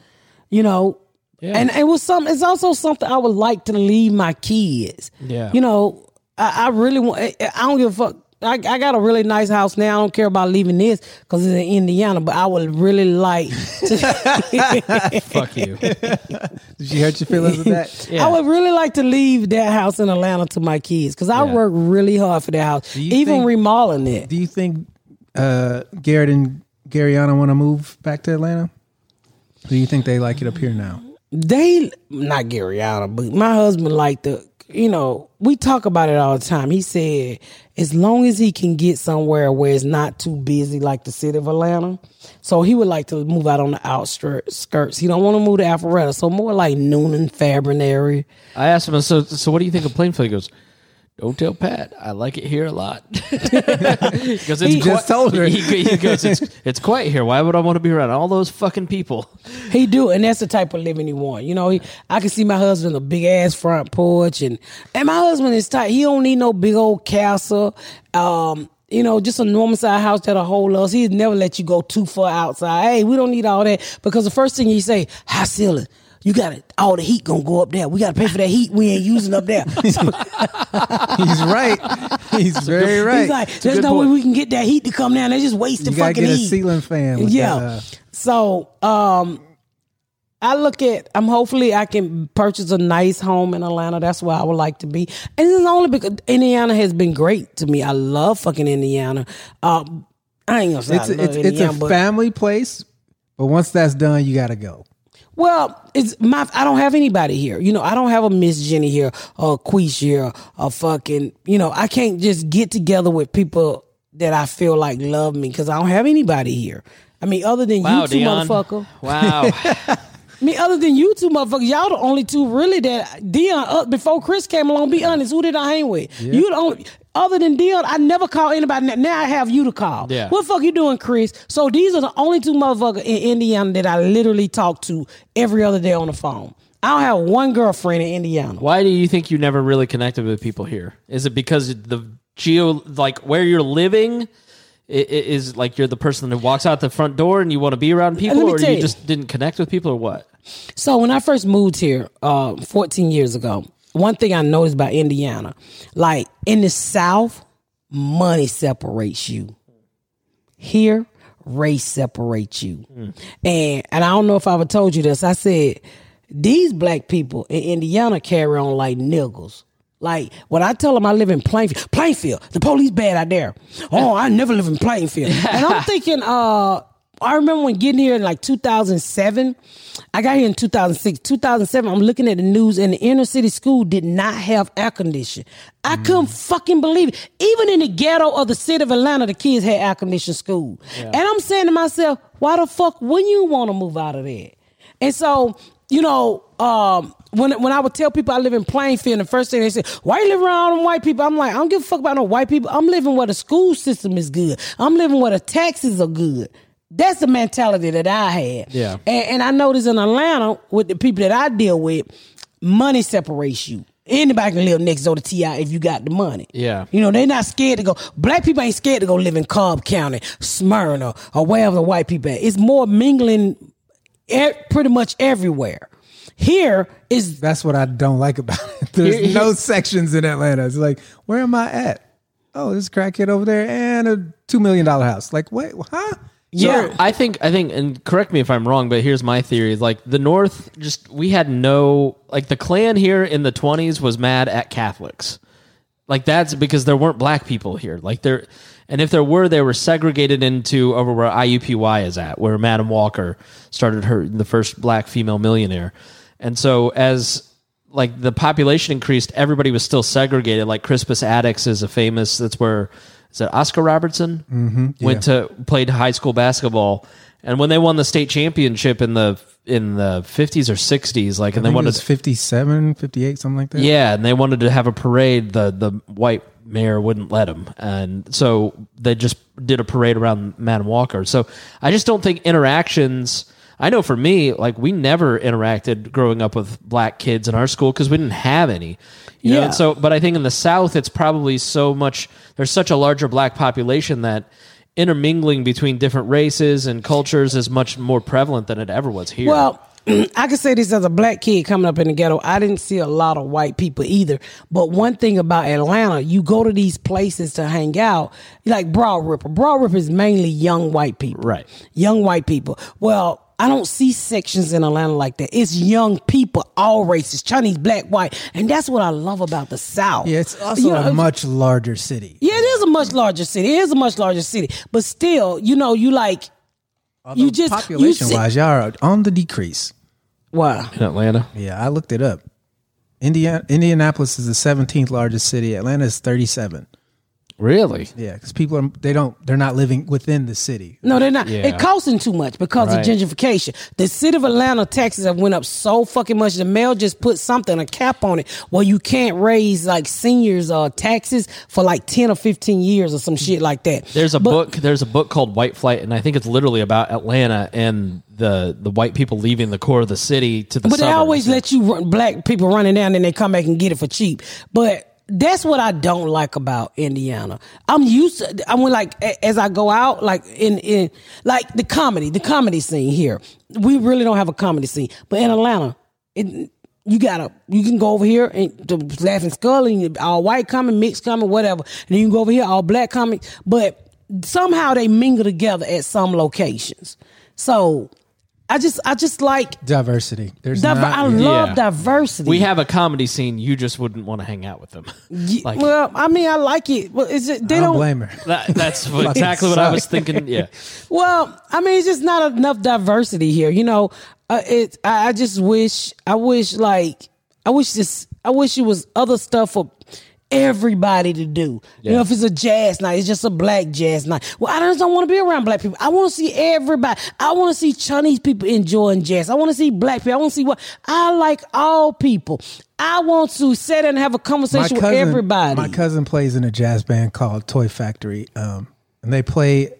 You know, and it was some. It's also something I would like to leave my kids. Yeah. you know, I, I really want. I don't give a fuck. I, I got a really nice house now. I don't care about leaving this because it's in Indiana, but I would really like to. Fuck you. Did you hurt your feelings with that? I would really like to leave that house in Atlanta to my kids because I Yeah. work really hard for that house, even think- remodeling it. Do you think uh, Garrett and Garyana want to move back to Atlanta? Do you think they like it up here now? they not Garyana, but my husband liked the you know, we talk about it all the time. He said as long as he can get somewhere where it's not too busy like the city of Atlanta. So he would like to move out on the outskirts. He don't want to move to Alpharetta. So more like Newnan, Fairburn area. I asked him, so, so what do you think of Plainfield? He goes, don't tell Pat. I like it here a lot. Because it's He just told her. He, he goes, it's, it's quiet here. Why would I want to be around all those fucking people? He do, and that's the type of living he want. You know, he, I can see my husband a big ass front porch, and and my husband is tight. He don't need no big old castle. Um, you know, just a normal size house that'll hold us. He'd never let you go too far outside. Hey, we don't need all that because the first thing he say, high ceiling. You got it. All the heat gonna go up there. We got to pay for that heat we ain't using up there. So He's right. He's very right. He's like, there's no way we can get that heat to come down. They just wasting you gotta fucking get a heat. ceiling fan. Yeah. that, uh, so um I look at I'm hopefully I can purchase a nice home in Atlanta. That's where I would like to be. And it's only because Indiana has been great to me. I love fucking Indiana. Um I ain't gonna say it's a, love it's, it's a family place, but once that's done, you gotta go. Well, it's my. I don't have anybody here. You know, I don't have a Miss Jenny here or a Queesh here or fucking. You know, I can't just get together with people that I feel like love me because I don't have anybody here. I mean, other than Wow, you two, Dion. motherfucker. Wow. I mean, other than you two motherfuckers, y'all the only two really that Dion. Uh, before Chris came along, be honest, who did I hang with? You the only. Other than Dion, I never call anybody. Now I have you to call. Yeah. What the fuck you doing, Chris? So these are the only two motherfuckers in Indiana that I literally talk to every other day on the phone. I don't have one girlfriend in Indiana. Why do you think you never really connected with people here? Is it because the geo, like where you're living, i- i- is like you're the person that walks out the front door and you want to be around people, or you you. just didn't connect with people, or what? So when I first moved here, uh, 14 years ago, one thing I noticed about Indiana, like in the South, money separates you. Here, race separates you. And and I don't know if I ever told you this. I said these black people in Indiana carry on like niggas. Like when I tell them I live in Plainfield, Plainfield, the police bad out there. Oh, I never live in Plainfield. and I'm thinking, uh, I remember when getting here in like 2007. I got here in 2006. 2007, I'm looking at the news and the inner city school did not have air conditioning. I couldn't fucking believe it. Even in the ghetto of the city of Atlanta, the kids had air conditioned school. And I'm saying to myself, why the fuck wouldn't you want to move out of there? And so, you know, um, when when I would tell people I live in Plainfield, the first thing they say, "Why you live around them white people?" I'm like, I don't give a fuck about no white people. I'm living where the school system is good. I'm living where the taxes are good. That's the mentality that I had. Yeah. And, and I notice in Atlanta with the people that I deal with, money separates you. Anybody can live next door to T.I. if you got the money. Yeah. You know, they're not scared to go. Black people ain't scared to go live in Cobb County, Smyrna, or wherever the white people at. It's more mingling pretty much everywhere. Here is That's what I don't like about it. There's Here- no sections in Atlanta. It's like, where am I at? Oh, this crackhead over there and a two million dollar house. Like, wait, huh? Yeah. I think I think and correct me if I'm wrong, but here's my theory. Like the North just we had no like the Klan here in the 20s was mad at Catholics. Like that's because there weren't black people here. Like there and if there were, they were segregated into over where IUPUI is at, where Madam Walker started her the first black female millionaire. And so as like the population increased, everybody was still segregated. Like Crispus Attucks is a famous. That's where is it Oscar Robertson Mm-hmm, went to played high school basketball, and when they won the state championship in the in the fifties or sixties, like, I and they wanted was 57, 58, something like that. yeah, and they wanted to have a parade. The the white mayor wouldn't let them, and so they just did a parade around Madam Walker. So I just don't think interactions. I know for me, like we never interacted growing up with black kids in our school because we didn't have any. You know? Yeah. And so, but I think in the South, it's probably so much. There's such a larger black population that intermingling between different races and cultures is much more prevalent than it ever was here. Well, I can say this as a black kid coming up in the ghetto. I didn't see a lot of white people either. But one thing about Atlanta, you go to these places to hang out, like Broad Ripple. Broad Ripple is mainly young white people. Right. Young white people. Well, I don't see sections in Atlanta like that. It's young people, all races, Chinese, black, white. And that's what I love about the South. Yeah, it's also You know, a much larger city. Yeah, it is a much larger city. It is a much larger city. But still, you know, you like, you just. you Population see- wise, y'all are on the decrease. Wow. in Atlanta, Yeah, I looked it up. Indiana, Indianapolis is the 17th largest city. Atlanta is 37. Really? Yeah, because people are they don't they're not living within the city. No, they're not. Yeah. It costing too much because Right. of gentrification. The city of Atlanta taxes have went up so fucking much. The mail just put something a cap on it where you can't raise like seniors uh taxes for like ten or fifteen years or some shit like that. There's a But- book. There's a book called White Flight, and I think it's literally about Atlanta and the the white people leaving the core of the city to the. But they always let you run, black people running down, and they come back and get it for cheap. But that's what I don't like about Indiana. I'm used to. I mean, like as I go out, like in in like the comedy, the comedy scene here. We really don't have a comedy scene, but in Atlanta, it. You gotta, you can go over here and the laughing skull and all white coming, mixed coming, whatever. And you can go over here, all black coming. But somehow they mingle together at some locations. So I just, I just like Diversity. There's Diver- not, I yeah. love Yeah. diversity. We have a comedy scene. You just wouldn't want to hang out with them. Ye- like- well, I mean, I like it. Well, is it? They I don't don't. blame her. That, that's what, exactly what I was thinking. Yeah, Well, I mean, it's just not enough diversity here. You know, uh, it. I, I just wish. I wish like. I wish this. I wish it was other stuff for everybody to do. You know, if it's a jazz night, it's just a black jazz night. Well, I just don't want to be around black people. I want to see everybody. I want to see Chinese people enjoying jazz. I want to see black people. I want to see what I like. All people. I want to sit and have a conversation with everybody. My cousin plays in a jazz band called Toy Factory, um, and they play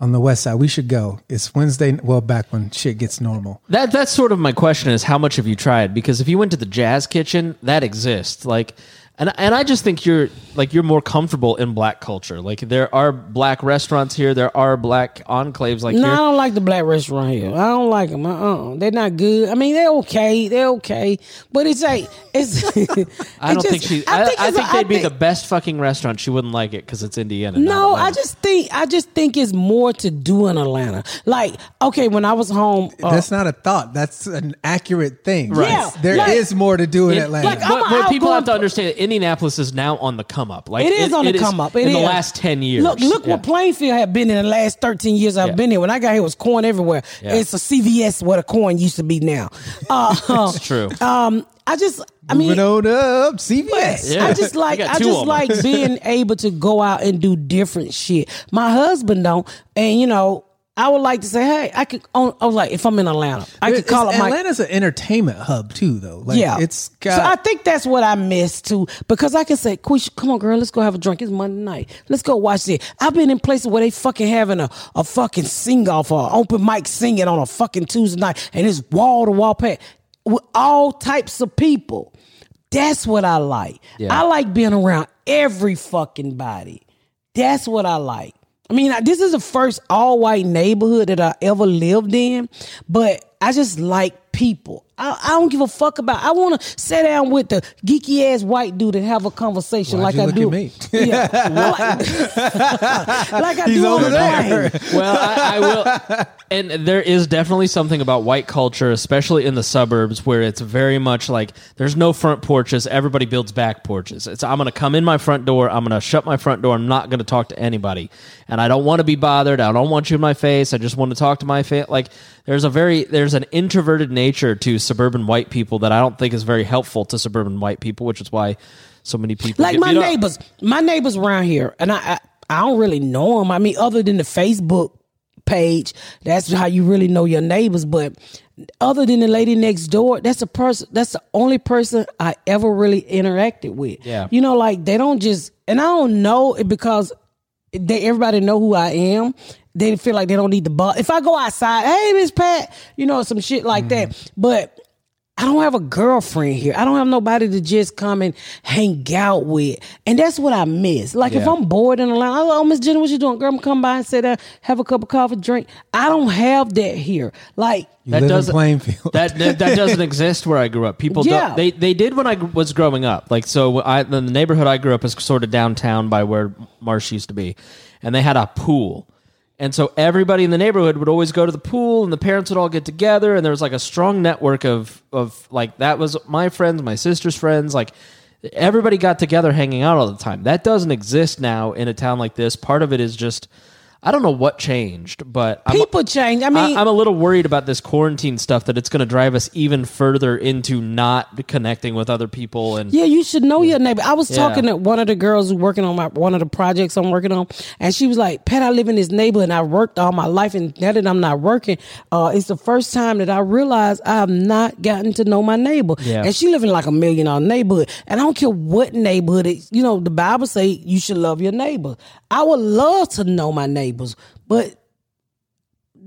on the west side. We should go. It's Wednesday. Well, back when shit gets normal. that that's sort of my question is how much have you tried? Because if you went to the Jazz Kitchen, that exists. Like And and I just think you're like you're more comfortable in black culture. Like there are black restaurants here, there are black enclaves like No, I don't like the black restaurant here. I don't like them. Uh-uh. They're not good. I mean, they're okay. They're okay, but it's like it's. I don't think she. I, I think, it's a- they'd be think- the best fucking restaurant. She wouldn't like it because it's Indiana. No, I just think I just think it's more to do in Atlanta. Like, okay, when I was home, uh, That's not a thought. That's an accurate thing. Right. Yes, there like- is more to do in It- Atlanta. like, but, but people have to understand that Indianapolis is now on the come up. Like It is on the come up. It in the last ten years. Look, look Yeah. what Plainfield have been in the last thirteen years I've Yeah. been here. When I got here, it was corn everywhere. Yeah. It's a CVS where the corn used to be now. Uh, It's true. Um, I just, I mean, Moving on up, CVS. Yeah. I just like got I just like being able to go out and do different shit. My husband don't, and you know, I would like to say, hey, I could. Oh, I was like, if I'm in Atlanta, I could call up my. Atlanta's an entertainment hub too, though. Like, yeah, it's so I think that's what I miss too, because I can say, Quisha, come on, girl, let's go have a drink. It's Monday night. Let's go watch this. I've been in places where they fucking having a, a fucking sing off or open mic singing on a fucking Tuesday night, and it's wall to wall packed with all types of people. That's what I like. Yeah. I like being around every fucking body. That's what I like. I mean, this is the first all white neighborhood that I ever lived in, but I just like people. I, I don't give a fuck about. I want to sit down with the geeky ass white dude and have a conversation Why'd like you I look do. at me? Yeah, like, like I He's do on over the there. plane. well, I, I will. And there is definitely something about white culture, especially in the suburbs, where it's very much like there's no front porches. Everybody builds back porches. It's I'm going to come in my front door. I'm going to shut my front door. I'm not going to talk to anybody, and I don't want to be bothered. I don't want you in my face. I just want to talk to my face. Like there's a very there's an introverted nature to suburban white people that I don't think is very helpful to suburban white people, which is why so many people like my up. neighbors, my neighbors around here, and I, I I don't really know them. I mean, other than the Facebook page, that's how you really know your neighbors. But other than the lady next door, that's a person. That's the only person I ever really interacted with. Yeah. you know, like they don't just, and I don't know it because they everybody know who I am. They feel like they don't need the bug. If I go outside, hey Miss Pat, you know some shit like that. Mm-hmm. But I don't have a girlfriend here. I don't have nobody to just come and hang out with. And that's what I miss. Like if I'm bored in the line, oh Miss Jenny, what you doing? Girl, I'm come by and sit down, have a cup of coffee, drink. I don't have that here. Like You that doesn't- Plainfield. that, that that doesn't exist where I grew up. People Yeah. don't, they they did when I was growing up. Like so, I the neighborhood I grew up is sort of downtown by where Marsh used to be, and they had a pool. And so everybody in the neighborhood would always go to the pool, and the parents would all get together, and there was like a strong network of of like that was my friends, my sister's friends, like everybody got together hanging out all the time. That doesn't exist now in a town like this. Part of it is just I don't know what changed, but I'm- people change. I mean, I, am a little worried about this quarantine stuff that it's going to drive us even further into not connecting with other people and Yeah, you should know your neighbor. I was Yeah. talking to one of the girls working on my one of the projects I'm working on, and she was like, "Pat, I live in this neighborhood, and I worked all my life, and now that I'm not working, uh, it's the first time that I realized I have not gotten to know my neighbor." Yeah. And she live in like a million dollar neighborhood, and I don't care what neighborhood. It, you know, the Bible say you should love your neighbor. I would love to know my but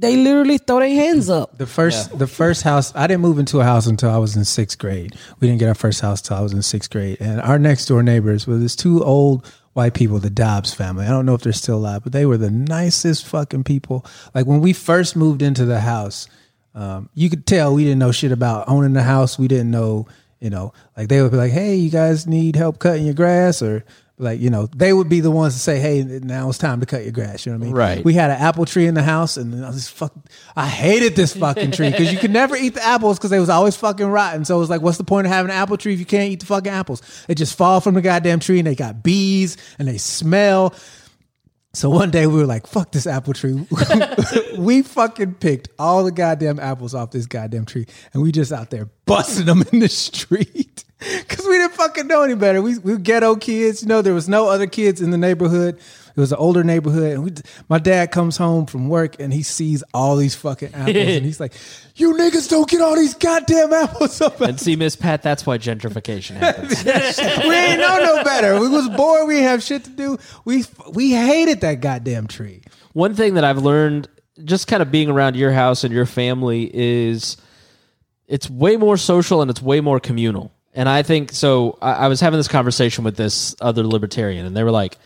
they literally throw their hands up. The first, the first house. I didn't move into a house until I was in sixth grade. We didn't get our first house till I was in sixth grade. And our next door neighbors were this two old white people, the Dobbs family. I don't know if they're still alive, but they were the nicest fucking people. Like when we first moved into the house, um, you could tell we didn't know shit about owning the house. We didn't know, you know, like they would be like, "Hey, you guys need help cutting your grass," or like, you know, they would be the ones to say, "Hey, now it's time to cut your grass." You know what I mean? Right. We had an apple tree in the house, and I was just fuck. I hated this fucking tree because you could never eat the apples because they was always fucking rotten. So it was like, what's the point of having an apple tree if you can't eat the fucking apples? They just fall from the goddamn tree, and they got bees, and they smell. So one day we were like, fuck this apple tree. we fucking picked all the goddamn apples off this goddamn tree and we just out there busting them in the street. Cause we didn't fucking know any better. We, we were ghetto kids, you know, there was no other kids in the neighborhood. It was an older neighborhood. And we, my dad comes home from work and he sees all these fucking apples and he's like, you niggas don't get all these goddamn apples up. and see Miss Pat that's why gentrification happens. we ain't know no better. We was bored. We didn't have shit to do. We, we hated that goddamn tree. One thing that I've learned just kind of being around your house and your family is it's way more social and it's way more communal. And I think so. I, I was having this conversation with this other libertarian, and they were like,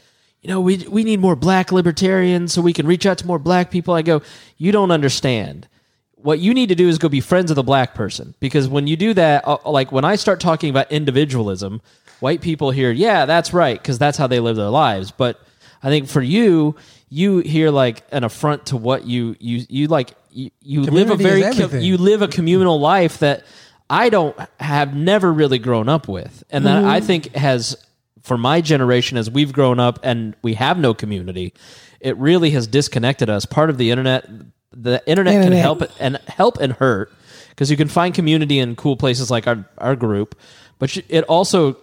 you know, we we need more black libertarians so we can reach out to more black people. I go, you don't understand. What you need to do is go be friends with a black person because when you do that, uh, like when I start talking about individualism, white people hear, yeah, that's right, because that's how they live their lives. But I think for you, you hear like an affront to what you you you like. You, you live a very is co- everything. you live a communal life that I don't have never really grown up with, and that I mm-hmm. think has for my generation as we've grown up and we have no community, it really has disconnected us. Part of the internet, the internet, can help and help and hurt because you can find community in cool places like our our group, but it also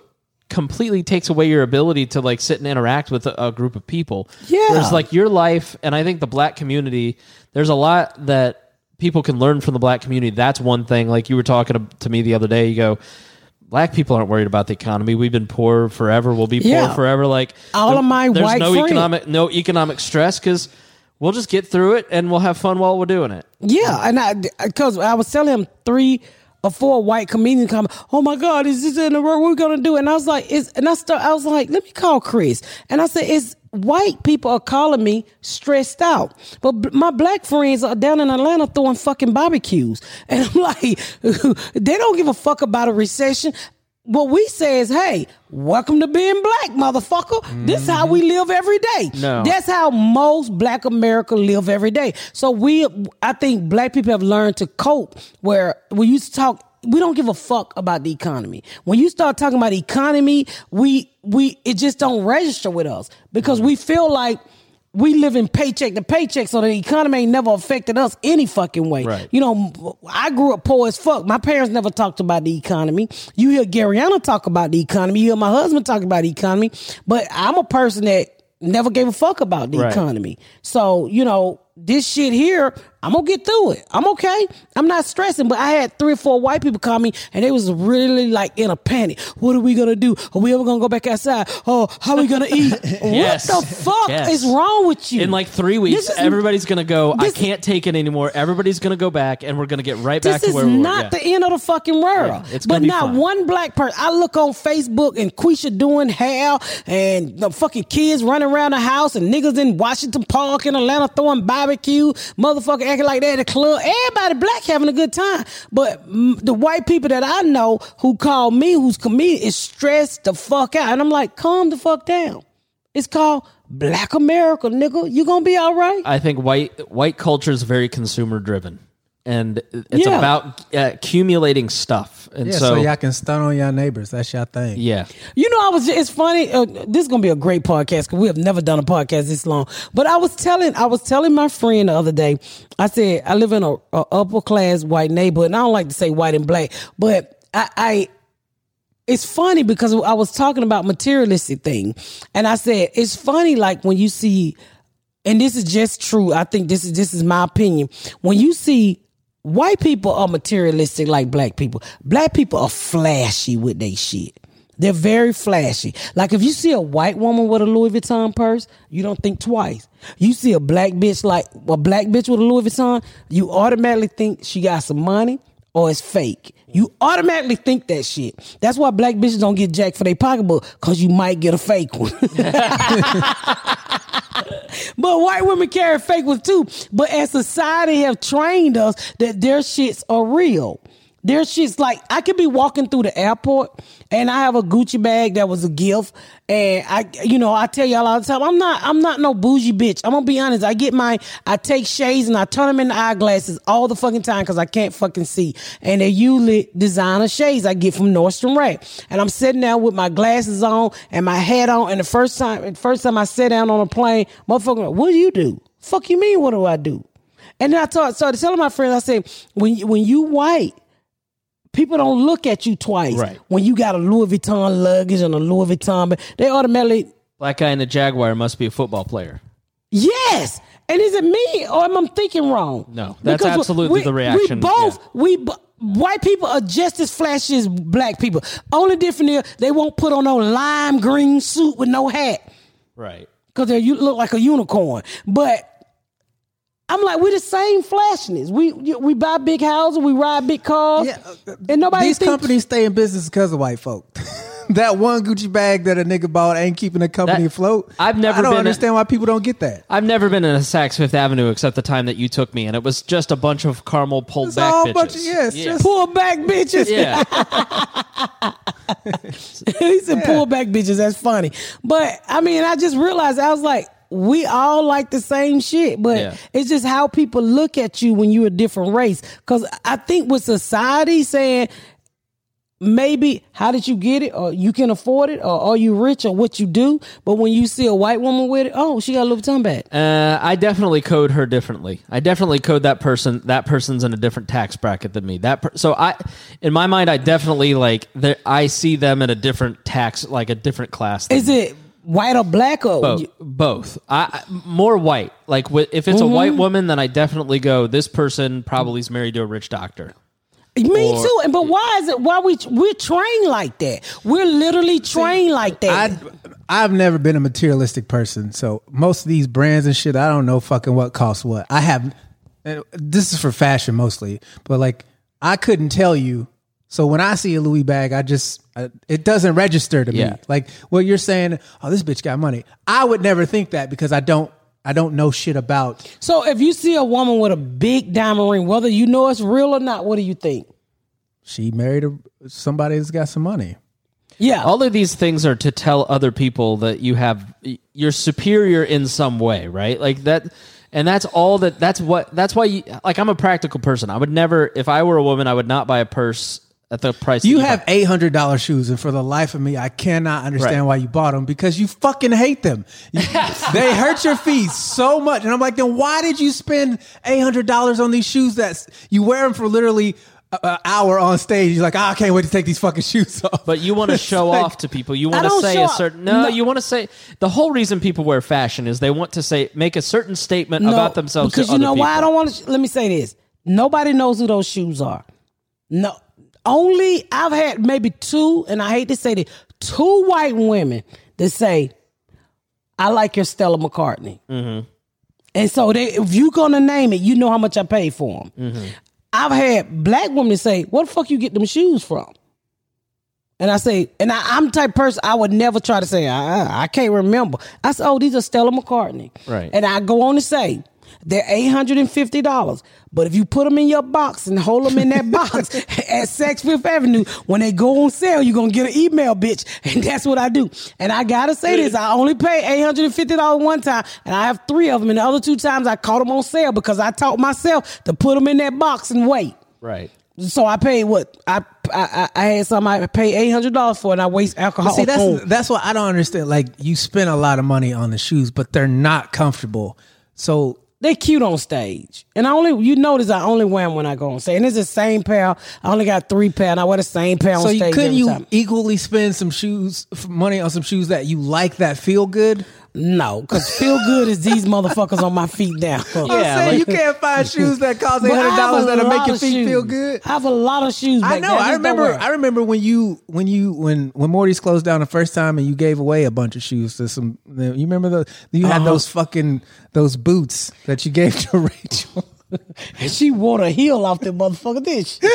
completely takes away your ability to like sit and interact with a, a group of people. Yeah. Whereas like your life, and I think the black community, there's a lot that people can learn from the black community. That's one thing. Like you were talking to, to me the other day, you go, black people aren't worried about the economy. We've been poor forever. We'll be poor forever. Like All of my there's white no friends- economic no economic stress because we'll just get through it and we'll have fun while we're doing it. Yeah, and I because I was telling him three or four white comedians come. Oh my God, is this in the world? What we gonna do? And I was like, it's and I start. I was like, let me call Chris. And I said, it's white people are calling me stressed out, but b- my black friends are down in Atlanta throwing fucking barbecues, and I'm like, they don't give a fuck about a recession. What we say is, hey, welcome to being black, motherfucker. This is how we mm-hmm. live every day. No. That's how most black America live every day. So we, I think black people have learned to cope where we used to talk, we don't give a fuck about the economy. When you start talking about economy, we, we, it just don't register with us because we feel like we live in paycheck to paycheck, so the economy ain't never affected us any fucking way. Right. You know, I grew up poor as fuck. My parents never talked about the economy. You hear Garyana talk about the economy. You hear my husband talk about the economy. But I'm a person that never gave a fuck about the Right. economy. So, you know, this shit here, I'm gonna get through it. I'm okay. I'm not stressing. But I had three or four white people call me and they was really like in a panic. What are we gonna do? Are we ever gonna go back outside? Oh, how are we gonna eat? Yes. What the fuck Yes. is wrong with you? In like three weeks, is- everybody's gonna go. I can't take it anymore. Everybody's gonna go back, and we're gonna get right back This to where is we were. not Yeah. the end of the fucking world. Yeah, it's but not fine. one black person. I look on Facebook and Quisha doing hair and the fucking kids running around the house and niggas in Washington Park in Atlanta throwing barbecue, motherfucker acting like that at the club. Everybody black having a good time. But the white people that I know who call me, who's comedian, is stressed the fuck out. And I'm like, calm the fuck down. It's called Black America, nigga. You gonna be all right? I think white white culture is very consumer driven, and it's Yeah. about uh, accumulating stuff. And Yeah, so, so, y'all can stun on y'all neighbors. That's your thing. yeah, You know, I was. It's funny. Uh, this is gonna be a great podcast because we have never done a podcast this long. But I was telling, I was telling my friend the other day. I said I live in a, a upper class white neighborhood, and I don't like to say white and black, but I. I it's funny because I was talking about materialistic thing, and I said it's funny like when you see, and this is just true. I think this is this is my opinion. When you see white people are materialistic like black people, black people are flashy with they shit. They're very flashy. Like if you see a white woman with a Louis Vuitton purse, you don't think twice. You see a black bitch like a black bitch with a Louis Vuitton, you automatically think she got some money or it's fake. You automatically think that shit. That's why black bitches don't get jacked for their pocketbook because you might get a fake one. But white women carry fake ones too. But as society have trained us that their shits are real. Their shits like I could be walking through the airport and I have a Gucci bag that was a gift. And I you know, I tell y'all all the time, I'm not I'm not no bougie bitch. I'm gonna be honest. I get my I take shades and I turn them into eyeglasses all the fucking time because I can't fucking see. And they're usually designer shades I get from Nordstrom Rack. And I'm sitting there with my glasses on and my hat on. And the first time the first time I sat down on a plane, motherfucker, what do you do? Fuck you mean what do I do? And then I started telling my friends, I said, when you, when you white, people don't look at you twice. Right. When you got a Louis Vuitton luggage and a Louis Vuitton, but they automatically, black guy in the Jaguar must be a football player. yes. And is it me or am I thinking wrong? No, that's Because absolutely we- the reaction, We both, we b- white people are just as flashy as black people. Only difference is they won't put on no lime green suit with no hat. Right. because they look like a unicorn. But I'm like, we're the same flashiness. We we buy big houses, we ride big cars, Yeah, uh, and nobody These thinks- companies stay in business because of white folk. that one Gucci bag that a nigga bought ain't keeping the company That- afloat. I've never I don't been a- understand why people don't get that. I've never been in a Saks Fifth Avenue except the time that you took me, and it was just a bunch of caramel pulled It's back all bitches. bunch of yeah, just pull back bitches. yeah. he said pull back bitches. That's funny. But I mean, I just realized I was like, we all like the same shit, but Yeah. it's just how people look at you when you're a different race. Cause I think with society saying maybe how did you get it or you can afford it or are you rich or what you do. But when you see a white woman with it, oh, she got a little Vuitton bag. Uh, I definitely code her differently. I definitely code that person. That person's in a different tax bracket than me. That per- so I, in my mind, I definitely like. I see them in a different tax, like a different class. than Is it white or black or both? Both. I, I more white. Like wi- if it's a Mm-hmm. white woman, then I definitely go. This person probably is married to a rich doctor. Me Or- too. And but why is it why we we're trained like that? We're literally trained like that. I I've never been a materialistic person, so most of these brands and shit, I don't know fucking what costs what. I have and this is for fashion mostly, but like I couldn't tell you. So when I see a Louis bag, I just I, it doesn't register to Yeah. me. Like what you're saying, oh this bitch got money. I would never think that because I don't I don't know shit about. So if you see a woman with a big diamond ring, whether you know it's real or not, what do you think? She married a, somebody that's got some money. Yeah. All of these things are to tell other people that you have you're superior in some way, right? Like that and that's all that that's what that's why you like I'm a practical person. I would never if I were a woman, I would not buy a purse at the price You buy. have eight hundred dollar shoes, and for the life of me, I cannot understand Right. why you bought them because you fucking hate them. They hurt your feet so much, and I'm like, then why did you spend eight hundred dollars on these shoes that you wear them for literally an hour on stage? You're like, "Ah, I can't wait to take these fucking shoes off. But you want to show like- off to people. You want to say a certain no, No. You want to say the whole reason people wear fashion is they want to say make a certain statement about themselves. Because you know why I don't want to. Let me say this: nobody knows who those shoes are. No, only I've had maybe two, and I hate to say this, two white women that say, "I like your Stella McCartney," Mm-hmm. and so they, if you're gonna name it, you know how much I paid for them. Mm-hmm. I've had black women say, "What the fuck you get them shoes from?" And I say, and I, I'm the type of person I would never try to say, I, I can't remember. I said, oh, these are Stella McCartney. Right. And I go on to say, they're $850. But if you put them in your box and hold them in that box at Saks Fifth Avenue, when they go on sale, you're going to get an email, bitch. And that's what I do. And I got to say this, I only paid $850 one time, and I have three of them. And the other two times I caught them on sale because I taught myself to put them in that box and wait. Right. So I paid what I I, I had some I paid eight hundred dollars for, and I waste alcohol. But see, that's that's what I don't understand. Like, you spend a lot of money on the shoes, but they're not comfortable. So they cute on stage, and I only you notice I only wear them when I go on stage. And it's the same pair. I only got three pair, and I wear the same pair on So stage. you, couldn't you time. equally spend some shoes, money on some shoes that you like that feel good? No, because feel good is these motherfuckers on my feet now. I'm saying you can't find shoes that cost eight But I hundred have dollars that'll lot make your of feet feel good. I have a lot of shoes. I know. there. I just remember. I remember when you when you when when Morty's closed down the first time and you gave away a bunch of shoes to some. You remember the you had Uh-huh. those fucking those boots that you gave to Rachel. she wore a heel off that motherfucker, did she?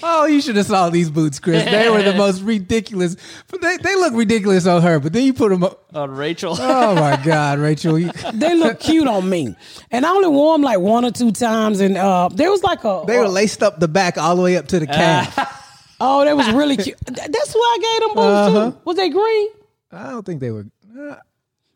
Oh, you should have saw these boots, Chris. They were the most ridiculous. But they they look ridiculous on her. But then you put them up. On Rachel. Oh my God, Rachel! You, they look cute on me, and I only wore them like one or two times. And uh, there was like a they were laced up the back all the way up to the calf. Oh, that was really cute. Th- That's why I gave them boots Uh-huh. too. Was they green? I don't think they were. uh,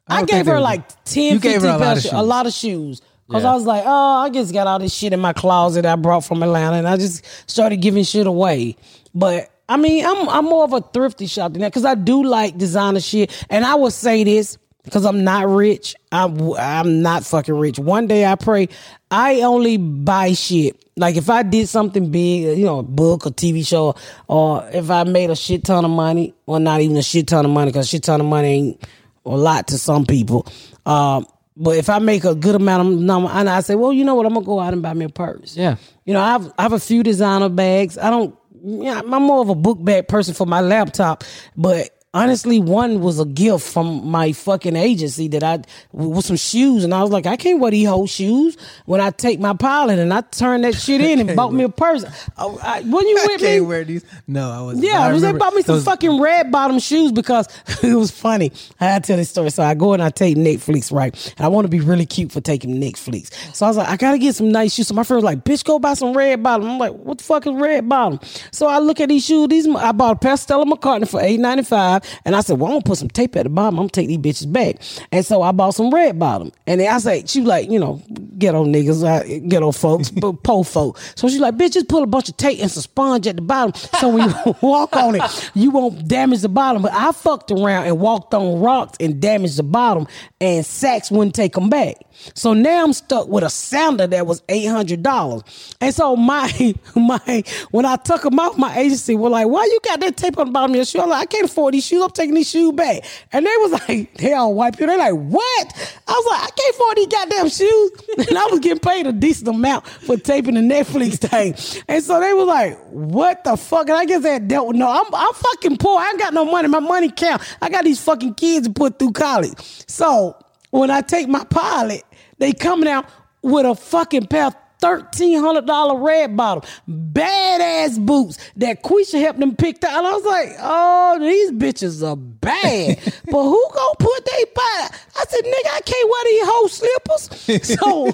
I, don't gave they her were- like 10, You 15 gave her a lot pairs of of- shoes. a lot of shoes. Cause Yeah. I was like, oh, I just got all this shit in my closet I brought from Atlanta, and I just started giving shit away. But I mean, I'm I'm more of a thrifty shop than that because I do like designer shit, and I will say this because I'm not rich. I'm I'm not fucking rich. One day I pray I only buy shit. Like if I did something big, you know, a book or TV show, or if I made a shit ton of money, or not even a shit ton of money, because shit ton of money ain't a lot to some people. Um, but if I make a good amount of number, and I say, well, you know what, I'm gonna go out and buy me a purse. Yeah. You know, I have I have a few designer bags. I don't. Yeah, I'm more of a book bag person for my laptop, but honestly, one was a gift from my fucking agency that I with some shoes, and I was like, I can't wear these whole shoes when I take my pilot, and I turned that shit in and bought me a purse. Oh, I, when you I with me? can't wear these. No, I wasn't. Yeah, I was they bought me some fucking red bottom shoes because it was funny. I had to tell this story. So I go and I take Netflix, right? And I want to be really cute for taking Netflix. So I was like, I gotta get some nice shoes. So my friend was like, bitch, go buy some red bottom. I'm like, what the fuck is red bottom? So I look at these shoes. These I bought a pair of Stella McCartney for eight ninety five, and I said, well, I'm gonna put some tape at the bottom. I'm gonna take these bitches back. And so I bought some red bottom. And then I say, she was like, you know, ghetto niggas, ghetto folks, but po folk. So she's like, bitch, just put a bunch of tape and some sponge at the bottom, so when you walk on it, you won't damage the bottom. But I fucked around and walked on rocks and damaged the bottom, and Saks wouldn't take them back. So now I'm stuck with a sounder that was eight hundred dollars. And so my my when I took them off, my agency were like, "Why you got that tape on the bottom of your shoe?" I'm like, "I can't afford these shoes. I'm taking these shoes back." And they was like, "They all white people. They're like, "What?" I was like, "I can't afford these goddamn shoes," and I was getting paid a decent amount for taping the Netflix thing. And so they were like, "What the fuck?" And I guess they dealt with no. I'm I'm fucking poor. I ain't got no money. My money count. I got these fucking kids to put through college. So when I take my pilot, they coming out with a fucking pair of thirteen hundred dollar red bottom, badass boots that Quisha helped them pick out. And I was like, oh, these bitches are bad. but who gonna put they buy? I said, nigga, I can't wear these whole slippers. So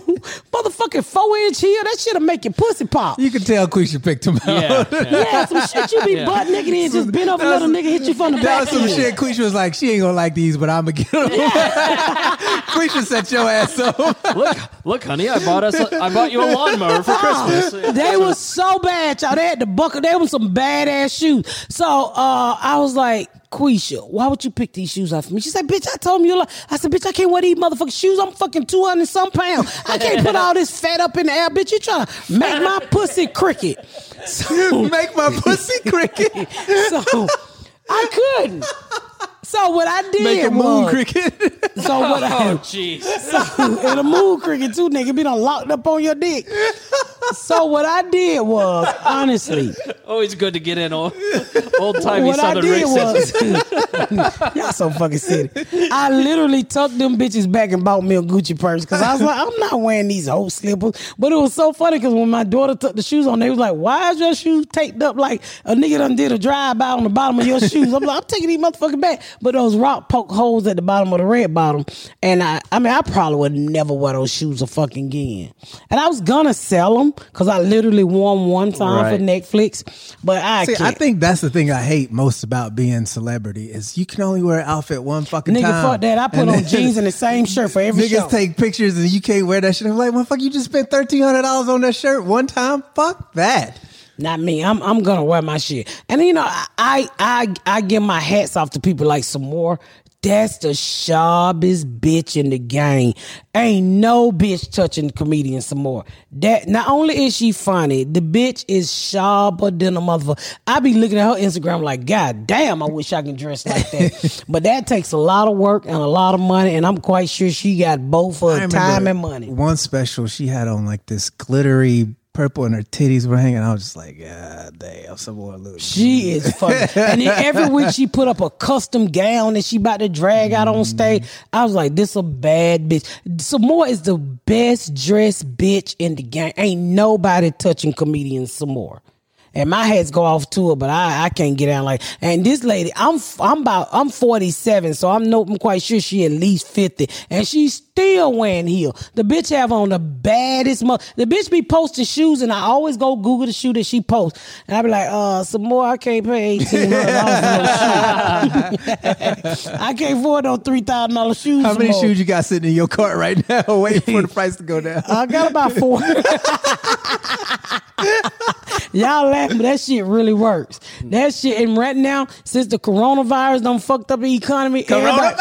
motherfucking four inch heel, that shit'll make your pussy pop. You can tell Quisha picked him out. Yeah, yeah. Yeah, some shit you be Yeah. butt naked in, just bend over, That let a was- nigga hit you from the That back. was some shit. Quisha was like, she ain't gonna like these, but I'm gonna get them. Quisha set your ass up. look, look, honey, I bought us. A, I bought you a lawnmower for Christmas. they was so bad, y'all. They had the buckle. They was some badass shoes. So uh, I was like, Quisha, why would you pick these shoes out for me? She said, bitch, I told me you like. I said, bitch, I can't wear these motherfucking shoes. I'm fucking 200 some pounds. I can't put all this fat up in the air. Bitch, you trying to make my pussy cricket. So, Make my pussy cricket. so I couldn't. So what I did Make a moon was, cricket. so what I, Oh, jeez. and a moon cricket too, nigga, be done locked up on your dick. So what I did was, honestly, Always good to get in old, old timey what I southern did racism. was, y'all so fucking silly. I literally tucked them bitches back and bought me a Gucci purse because I was like, I'm not wearing these old slippers. But it was so funny because when my daughter took the shoes on, they was like, Why is your shoes taped up like a nigga done did a drive by on the bottom of your shoes? I'm like, I'm taking these motherfucking back. But those rock poke holes at the bottom of the red bottom, and I, I mean, I probably would never wear those shoes a fucking again. And I was gonna sell them because I literally wore 'em one time Right. for Netflix, but I See, can't. I think that's the thing I hate most about being celebrity is you can only wear an outfit one fucking time. Nigga, time. fuck that. I put And on jeans and the same shirt for every Niggas show. take pictures and you can't wear that shit. I'm like, motherfucker, you just spent thirteen hundred dollars on that shirt one time. Fuck that. Not me. I'm I'm gonna wear my shit. And you know, I I I give my hats off to people like Sommore. That's the sharpest bitch in the game. Ain't no bitch touching comedian Sommore. That not only is she funny, the bitch is sharper than a motherfucker. I be looking at her Instagram like, God damn, I wish I can dress like that. but that takes a lot of work and a lot of money, and I'm quite sure she got both her time and money. One special she had on like this glittery purple and her titties were hanging. I was just like, God damn, Sommore. She is funny. and then every week she put up a custom gown that she about to drag out on stage. I was like, this a bad bitch. Sommore is the best dressed bitch in the game. Ain't nobody touching comedian Sommore. And my heads go off to it, but I, I can't get down like. And this lady, I'm I'm about I'm 47, so I'm no I'm quite sure she at least 50, and she's still wearing heel. The bitch have on the baddest mo. The bitch be posting shoes, and I always go Google the shoe that she posts, and I be like, uh, Sommore. I can't pay eighteen hundred dollars for no shoe. I can't afford no three thousand dollars shoes. How many Sommore. shoes you got sitting in your cart right now, waiting for the price to go down? I got about four. Y'all laughing, but that shit really works. That shit, and right now, since the coronavirus done fucked up the economy, Coronavirus.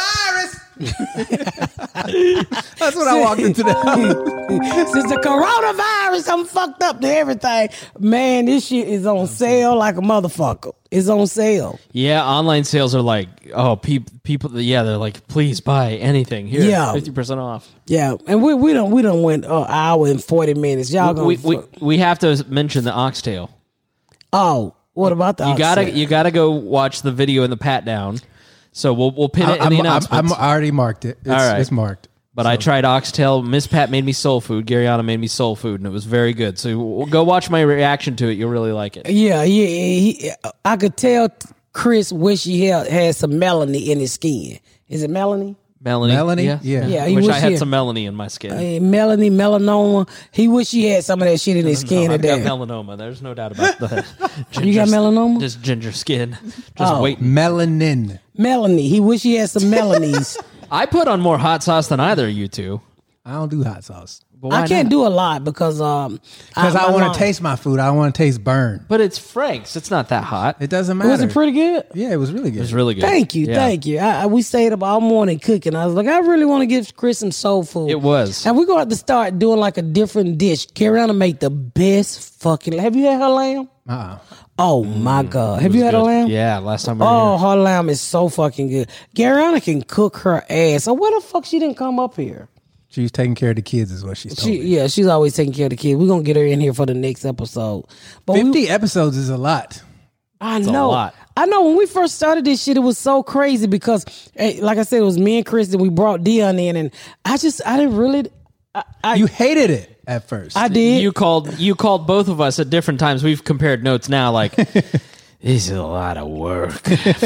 That's what I walked into the house. since the coronavirus I'm fucked up to everything, man, this shit is on sale like a motherfucker. It's on sale. Yeah, online sales are like, oh, people, people, yeah, they're like, please buy anything here, Yeah. fifty percent off. Yeah, and we we don't we don't went an hour and forty minutes. Y'all gonna We, we we have to mention the oxtail. oh what about the You gotta you gotta go watch the video in the pat down So we'll we'll pin it in I'm, the I'm, announcements. I'm already marked it. It's, All right. it's marked. but I tried oxtail. Miss Pat made me soul food. Garyana made me soul food, and it was very good. So we'll go watch my reaction to it. You'll really like it. Yeah, yeah. He, I could tell Chris wish he had, had some melanie in his skin. Is it melanie? Melanie, Melanie? yeah, Yeah. Yeah, he wish wish I had he- some Melanie in my skin. Hey, melanie, melanoma. He wish he had some of that shit in his skin No, I've got today. melanoma. There's no doubt about that. You got melanoma? Just ginger skin. Just Oh. wait. Melanin. Melanie. He wish he had some melanies. I put on more hot sauce than either of you two. I don't do hot sauce But why I can't not? do a lot because um because I, my want to taste my food. I want to taste burn. But it's Frank's. It's not that hot. It doesn't matter. Was it pretty good? Yeah, it was really good. It was really good. Thank you, Yeah. thank you. I, I, we stayed up all morning cooking. I was like, I really want to give Chris some soul food. It was. and we're gonna have to start doing like a different dish. Carolina make the best fucking. Have you had her lamb? Uh-uh. Oh my god, have you had Good. a lamb? Yeah, last time we were Oh, here. her lamb is so fucking good. Gariana can cook her ass. So where the fuck she didn't come up here? She was taking care of the kids, is what she's told She me. yeah, she's always taking care of the kids. We're gonna get her in here for the next episode. But we- Fifty episodes is a lot. I a know. lot. I know when we first started this shit, it was so crazy because, eh, like I said, it was me and Chris and we brought Dion in, and I just I didn't really. I, I, You hated it at first. I did. You called you called both of us at different times. We've compared notes now. Like this is a lot of work.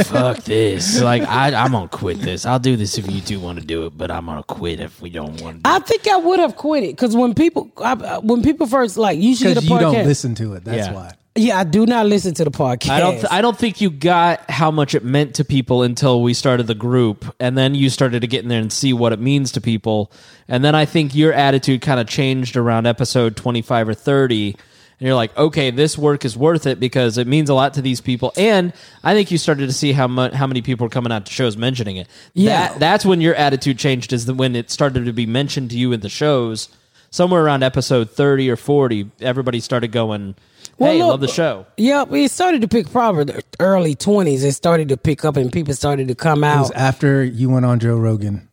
Fuck this. Like I, I'm gonna quit this. I'll do this if you two want to do it, but I'm gonna quit if we don't want to. I think I would have quit it because when people I, when people first like you should get a because you podcast. don't listen to it. That's Yeah. why. Yeah, I do not listen to the podcast. I don't. Th- I don't think you got how much it meant to people until we started the group, and then you started to get in there and see what it means to people, and then I think your attitude kind of changed around episode twenty five or thirty, and you're like, okay, this work is worth it because it means a lot to these people, and I think you started to see how much how many people are coming out to shows mentioning it. Yeah. that, that's when your attitude changed. Is when it started to be mentioned to you in the shows. Somewhere around episode thirty or forty, everybody started going, Well, "Hey, look, love the show." Yeah, it started to pick probably the early twenties. It started to pick up, and people started to come It out. was after you went on Joe Rogan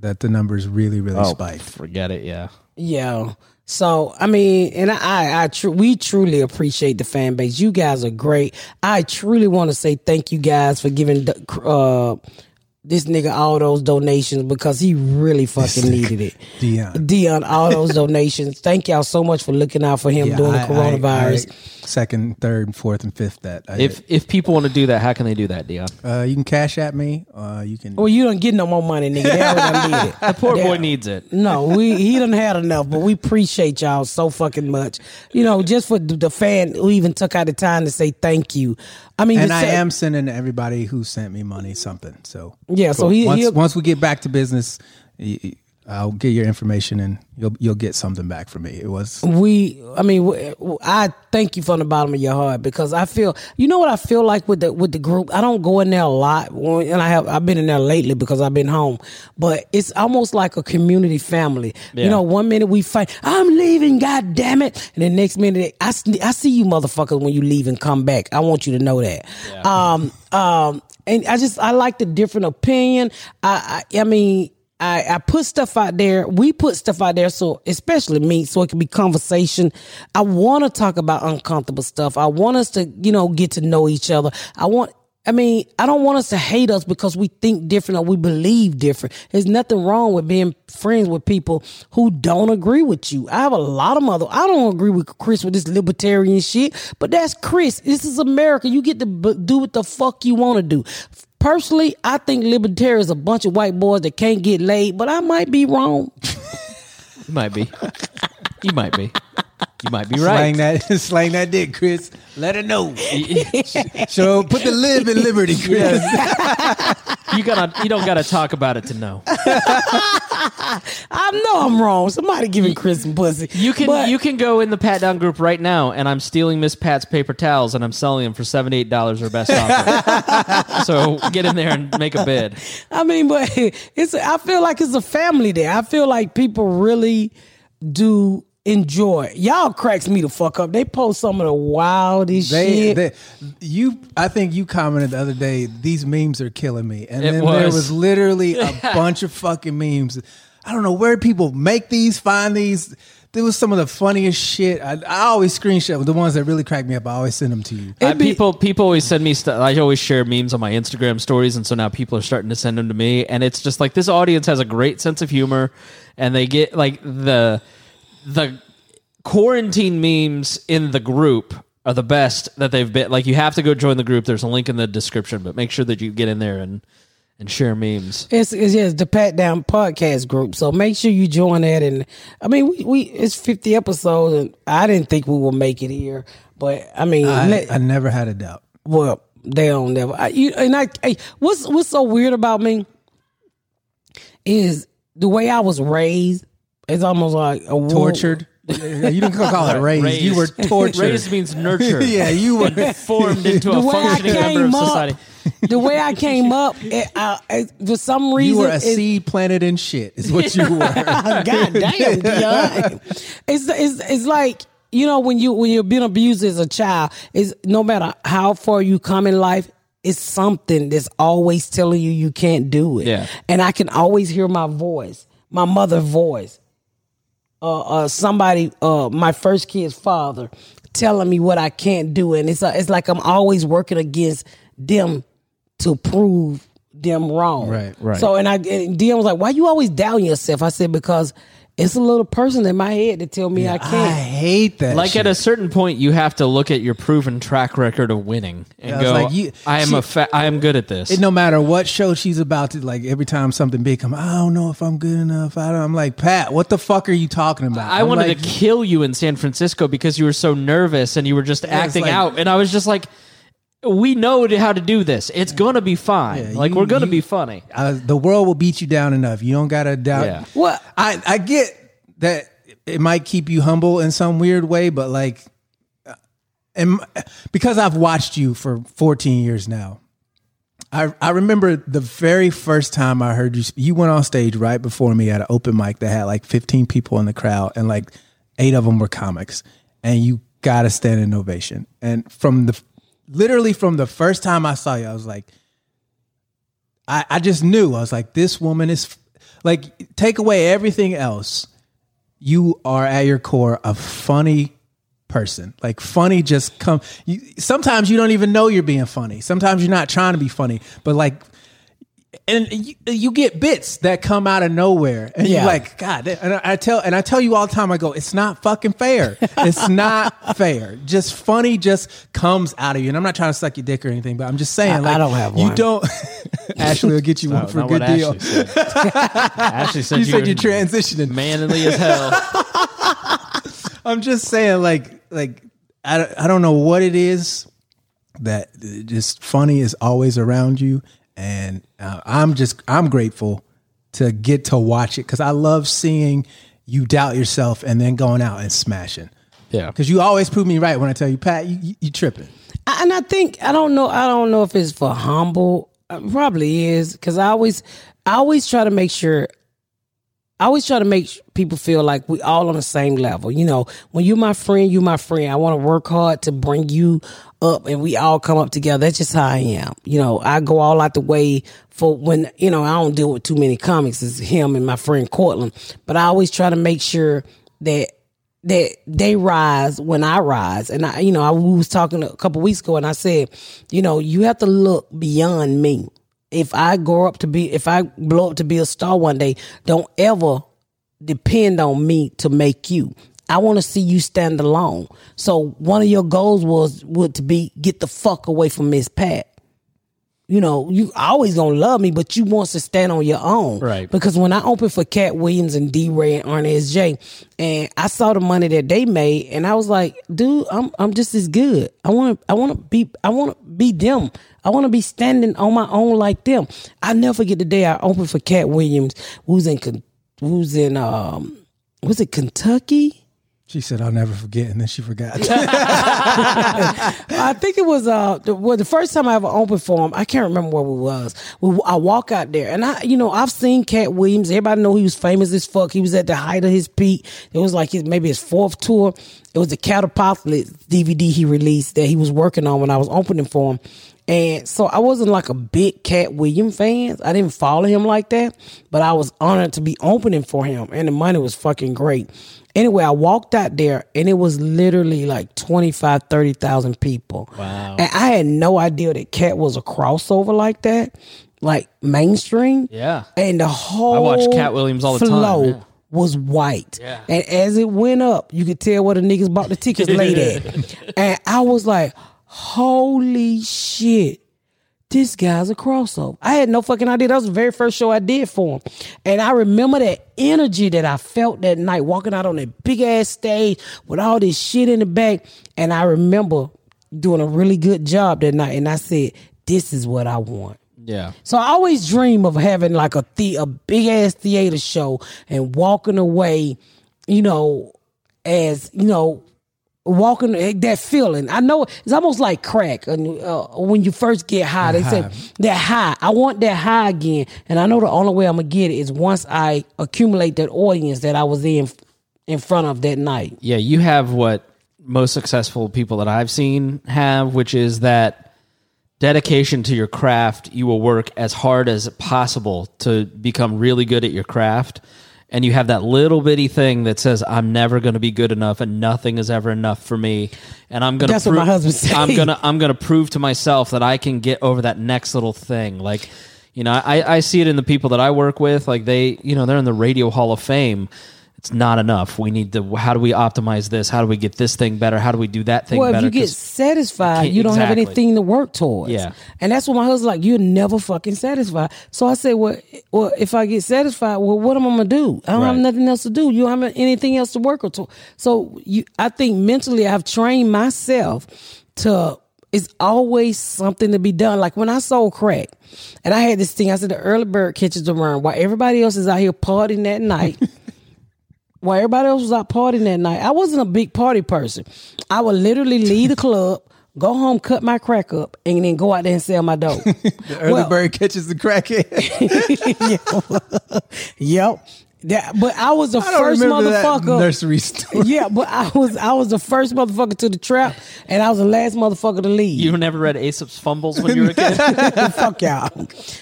that the numbers really, really Oh, spiked. forget it. Yeah. Yeah. So I mean, and I, I, tr- we truly appreciate the fan base. You guys are great. I truly want to say thank you guys for giving the- uh, this nigga all those donations because he really fucking needed it. Dion. Dion, all those donations. Thank y'all so much for looking out for him Yeah, during I- the coronavirus. I- second, third, fourth, and fifth. That I If if people want to do that, how can they do that, Dion? uh, you can cash at me. Uh, you can. well, you don't get no more money, nigga. They already done did it. The poor Yeah. boy needs it. No, we he done had enough, but we appreciate y'all so fucking much. You know, just for the the fan who even took out the time to say thank you. I mean, and I say- am sending everybody who sent me money something. So Yeah, so he- once once we get back to business, y- y- I'll get your information and you'll you'll get something back from me. It was we i mean I thank you from the bottom of your heart because i feel you know what i feel like with the with the group? I don't go in there a lot and i have i've been in there lately because i've been home but it's almost like a community family. You know one minute we fight i'm leaving god damn it. And the next minute I I see you motherfuckers when you leave and come back. I want you to know that. Um um and i just i like the different opinion. I i, I mean I, I put stuff out there. We put stuff out there, so especially me, so it can be conversation. I want to talk about uncomfortable stuff. I want us to, you know, get to know each other. I want. I mean, I don't want us to hate us because we think different or we believe different. There's nothing wrong with being friends with people who don't agree with you. I have a lot of mother. I don't agree with Chris with this libertarian shit, but that's Chris. This is America. You get to do what the fuck you want to do. Personally, I think libertarians a bunch of white boys that can't get laid, but I might be wrong. You might be. You might be. You might be right. slang right. that slang that dick, Chris. Let it know. so put the live in liberty, Chris. You gotta. You don't gotta talk about it to know. I know I'm wrong. Somebody giving Chris some pussy. You can. But- you can go in the pat down group right now, and I'm stealing Miss Pat's paper towels, and I'm selling them for seventy eight dollars or best offer. so get in there and make a bid. I mean, but it's. I feel like it's a family there. I feel like people really do enjoy. Y'all cracks me the fuck up. They post some of the wildest They, shit. they, you, I think you commented the other day. These memes are killing me, and It then there was. was literally a bunch of fucking memes. I don't know where people make these, find these. it was some of the funniest shit. I, I always screenshot the ones that really crack me up. I always send them to you. It'd be- people people always send me stuff. I always share memes on my Instagram stories, and so now people are starting to send them to me. And it's just like this audience has a great sense of humor, and they get like the the quarantine memes in the group are the best that they've been. Like you have to go join the group. There's a link in the description, but make sure that you get in there and and share memes. It's, it's yes, the Pat Down Podcast group. So make sure you join that. And I mean, we, we it's fifty episodes, and I didn't think we would make it here, but I mean, I, let- I never had a doubt. well, they don't never. I, you, and I, hey, what's what's so weird about me is the way I was raised. It's almost like a wo- Tortured. Yeah, you didn't call it raised. You were tortured. Raised means nurture. yeah, you were. formed into The a way I functioning member of up, society. the way I came up, it, I, it, for some reason, You reason, were a it- seed planted in shit. Is what you were. God damn, Dion. It's it's it's like you know when you when you're being abused as a child, is no matter how far you come in life, it's something that's always telling you you can't do it. Yeah. and I can always hear my voice, my mother's voice. Uh, uh, somebody, uh, my first kid's father, telling me what I can't do, and it's uh, it's like I'm always working against them to prove them wrong. Right, right. So, and I, and Dion was like, "Why you always doubting yourself?" I said, "Because it's a little person in my head to tell me I I can't." I hate that. Like shit. at a certain point, you have to look at your proven track record of winning and Yeah, it's go, like you- "I am she- a fa- I am good at this." It, no matter what show she's about to like every time something big come I don't know if I'm good enough. I don't, I'm like, Pat, what the fuck are you talking about? I I'm wanted like, to kill you in San Francisco because you were so nervous and you were just acting like- out, and I was just like, "We know how to do this. It's gonna be fine. Yeah, like you- we're gonna you- be funny." uh, the world will beat you down enough. You don't gotta doubt. Yeah. What? I I get that it might keep you humble in some weird way, but like, uh, and because I've watched you for 14 years now, I I remember the very first time I heard you. You went on stage right before me at an open mic that had like 15 people in the crowd, and like eight of them were comics, and you got a standing ovation. And from the literally from the first time I saw you, I was like. I, I just knew I was like, this woman is like, take away everything else. You are at your core a funny person. Like funny just come. You, sometimes you don't even know you're being funny. Sometimes you're not trying to be funny, but like, and you, you get bits that come out of nowhere, and Yeah. you're like, God. And I I tell and I tell you all the time. I go, it's not fucking fair. It's not fair. Just funny just comes out of you. And I'm not trying to suck your dick or anything, but I'm just saying, I- like, I don't have one You don't. Ashley will get you one for a good what deal. Ashley said. Ashley said You you, said you're transitioning. manly as hell. I'm just saying, like, like I, I don't know what it is that just funny is always around you, and uh, I'm just I'm grateful to get to watch it because I love seeing you doubt yourself and then going out and smashing. Yeah. Because you always prove me right when I tell you, Pat, you, you, you tripping. I- and I think I don't know. I don't know if it's for humble. Uh, Probably is because I always, I always try to make sure. I always try to make people feel like we all on the same level. You know, when you're my friend, you my friend. I want to work hard to bring you up, and we all come up together. That's just how I am. You know, I go all out the way for when you know I don't deal with too many comics. It's him and my friend Cortland, but I always try to make sure that that they rise when I rise. And I, you know, I was talking a couple weeks ago and I said, you know, you have to look beyond me. If I grow up to be, if I blow up to be a star one day, don't ever depend on me to make you. I want to see you stand alone. So one of your goals was would to be get the fuck away from Miss Pat. You know, you always gonna love me, but you wants to stand on your own. Right. Because when I opened for Katt Williams and D Ray and Arnez J. and I saw the money that they made and I was like, dude, I'm I'm just as good. I wanna I wanna be I wanna be them. I wanna be standing on my own like them. I never forget the day I opened for Katt Williams, who's in who's in um was it Kentucky? She said, I'll never forget. And then she forgot. I think it was uh the, well, the first time I ever opened for him. I can't remember where we was. We, I walk out there, and I, you know, I've seen Katt Williams. Everybody know he was famous as fuck. He was at the height of his peak. It was like his maybe his fourth tour. It was the Kattpacalypse DVD he released that he was working on when I was opening for him. And so I wasn't like a big Katt William fan. I didn't follow him like that, but I was honored to be opening for him, and the money was fucking great. Anyway, I walked out there and it was literally like 25, 30,000 people. Wow. And I had no idea that Katt was a crossover like that, like mainstream. Yeah. And the whole I watched Katt Williams all the time, flow yeah. was white. Yeah. And as it went up, you could tell where the niggas bought the tickets laid at. and I was like, holy shit. This guy's a crossover. I had no fucking idea. That was the very first show I did for him. And I remember that energy that I felt that night walking out on that big ass stage with all this shit in the back. And I remember doing a really good job that night. And I said, this is what I want. Yeah. So I always dream of having like a the a big ass theater show and walking away, you know, as you know, walking eh, that feeling. I know it's almost like crack and uh, when you first get high. They say that high. I want that high again, and I know the only way I'm gonna get it is once I accumulate that audience that I was in in front of that night. Yeah, you have what most successful people that I've seen have, which is that dedication to your craft. You will work as hard as possible to become really good at your craft. And you have that little bitty thing that says, I'm never going to be good enough and nothing is ever enough for me. And I'm going to That's what my husband say. I'm going to, I'm going to prove to myself that I can get over that next little thing. Like, you know, I, I see it in the people that I work with. Like they, you know, they're in the radio hall of fame. It's not enough. We need to. How do we optimize this? How do we get this thing better? How do we do that thing Well, better? if you get satisfied, can't- you don't have anything to work towards. Yeah. and that's what my husband's like. You're never fucking satisfied. So I said, well, well, if I get satisfied, well, what am I gonna do? I don't have nothing else to do. You don't have anything else to work or to. So you, I think mentally, I've trained myself to. It's always something to be done. Like when I sold crack, and I had this thing. I said the early bird catches the worm. While everybody else is out here partying that night. while everybody else was out partying that night, I wasn't a big party person. I would literally leave the club, go home, cut my crack up, and then go out there and sell my dope. The early Well- bird catches the crackhead. yep. That, but I was the I don't first that motherfucker. nursery story. yeah, but I was I was the first motherfucker to the trap, and I was the last motherfucker to leave. you never read Aesop's Fumbles when you were a kid? Fuck y'all.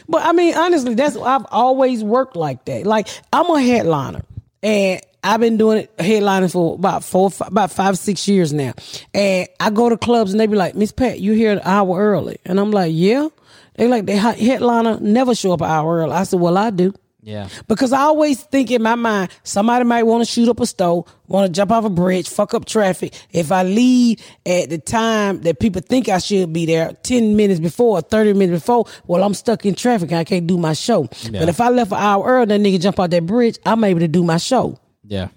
But I mean, honestly, that's I've always worked like that. Like I'm a headliner, and I've been doing it headlining for about four, fi- about five, six years now. And I go to clubs and they be like, Miss Pat, you here an hour early, and I'm like, yeah. They like the headliner never show up an hour early. I said, well, I do. Yeah. Because I always think in my mind, somebody might want to shoot up a store, want to jump off a bridge, fuck up traffic. If I leave at the time that people think I should be there, 10 minutes before 30 minutes before, well, I'm stuck in traffic and I can't do my show. But if I left an hour early, that nigga jump out that bridge, I'm able to do my show. Yeah.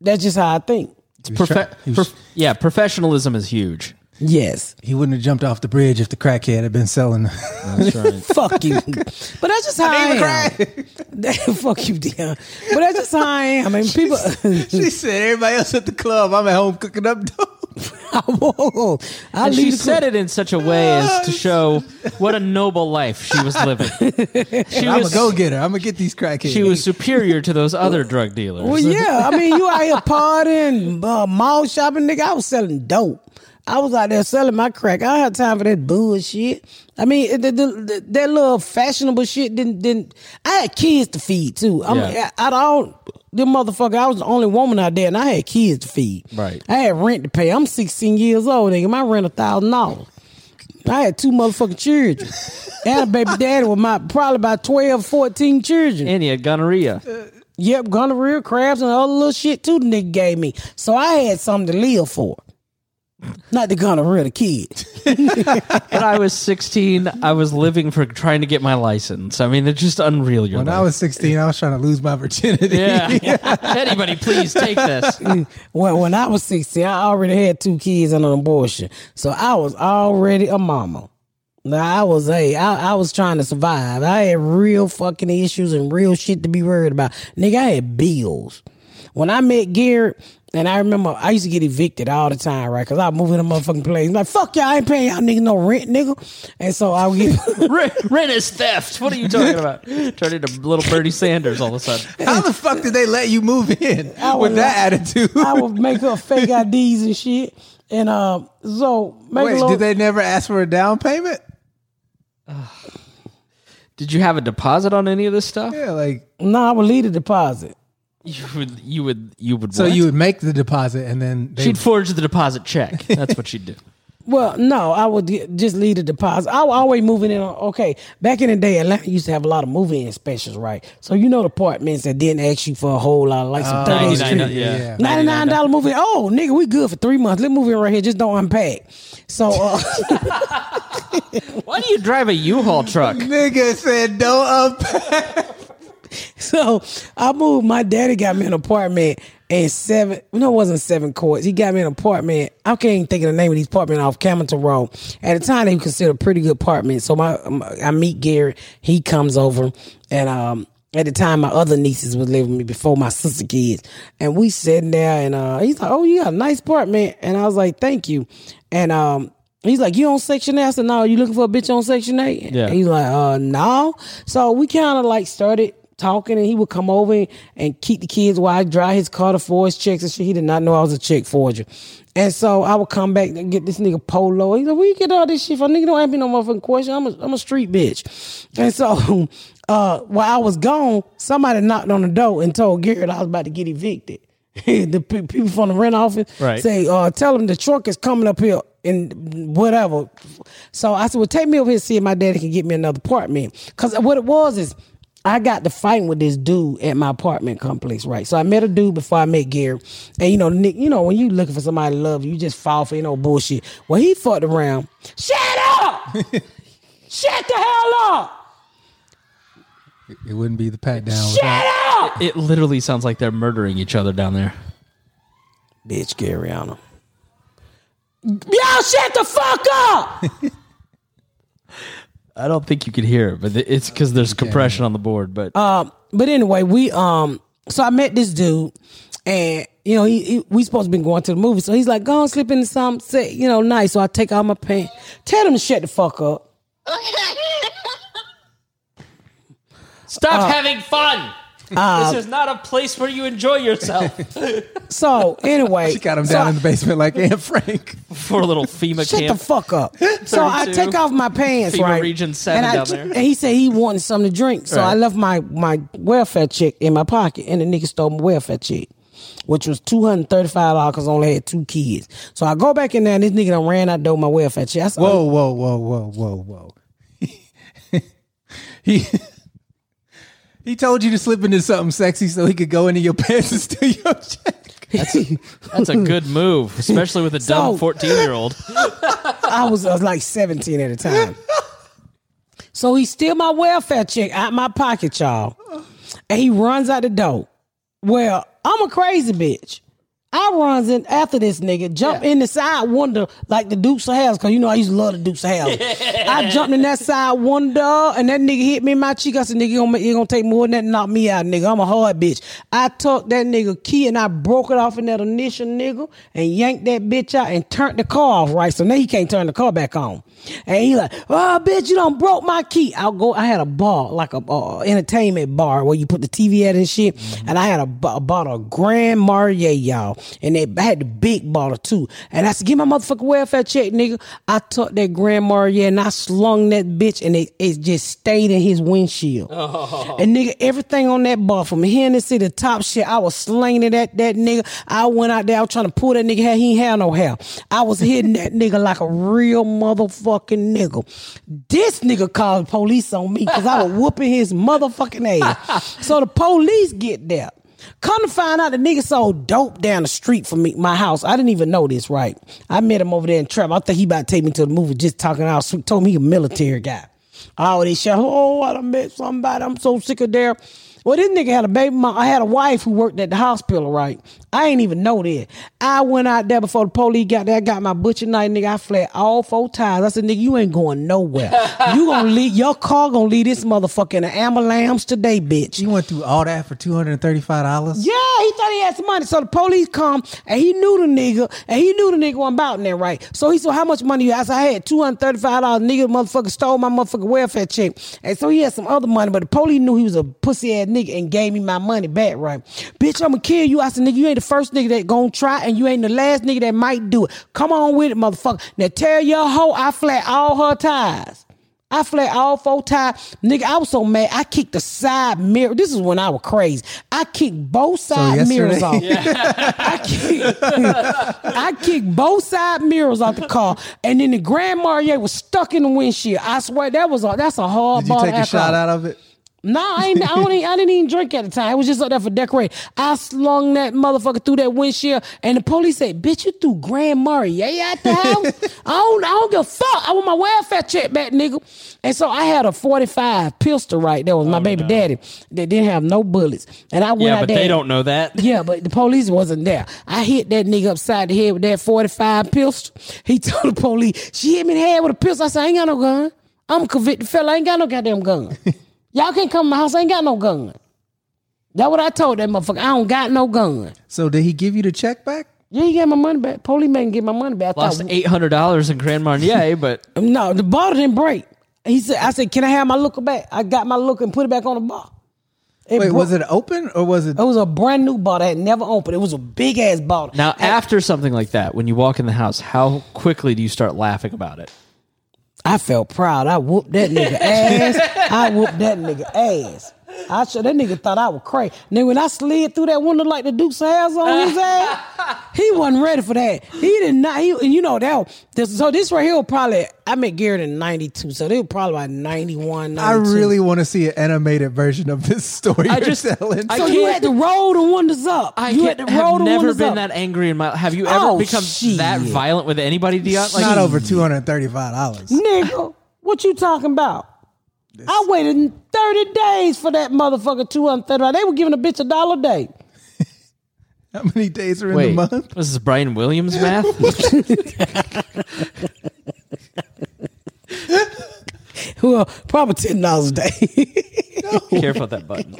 That's just how I think. It's profe- he was- prof- yeah, professionalism is huge. Yes. He wouldn't have jumped off the bridge if the crackhead had been selling. That's right. Fuck you. But that's just how I, am. Fuck you, Dion. But that's just how I am. I mean, people. she said, "Everybody else at the club, I'm at home cooking up dope." Whoa. I And leave she the said it in such a way as to show what a noble life she was living. She I'm was a go getter. I'm gonna get these crackheads. she was superior to those other drug dealers. Well, yeah. I mean, you out here partying, uh, mall shopping, nigga. I was selling dope. I was out there selling my crack. I don't have time for that bullshit. I mean, the, the, the, that little fashionable shit didn't didn't. I had kids to feed too. I'm Yeah. out of all them motherfucker. I was the only woman out there, and I had kids to feed. Right. I had rent to pay. I'm 16 years old, nigga. My rent a thousand dollars. I had two motherfucking children. and a baby daddy with my probably about 12, 14 children. and he had gonorrhea. Yep, gonorrhea, crabs, and other little shit too the nigga gave me. So I had something to live for. Not the gonorrhea, the kids. When I was 16, I was living for trying to get my license. I mean, it's just unreal. Your when life. I was 16, I was trying to lose my virginity. yeah. Anybody, please take this. Well, when I was 16, I already had two kids and an abortion. So I was already a mama. Now I was a, I, I was trying to survive. I had real fucking issues and real shit to be worried about. Nigga, I had bills. When I met Garrett, and I remember I used to get evicted all the time, right? Cause I was moving to motherfucking place. Like, fuck y'all, I ain't paying y'all niggas no rent, nigga. And so I would get, Rent, rent is theft. What are you talking about? Turned into little Bernie Sanders all of a sudden. How the fuck did they let you move in I with was that attitude? I would make up fake IDs and shit. And um, so make a Wait, little, did they never ask for a down payment? Did you have a deposit on any of this stuff? Yeah, like No, I would leave a deposit. You would, you would, you would. So what? you would make the deposit and then they, she'd forge the deposit check. That's what she'd do. Well, no, I would just leave the deposit. I would always moving in on, okay, back in the day, Atlanta used to have a lot of moving in specials, right? So you know the apartments that didn't ask you for a whole lot, like some 38th 99, Street. yeah. Yeah. Ninety nine dollar movie. Oh, nigga, we good for three months. Let's move in right here. Just don't unpack. So uh, Why do you drive a U-Haul truck? Nigga said don't unpack. so I moved. My daddy got me an apartment in seven. No, it wasn't seven courts. He got me an apartment. I can't even think of the name of these apartment off Campbellton Road. At the time, they were considered a pretty good apartment. So my, my I meet Gary. He comes over, and um. At the time, my other nieces was living with me before my sister kids, and we sitting there, and uh, he's like, "Oh, you got a nice apartment," and I was like, "Thank you," and um, he's like, "You on Section 8?" I said, "No, you looking for a bitch on Section 8? Yeah. He's like, "Uh, no." So we kind of like started talking, and he would come over and keep the kids while I drive his car to forge checks and shit. He did not know I was a check forger. And so I would come back and get this nigga polo. He's like, where you get all this shit from? Nigga don't ask me no motherfucking question. I'm a, I'm a street bitch. And so uh, while I was gone, somebody knocked on the door and told Garrett I was about to get evicted. the pe- people from the rent office Right. say, uh, tell him the truck is coming up here and whatever. So I said, well, take me over here and see if my daddy can get me another apartment. Because what it was is, I got to fighting with this dude at my apartment complex, right? So I met a dude before I met Gary, and you know, Nick, you know, when you looking for somebody to love you, you just fall for you know bullshit. Well, he fucked around. Shut up! Shut the hell up! It wouldn't be the pat down. Shut up! It literally sounds like they're murdering each other down there. Bitch, Gary Anna. Y'all shut the fuck up! I don't think you could hear it, but it's because there's compression on the board. But Um, but anyway, we um, so I met this dude, and you know, he, he we supposed to be going to the movie, so he's like, "Go and slip into some, say, you know, nice." So I take out my pants, tell him to shut the fuck up. stop having fun. This uh, is not a place where you enjoy yourself. So anyway, She got him so down I- in the basement like Anne Frank. For a little FEMA Shut camp. the fuck up. so I take off my pants, FEMA right? Region 7 and I- down there. And he said he wanted something to drink. So Right. I left my, my welfare check in my pocket, and the nigga stole my welfare check, which was $235 because I only had two kids. So I go back in there, and this nigga done ran out the door my welfare check. I said, Whoa, whoa, whoa, whoa, whoa, whoa. he he told you to slip into something sexy so he could go into your pants and steal your check. That's a good move, especially with a dumb So- 14 year old. I was, I was like 17 at the time. so he steal my welfare check out my pocket, y'all. And he runs out the door. Well, I'm a crazy bitch. I runs in after this nigga, jump in the side window like the Dukes of Hazzard, cause you know I used to love the Dukes of Hazzard. I jumped in that side window and that nigga hit me in my cheek. I said, nigga, you gonna, you gonna take more than that knock me out, nigga. I'm a hard bitch. I took that nigga key and I broke it off in that initial nigga and yanked that bitch out and turned the car off, right? So now he can't turn the car back on. And he like, oh bitch, you done broke my key. I'll go, I had a bar, like a uh, entertainment bar where you put the TV at and shit. And I had a, a bottle of Grand Marnier, y'all. And they I had the big bottle too. And I said, give my motherfucking welfare check, nigga. I took that Grand Marnier, and I slung that bitch and it, it just stayed in his windshield. Oh. And nigga, everything on that bar from here the city, the top shit, I was slinging it at that nigga. I went out there, I was trying to pull that nigga hair. He ain't had no hair. I was hitting that nigga like a real motherfucking nigga. This nigga called the police on me because I was whooping his motherfucking ass. so the police get there. Come to find out the nigga sold dope down the street from me, my house. I didn't even know this, right? I met him over there in trap. I think he about to take me to the movie just talking out. sweet. Told me he a military guy. All they shit. Oh, I done met somebody. I'm so sick of there. Well, this nigga had a baby mom. I had a wife who worked at the hospital, right? I ain't even know that. I went out there before the police got there. I got my butcher knife, nigga. I fled all four times. I said, nigga, you ain't going nowhere. you gonna leave your car gonna leave this motherfucker in the ambulance today, bitch. You went through all that for two hundred and thirty-five dollars. Yeah, he thought he had some money. So the police come and he knew the nigga and he knew the nigga wasn't about in there, right? So he said, How much money you I said, I had $235. Nigga, motherfucker stole my motherfucking welfare check. And so he had some other money, but the police knew he was a pussy ass nigga and gave me my money back, right? Bitch, I'ma kill you. I said, nigga, you ain't the first nigga that gonna try and you ain't the last nigga that might do it. Come on with it, motherfucker. Now tell your hoe I flat all her ties. I flat all four ties. Nigga, I was so mad. I kicked the side mirror. This is when I was crazy. I kicked both side mirrors off. yesterday- I kicked, I kicked both side mirrors off the car, and then the Grand Marnier was stuck in the windshield. I swear that was a that's a hard Did you ball take of a shot out of it? No, I, ain't, I, don't I didn't even drink at the time. It was just up there for decorating. I slung that motherfucker through that windshield, and the police said, "Bitch, you threw Grand Marnier out the house? I don't, I don't give a fuck. I want my welfare check back, nigga." And so I had a forty-five pistol right there was my oh, baby daddy that didn't have no bullets, and I went Yeah, out but there. they don't know that. Yeah, but the police wasn't there. I hit that nigga upside the head with that 45 pistol. He told the police, she hit me in the head with a pistol. I said, I ain't got no gun. I'm a convicted fella. I ain't got no goddamn gun. Y'all can't come to my house. I ain't got no gun. That's what I told that motherfucker. I don't got no gun. So did he give you the check back? Yeah, he got my money back. Police man get my money back. I Lost thought, eight hundred dollars in Grand Marnier, but no, the bottle didn't break. He said, I said, can I have my looker back? I got my looker and put it back on the bar. It Wait, broke- was it open or was it? It was a brand new bottle. It had never opened. It was a big ass bottle. now And- after something like that, when you walk in the house, how quickly do you start laughing about it? I felt proud. I whooped that nigga ass. I whooped that nigga ass. I sure that nigga thought I was crazy. Then when I slid through that window like the Duke's hairs on his ass, he wasn't ready for that. He did not. He, and you know that. This, so this right here was probably I met Garrett in '92, so they were probably about 91, I really want to see an animated version of this story I you're just- telling. I So you had to roll the windows up. I you had to can't- roll have never been that angry in my. Have you ever Oh, become shit. that violent with anybody, Dion? Like, Not over two hundred thirty-five dollars. Nigga, what you talking about? I waited 30 days for that motherfucker 230. They were giving a bitch a dollar a day. How many days are in Wait, the month? This is Brian Williams math? Well, probably ten dollars a day. Careful with that button.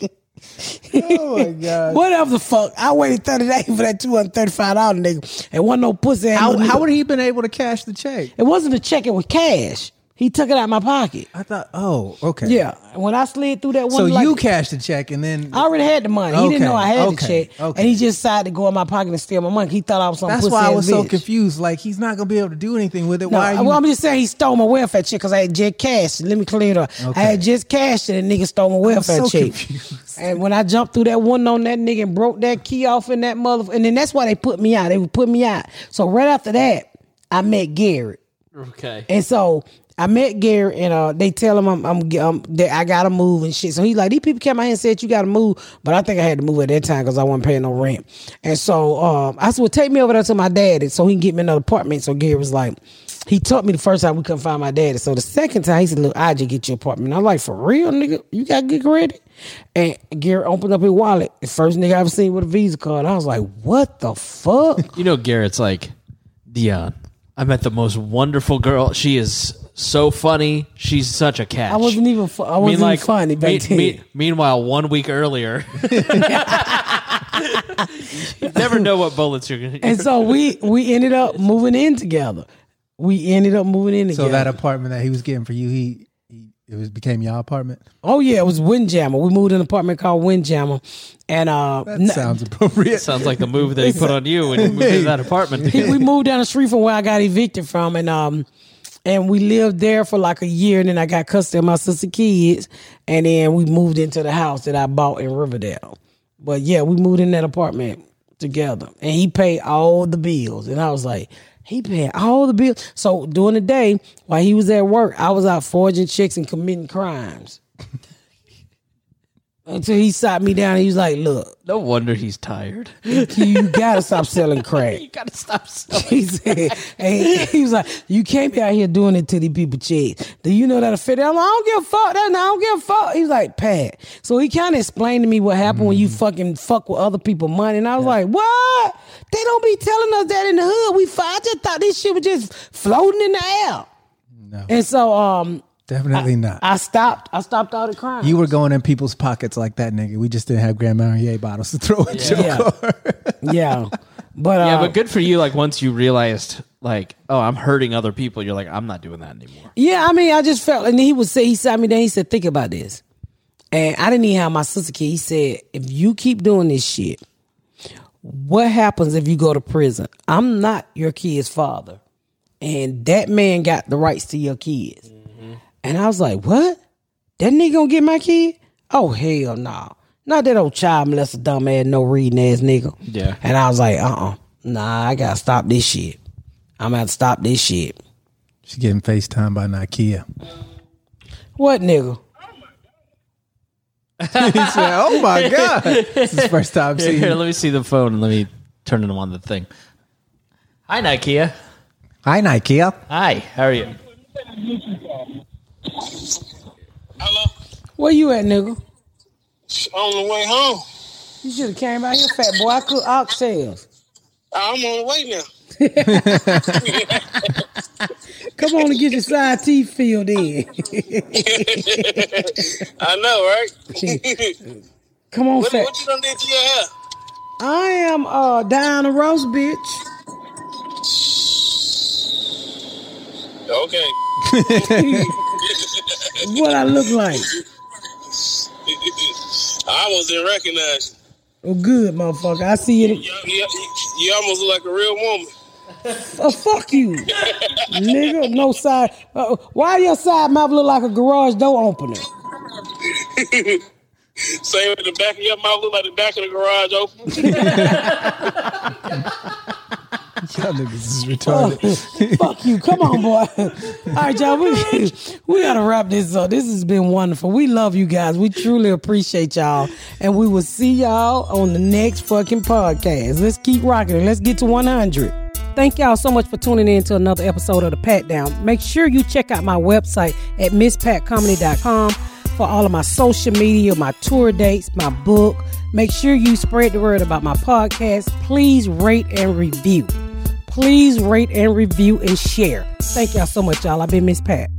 Oh my god! Whatever the fuck. I waited thirty days for that two hundred thirty five dollar nigga. And wasn't no pussy. How how would he been able to cash the check? It wasn't a check. It was cash. He took it out of my pocket. I thought. Oh, okay. Yeah. When I slid through that one, So like, you cashed the check and then I already had the money. He didn't know I had okay, the check, okay. and he just decided to go in my pocket and steal my money. He thought I was some. that's why I ass was so confused. Like he's not gonna be able to do anything with it. No, why? Are you, well, I'm just saying he stole my welfare check because I had just cashed it. Let me clear it up. I had just cashed it and nigga stole my welfare so check. confused. And when I jumped through that window on that nigga and broke that key off in that mother, and then that's why they put me out. They would put me out. So right after that, I met Garrett. Okay. And so I met Garrett, and uh, they tell him I'm, I'm, I'm that I gotta move and shit. So he's like these people came out here and said you gotta move, but I think I had to move at that time because I wasn't paying no rent. And so um, I said, well, take me over there to my daddy so he can get me another apartment. So Garrett was like, he told me the first time we couldn't find my daddy. So the second time he said, look, I just get you an apartment. I'm like, for real, nigga, you got good credit. And Garrett opened up his wallet. The first nigga I ever seen with a Visa card. I was like, what the fuck? You know, Garrett's like, Dion, I met the most wonderful girl. She is so funny. She's such a catch. I wasn't even. fu- I wasn't even funny back me- then. me- meanwhile, one week earlier, you never know what bullets you're gonna. and so we we ended up moving in together. We ended up moving in together. so that apartment that he was getting for you, he, he it was became your apartment. oh yeah, it was Windjammer. We moved in an apartment called Windjammer, and uh, That n- sounds appropriate. Sounds like the move that he put on you when you moved into that apartment. he- we moved down the street from where I got evicted from, and um, and we lived there for like a year, and then I got custody of my sister kids, and then we moved into the house that I bought in Riverdale. But yeah, we moved in that apartment together, and he paid all the bills, and I was like. He paid all the bills. So during the day, while he was at work, I was out forging checks and committing crimes. Until he sat me down and he was like, "Look, No wonder he's tired. you gotta stop selling crack." You gotta stop. Selling. he said, and he was like, "You can't be out here doing it to these people checks. Do you know that affect?" I'm like, "I don't give a fuck. That I don't give a fuck." He was like, "Pat." So he kind of explained to me what happened when you fucking fuck with other people money, and I was like, "What? They don't be telling us that in the hood. We, I just thought this shit was just floating in the air." No, And so, um, definitely not. I stopped. I stopped all the crime. you were going in people's pockets like that, nigga. We just didn't have Grand Marnier bottles to throw at your Yeah. car. yeah, but uh, Yeah, but good for you. Like once you realized, like, oh, I'm hurting other people. You're like, I'm not doing that anymore. Yeah, I mean, I just felt, and he would say, he sat me down, he said, think about this. And I didn't even have my sister kid. He said, if you keep doing this shit, what happens if you go to prison? I'm not your kid's father. And that man got the rights to your kids. And I was like, what? That nigga gonna get my kid? Oh hell no. Not that old child molester dumb ass no reading ass nigga. Yeah. And I was like, uh uh Nah, I gotta stop this shit. I'm gonna stop this shit. She's getting FaceTime by Nikea. What nigga? he said, "Oh my god, this is the first time Here, seeing." here, let me see the phone and let me turn it on the thing. Hi, Nikea. Hi, Nikea. Hi, how are you? Hello. Where you at, nigga? On the way home. You should have came out here, fat boy. I cook oxtails. I'm on the way now. Come on and get your side teeth filled in. I know, right? Come on, what, fat. what you done did to your hair? I am uh down a roast bitch. Okay. What I look like? I almost didn't recognize you. Oh, good, motherfucker. I see it. You, you, you almost look like a real woman. Oh, fuck you, nigga. No side. Uh, why your side mouth look like a garage door opener? Same with the back of your mouth look like the back of the garage open. Y'all niggas is oh, retarded. Fuck you. Come on, boy. All right, y'all. We, we got to wrap this up. This has been wonderful. We love you guys. We truly appreciate y'all. And we will see y'all on the next fucking podcast. Let's keep rocking it. Let's get to 100. Thank y'all so much for tuning in to another episode of The Pat Down. Make sure you check out my website at mspatcomedy.com for all of my social media, my tour dates, my book. Make sure you spread the word about my podcast. Please rate and review. Please rate and review and share. Thank y'all so much, y'all. I've been Miss Pat.